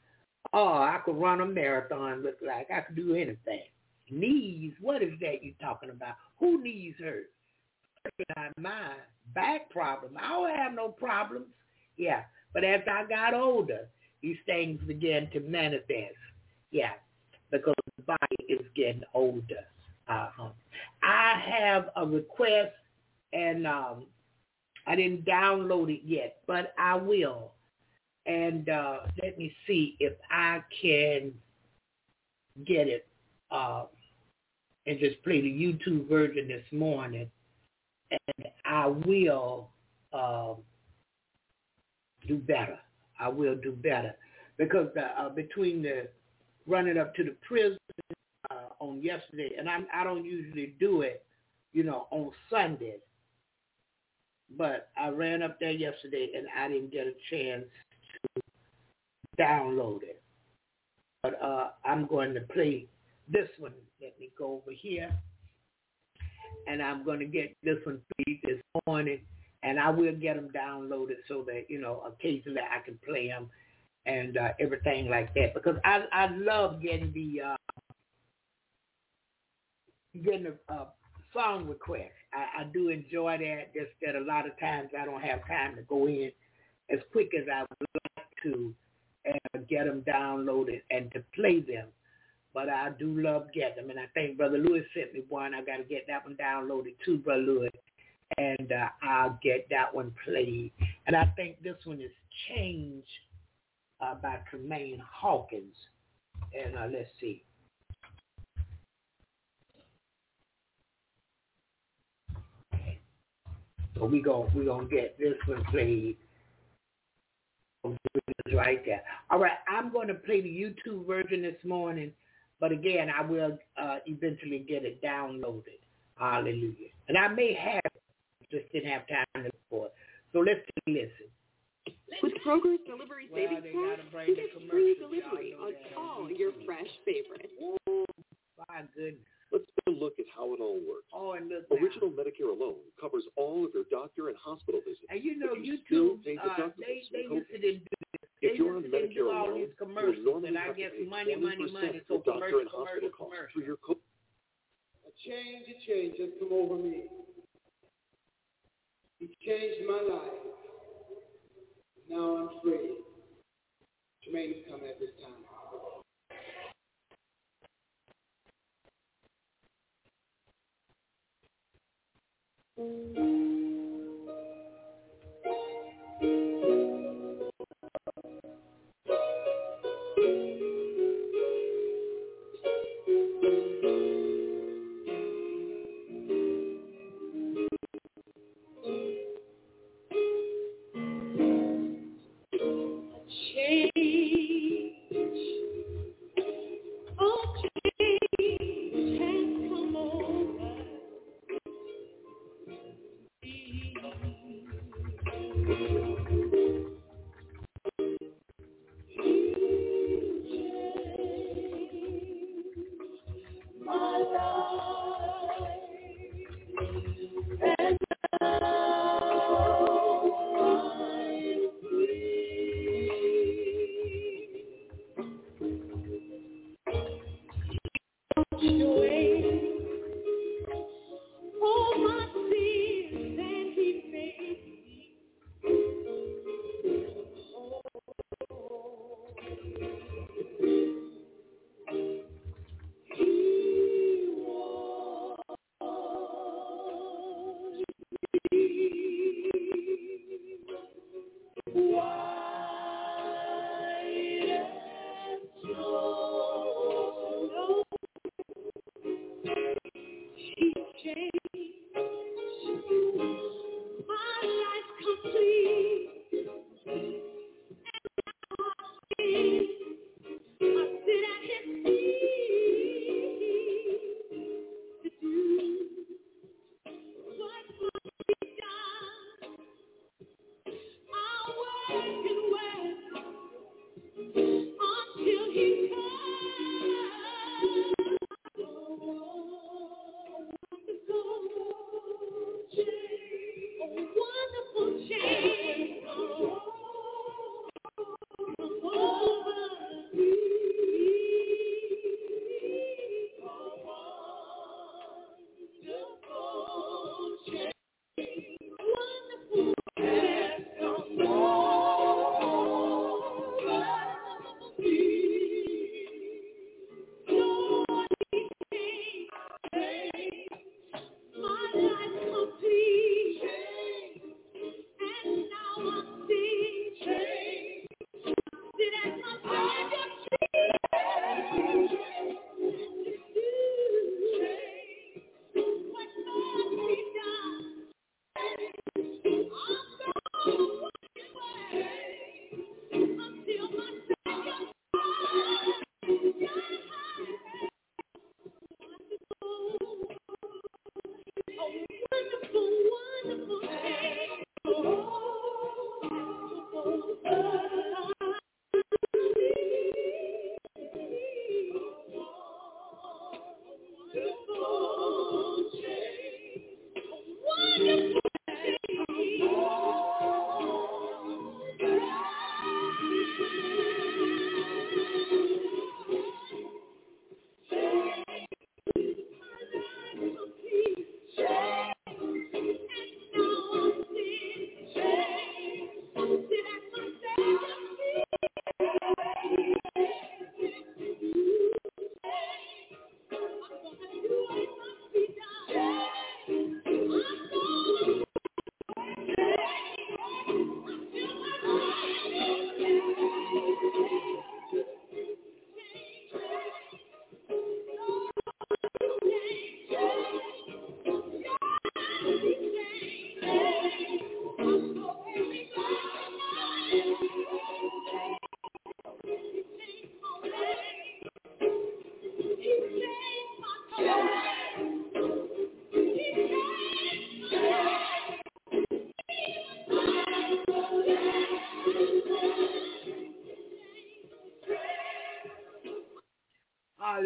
oh, I could run a marathon, look like I could do anything. Knees, what is that you talking about? Who knees hurt? Not mine. Back problem. I don't have no problems. Yeah. But as I got older, these things began to manifest. Yeah. Because the body is getting older. Uh-huh. I have a request and um, I didn't download it yet, but I will. And uh, let me see if I can get it uh, and just play the YouTube version this morning. And I will um, do better. I will do better because the, uh, between the running up to the prison uh, on yesterday, and I'm, I don't usually do it, you know, on Sundays, but I ran up there yesterday and I didn't get a chance to download it. But uh, I'm going to play this one. Let me go over here. And I'm going to get this one played this morning. And I will get them downloaded so that, you know, occasionally I can play them and uh, everything like that. Because I, I love getting the, uh, getting a, a song request. I, I do enjoy that. Just that a lot of times I don't have time to go in as quick as I would like to and get them downloaded and to play them. But I do love getting them, and I think Brother Lewis sent me one. I got to get that one downloaded too, Brother Lewis, and uh, I'll get that one played. And I think this one is Change uh, by Tramaine Hawkins. And uh, let's see. So we going we gonna get this one played right there. All right, I'm going to play the YouTube version this morning, but again, I will uh, eventually get it downloaded. Hallelujah. And I may have it, just didn't have time to for it. So let's listen. With Kroger's Delivery Well, Savings Card, you get free delivery on all your fresh favorites. Oh, my goodness. Let's take a look at how it all works. Oh, and look now. Original Medicare alone covers all of your doctor and hospital visits. And you know, but you still YouTube, pay uh, deductibles they, they and used to copays. do this. If They you're on do Medicare all alone, these you'll commercials, normally and I have to guess pay money, money, 20% money. for So doctor commercial, and hospital costs commercial. for your co- A change, a change has come over me. He changed my life. Now I'm free. Tramaine is coming at this time. Thank you.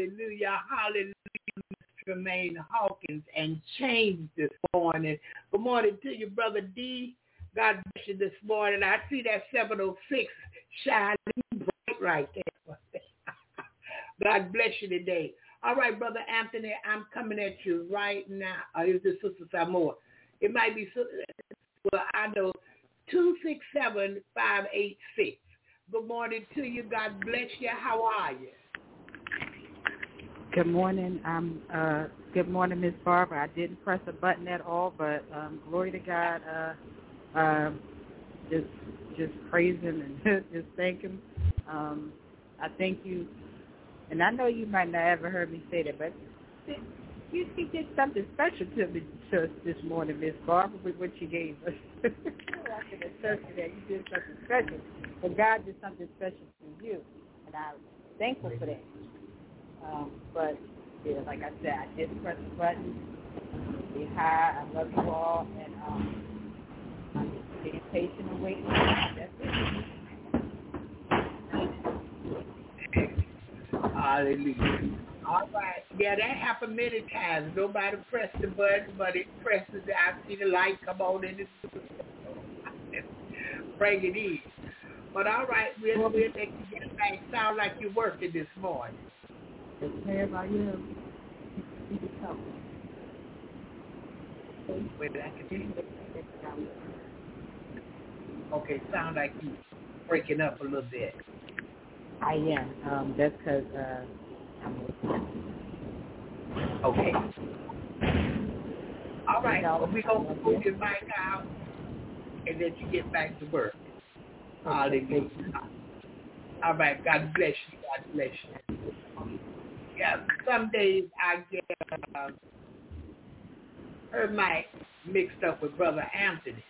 Hallelujah. Hallelujah. Tramaine Hawkins and change this morning. Good morning to you, Brother D. God bless you this morning. I see that 706 shining bright right there. God bless you today. All right, Brother Anthony, I'm coming at you right now. Uh, is this Sister Samoa? It might be, well, I know, 267586. Good morning to you. God bless you. How are you? Good morning. Um, uh, good morning, Miss Barbara. I didn't press a button at all, but um, glory to God. Uh, uh, just, just praise Him and just thank Him. Um, I thank you, and I know you might not ever heard me say that, but you, you did something special to me to us this morning, Miss Barbara, with what you gave us. I can attest to that. You did something special, but God did something special for you, and I'm thankful for that. Um, but yeah, like I said, I didn't press the button. Say hi. I love you all, and um, I'm just being patient and waiting. That's it. Hallelujah. All right. Yeah, that happened many times. Nobody pressed the button, but it presses. I see the light come on in the Bring it in. But all right, we'll, we'll let you get back. Sound like you're working this morning. Ma'am, I am. Wait, I can hear you. Okay, sound like you breaking up a little bit. I am. Um, that's because uh, I'm Okay. All right. Well, going to move your mic out and then you get back to work. Hallelujah. All right. God bless you. God bless you. Yeah, some days I get uh, her mic mixed up with Brother Anthony.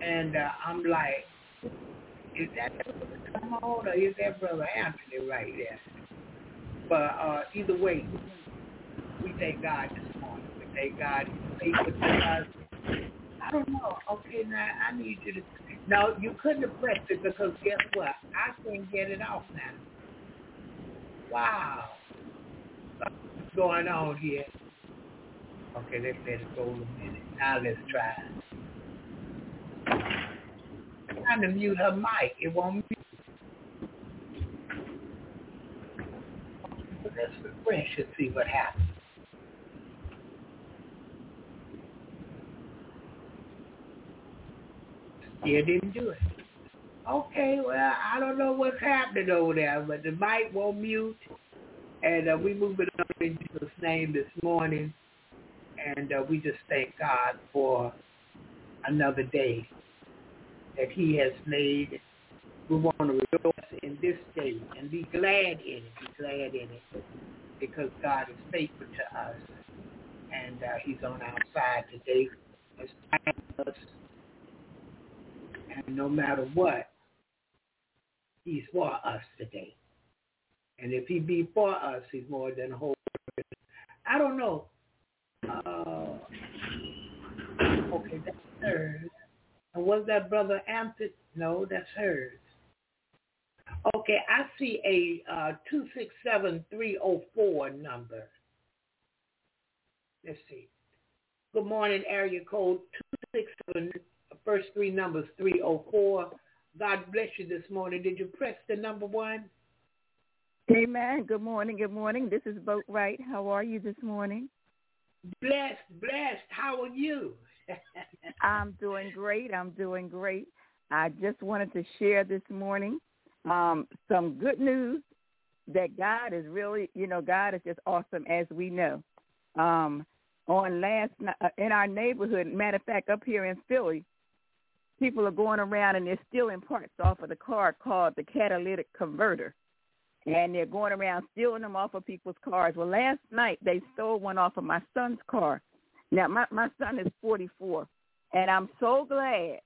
And uh, I'm like, is that come on or is that Brother Anthony right there? But uh, either way, we thank God this morning. We thank God He's to us. I don't know. Okay, now I need you to. No, you couldn't have pressed it because guess what? I can't get it off now. Wow. What's going on here? Okay, let's let it go a minute. Now let's try. Trying to mute her mic. It won't mute. Let's refresh and see what happens. Still didn't do it. Okay, well, I don't know what's happening over there, but the mic won't mute. And uh, we move it up in Jesus' name this morning. And uh, we just thank God for another day that he has made. We want to rejoice in this day and be glad in it, be glad in it, because God is faithful to us. And uh, he's on our side today. Us. And no matter what, he's for us today. And if he be for us, he's more than whole. I don't know. Uh, okay, that's hers. And was that brother Anthony? No, that's hers. Okay, I see a uh, 267304 number. Let's see. Good morning, area code 267, first three numbers 304. God bless you this morning. Did you press the number one? Amen. Good morning. Good morning. This is Boatwright. How are you this morning? Blessed, blessed. How are you? I'm doing great. I'm doing great. I just wanted to share this morning um, some good news that God is really, you know, God is just awesome as we know. Um, on last uh, in our neighborhood, matter of fact, up here in Philly, people are going around and they're stealing parts off of the car called the catalytic converter and they're going around stealing them off of people's cars. Well, last night they stole one off of my son's car. Now, my, my son is 44, and I'm so glad,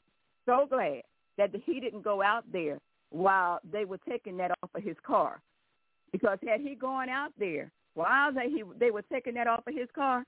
so glad that he didn't go out there while they were taking that off of his car. Because had he gone out there while they, he, they were taking that off of his car,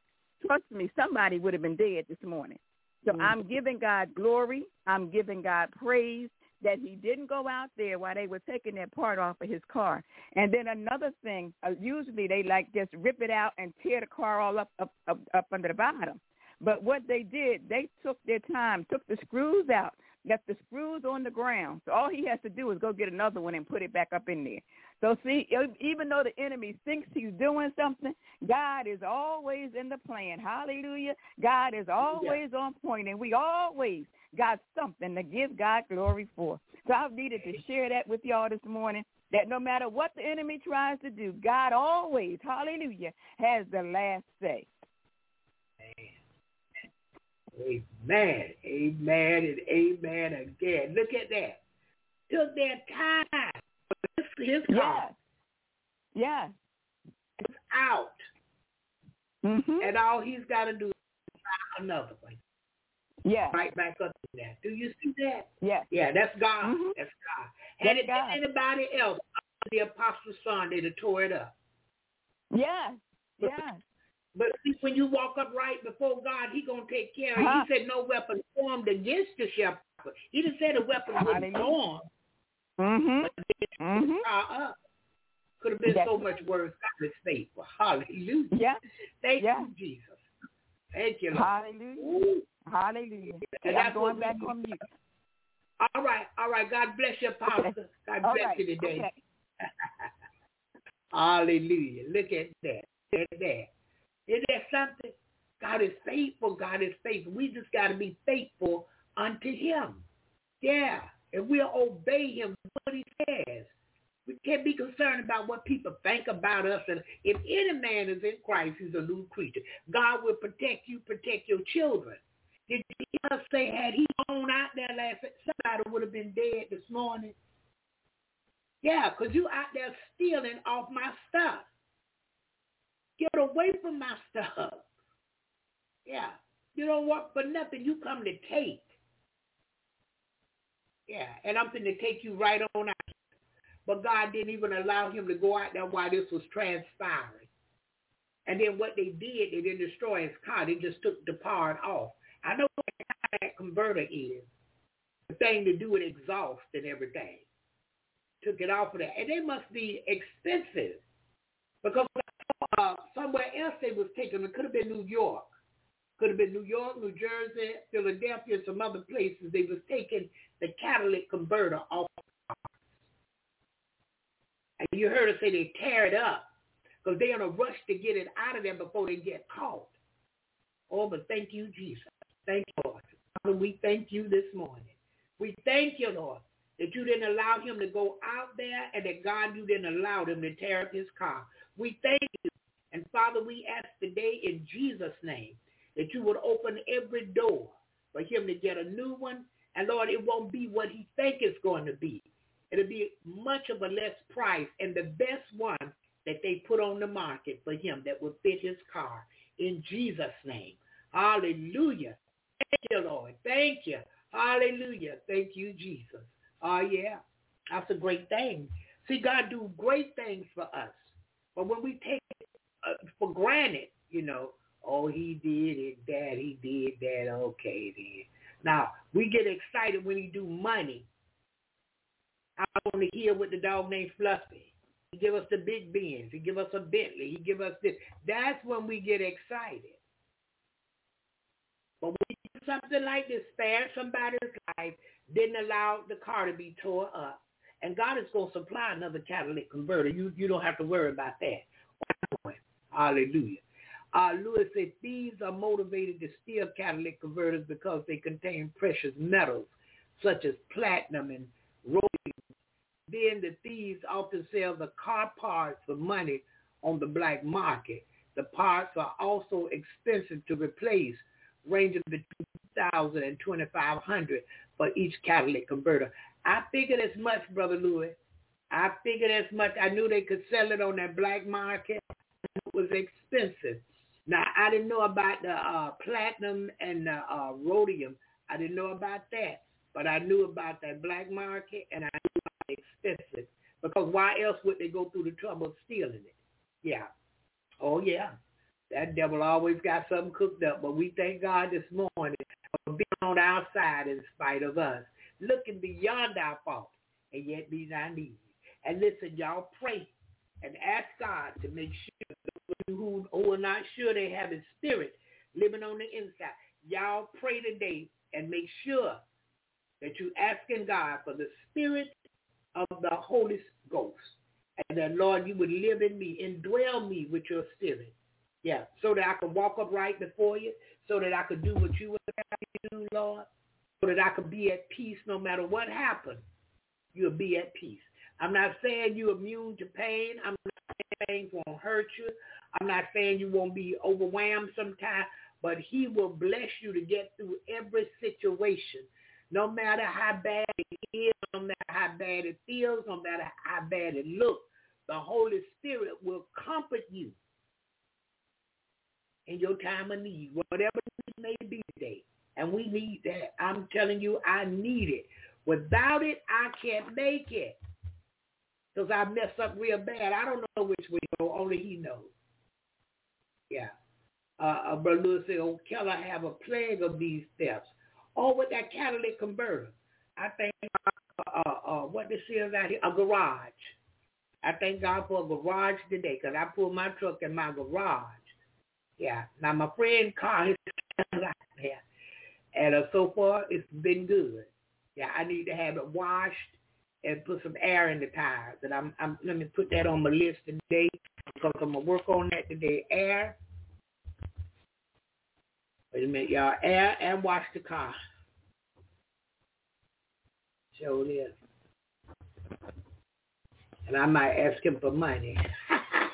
trust me, somebody would have been dead this morning. So mm-hmm. I'm giving God glory. I'm giving God praise that he didn't go out there while they were taking that part off of his car. And then another thing, uh, usually they like just rip it out and tear the car all up, up up up under the bottom. But what they did, they took their time, took the screws out, left the screws on the ground. So all he has to do is go get another one and put it back up in there. So see, even though the enemy thinks he's doing something, God is always in the plan. Hallelujah. God is always yeah. on point, and we always got something to give God glory for. So I've needed to share that with y'all this morning that no matter what the enemy tries to do, God always, hallelujah, has the last say. Amen. Amen and amen again. Look at that. Took their time. His car. Yes. It's out. Mm-hmm. And all he's got to do is buy another one. Yeah. Right back up to that. Do you see that? Yeah. Yeah, that's God. Mm-hmm. That's God. Had that's it God. been anybody else, the apostle's Son, they'd have tore it up. Yeah. Yeah. But see, when you walk up right before God, He gonna take care of huh He said, "No weapon formed against the shepherd." He didn't say the weapon wouldn't form. Mm-hmm. But mm-hmm. up. Could have been That's so much worse. God is faithful. Hallelujah. Yeah. Thank yeah. you, Jesus. Thank you, Lord. Hallelujah. Ooh. Hallelujah. And I'm going back on mute. All right, all right. God bless you, Pastor. God bless right. you today. Okay. Hallelujah. Look at that. said that. Is that something? God is faithful. God is faithful. We just got to be faithful unto him. Yeah. And we'll obey him what he says. We can't be concerned about what people think about us. And if any man is in Christ, he's a new creature. God will protect you, protect your children. Did you say had he gone out there last night, somebody would have been dead this morning? Yeah, because you out there stealing off my stuff. Get away from my stuff. Yeah. You don't work for nothing. You come to take. Yeah. And I'm going to take you right on out. But God didn't even allow him to go out there while this was transpiring. And then what they did, they didn't destroy his car. They just took the part off. I know what that converter is. The thing to do with exhaust and everything. Took it off of that. And they must be expensive. Because uh, somewhere else they was taken. It could have been New York. Could have been New York, New Jersey, Philadelphia, and some other places. They was taking the catalytic converter off. And you heard us say they tear it up because they're in a rush to get it out of there before they get caught. Oh, but thank you, Jesus. Thank you, Lord. Father, we thank you this morning. We thank you, Lord, that you didn't allow him to go out there and that God, you didn't allow him to tear up his car. We thank you. And Father, we ask today in Jesus' name that you would open every door for him to get a new one. And Lord, it won't be what he think it's going to be. It'll be much of a less price and the best one that they put on the market for him that will fit his car. In Jesus' name. Hallelujah. Thank you, Lord. Thank you. Hallelujah. Thank you, Jesus. Oh, yeah. That's a great thing. See, God do great things for us. But when we take uh, for granted, you know, oh, he did it, that, he did that, okay, then. Now, we get excited when he do money. I want to hear what the dog named Fluffy. He give us the big Benz. He give us a Bentley. He give us this. That's when we get excited. But when do something like this, spare somebody's life, didn't allow the car to be tore up. And God is going to supply another catalytic converter. You you don't have to worry about that. Hallelujah. Uh, Lewis said thieves are motivated to steal catalytic converters because they contain precious metals such as platinum and rhodium. Then the thieves often sell the car parts for money on the black market. The parts are also expensive to replace, ranging between 2000 and 2500 for each catalytic converter. I figured as much, Brother Louis. I figured as much. I knew they could sell it on that black market. Was expensive. Now, I didn't know about the uh, platinum and the uh, rhodium. I didn't know about that. But I knew about that black market, and I knew how expensive. Because why else would they go through the trouble of stealing it? Yeah. Oh, yeah. That devil always got something cooked up. But we thank God this morning for being on our side in spite of us looking beyond our fault and yet meet our needs. And listen, y'all pray and ask God to make sure who, who are not sure they have his spirit living on the inside. Y'all pray today and make sure that you're asking God for the spirit of the Holy Ghost. And that, Lord, you would live in me, indwell me with your spirit. Yeah, so that I could walk upright before you, so that I could do what you would have me do, Lord so that I could be at peace no matter what happens. You'll be at peace. I'm not saying you're immune to pain. I'm not saying pain won't hurt you. I'm not saying you won't be overwhelmed sometimes, but he will bless you to get through every situation. No matter how bad it is, no matter how bad it feels, no matter how bad it looks, the Holy Spirit will comfort you in your time of need, whatever it may be today. And we need that. I'm telling you, I need it. Without it, I can't make it. Because I mess up real bad. I don't know which way to go. Only he knows. Yeah. Uh, Brother Lewis said, oh, Keller have a plague of these thefts. Oh, with that catalytic converter. I thank uh, uh, what this is out here, a garage. I thank God for a garage today because I pulled my truck in my garage. Yeah. Now my friend car, his out there. And uh, so far, it's been good. Yeah, I need to have it washed and put some air in the tires. And I'm, I'm let me put that on my list today. because I'm to work on that today. Air. Wait a minute, y'all. Air and wash the car. Show this. And I might ask him for money.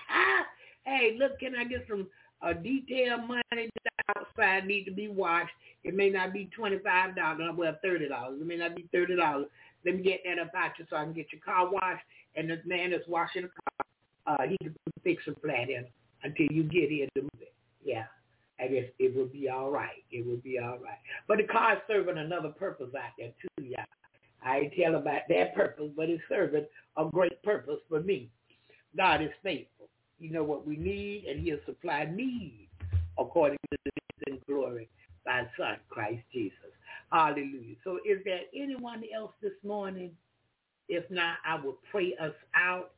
hey, look, can I get some uh, detailed money that outside need to be washed? It may not be $25, well, $30. It may not be $30. Let me get that up out you so I can get your car washed. And the man that's washing the car, uh, he can fix a flat in until you get here to move it. Yeah. I guess it will be all right. It will be all right. But the car is serving another purpose out there too, y'all. I ain't tell about that purpose, but it's serving a great purpose for me. God is faithful. You know what we need, and he'll supply needs according to the glory by son, Christ Jesus. Hallelujah. So is there anyone else this morning? If not, I will pray us out,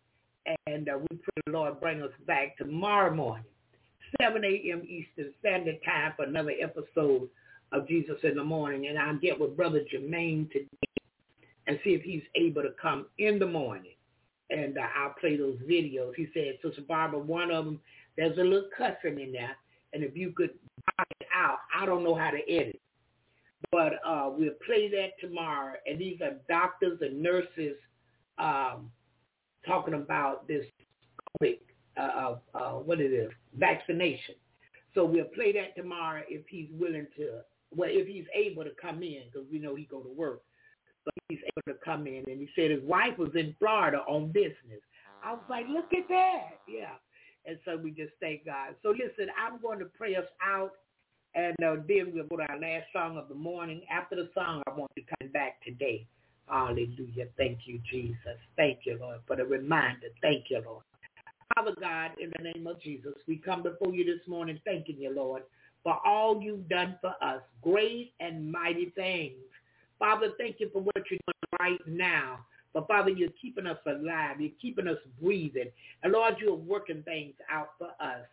and uh, we pray the Lord bring us back tomorrow morning, 7 a.m. Eastern Standard Time for another episode of Jesus in the Morning. And I'll get with Brother Jermaine today and see if he's able to come in the morning. And uh, I'll play those videos. He said, Sister Barbara, one of them, there's a little cussing in there. And if you could knock it out, I don't know how to edit. But uh, we'll play that tomorrow. And these are doctors and nurses um, talking about this COVID, uh, uh, what it is, vaccination. So we'll play that tomorrow if he's willing to, well, if he's able to come in, because we know he go to work but he's able to come in. And he said his wife was in Florida on business. I was like, look at that. Yeah. And so we just thank God. So listen, I'm going to pray us out. And uh, then we'll go to our last song of the morning. After the song, I want to come back today. Hallelujah. Thank you, Jesus. Thank you, Lord, for the reminder. Thank you, Lord. Father God, in the name of Jesus, we come before you this morning thanking you, Lord, for all you've done for us, great and mighty things. Father, thank you for what you're doing right now. But Father, you're keeping us alive. You're keeping us breathing. And Lord, you're working things out for us.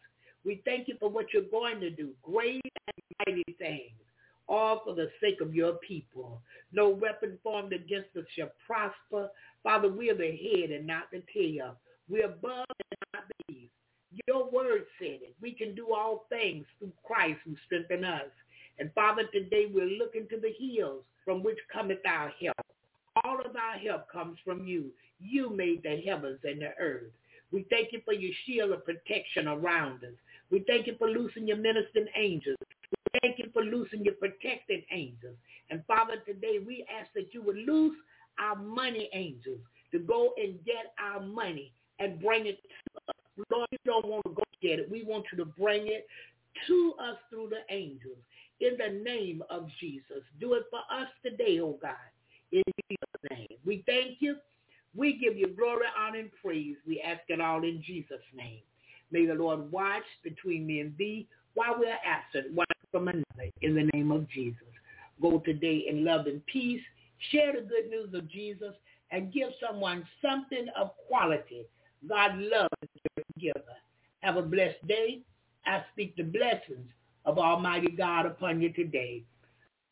We thank you for what you're going to do. Great and mighty things. All for the sake of your people. No weapon formed against us shall prosper. Father, we are the head and not the tail. We're above and not beneath. Your word said it. We can do all things through Christ who strengthens us. And Father, today we're looking to the hills from which cometh our help. All of our help comes from you. You made the heavens and the earth. We thank you for your shield of protection around us. We thank you for loosing your ministering angels. We thank you for loosing your protecting angels. And Father, today we ask that you would loose our money angels to go and get our money and bring it to us. Lord, we don't want to go get it. We want you to bring it to us through the angels in the name of Jesus. Do it for us today, oh God, in Jesus' name. We thank you. We give you glory, honor, and praise. We ask it all in Jesus' name. May the Lord watch between me and thee while we are absent, one from another, in the name of Jesus. Go today in love and peace. Share the good news of Jesus and give someone something of quality. God loves the giver. Have a blessed day. I speak the blessings of Almighty God upon you today.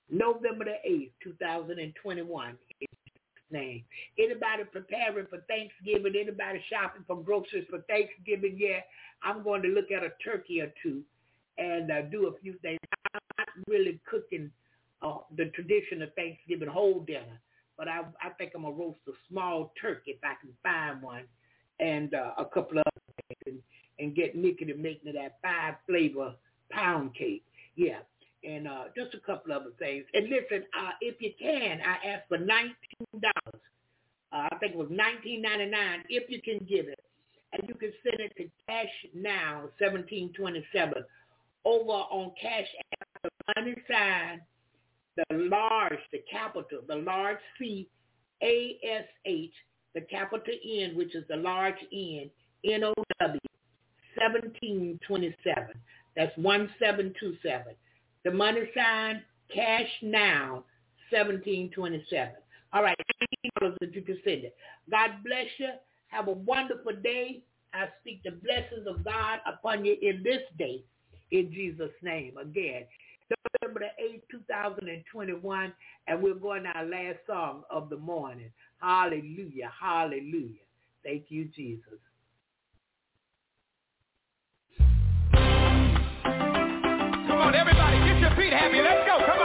November the 8th, 2021 in name. Anybody preparing for Thanksgiving, anybody shopping for groceries for Thanksgiving, yeah, I'm going to look at a turkey or two and uh, do a few things. I'm not really cooking uh, the tradition of Thanksgiving whole dinner, but I, I think I'm going to roast a small turkey if I can find one and uh, a couple of things and, and get Nikki to make me that five flavor pound cake. Yeah. And uh, just a couple other things. And listen, uh, if you can, I ask for $19. Uh, I think it was nineteen ninety nine. if you can give it. And you can send it to Cash Now, 1727, over on Cash App, the money sign, the large, the capital, the large C, A-S-H, the capital N, which is the large N, N-O-W, 1727. That's 1727. The money sign, cash now, 1727. All right, $19 that you can send it. God bless you. Have a wonderful day. I speak the blessings of God upon you in this day in Jesus' name. Again, November the 8th, 2021, and we're going to our last song of the morning. Hallelujah, hallelujah. Thank you, Jesus. Come on, everybody, get your feet happy. Let's go. Come on!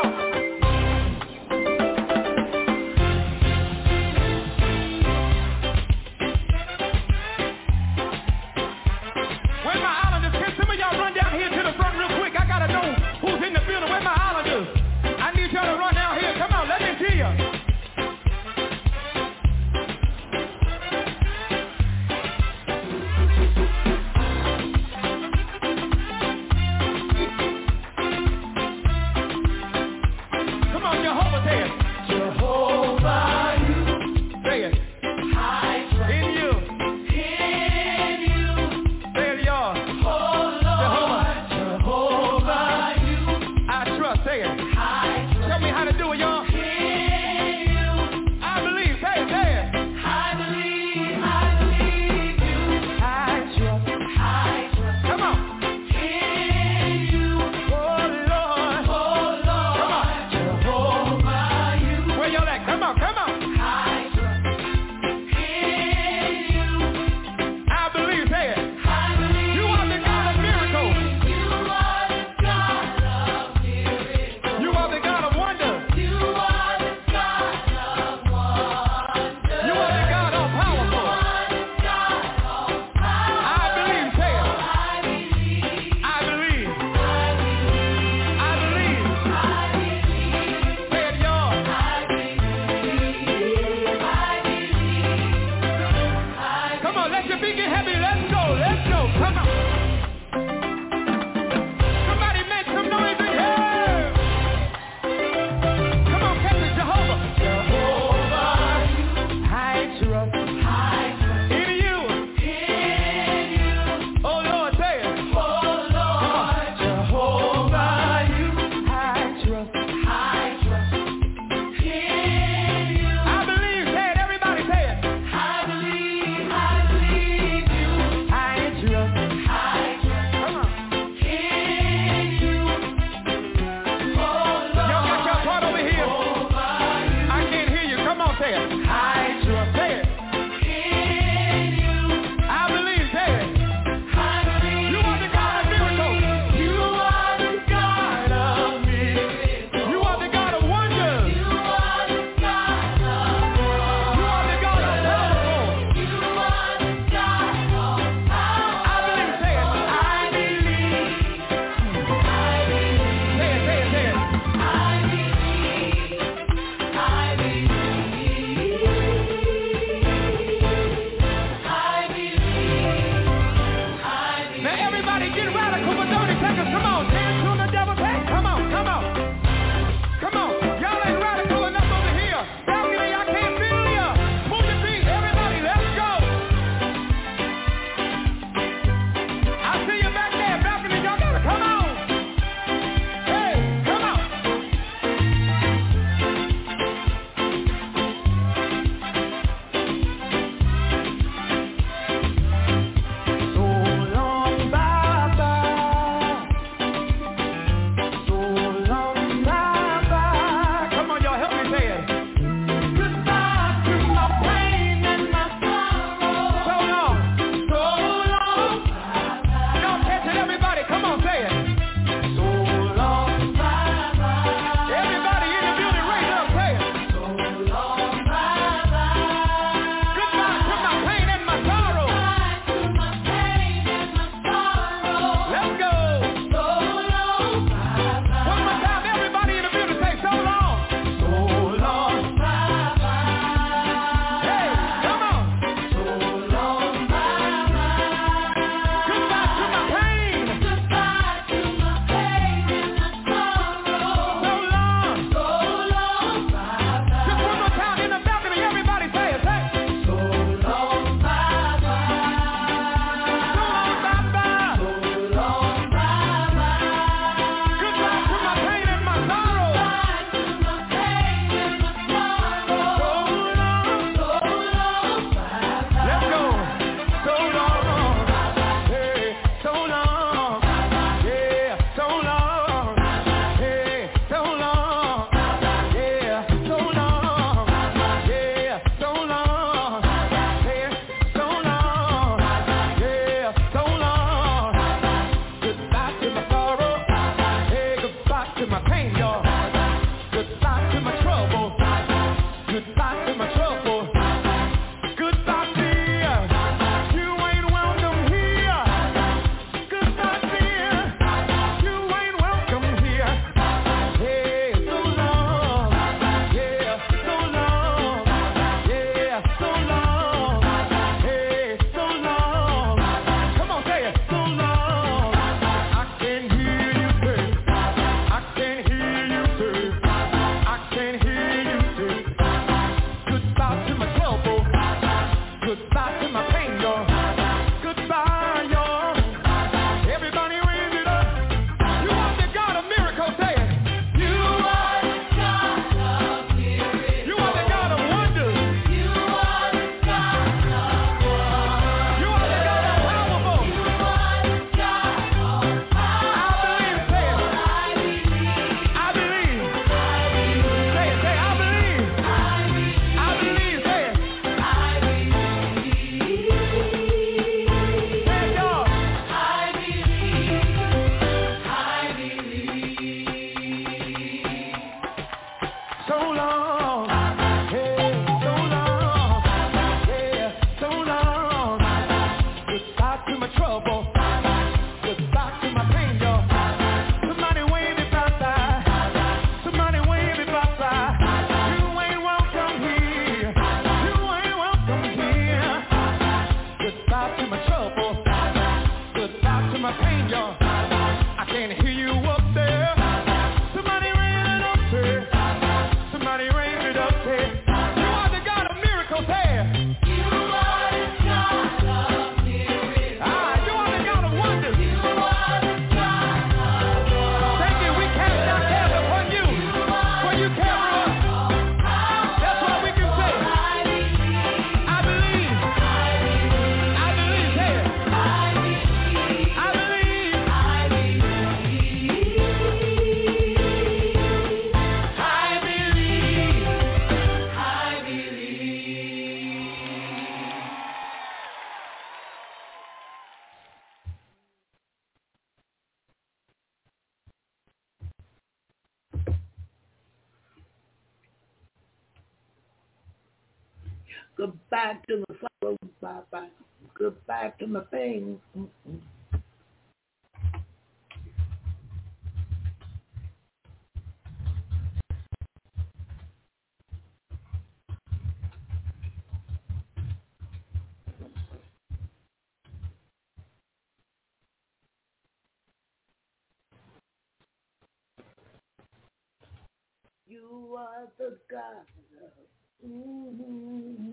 Mm-hmm.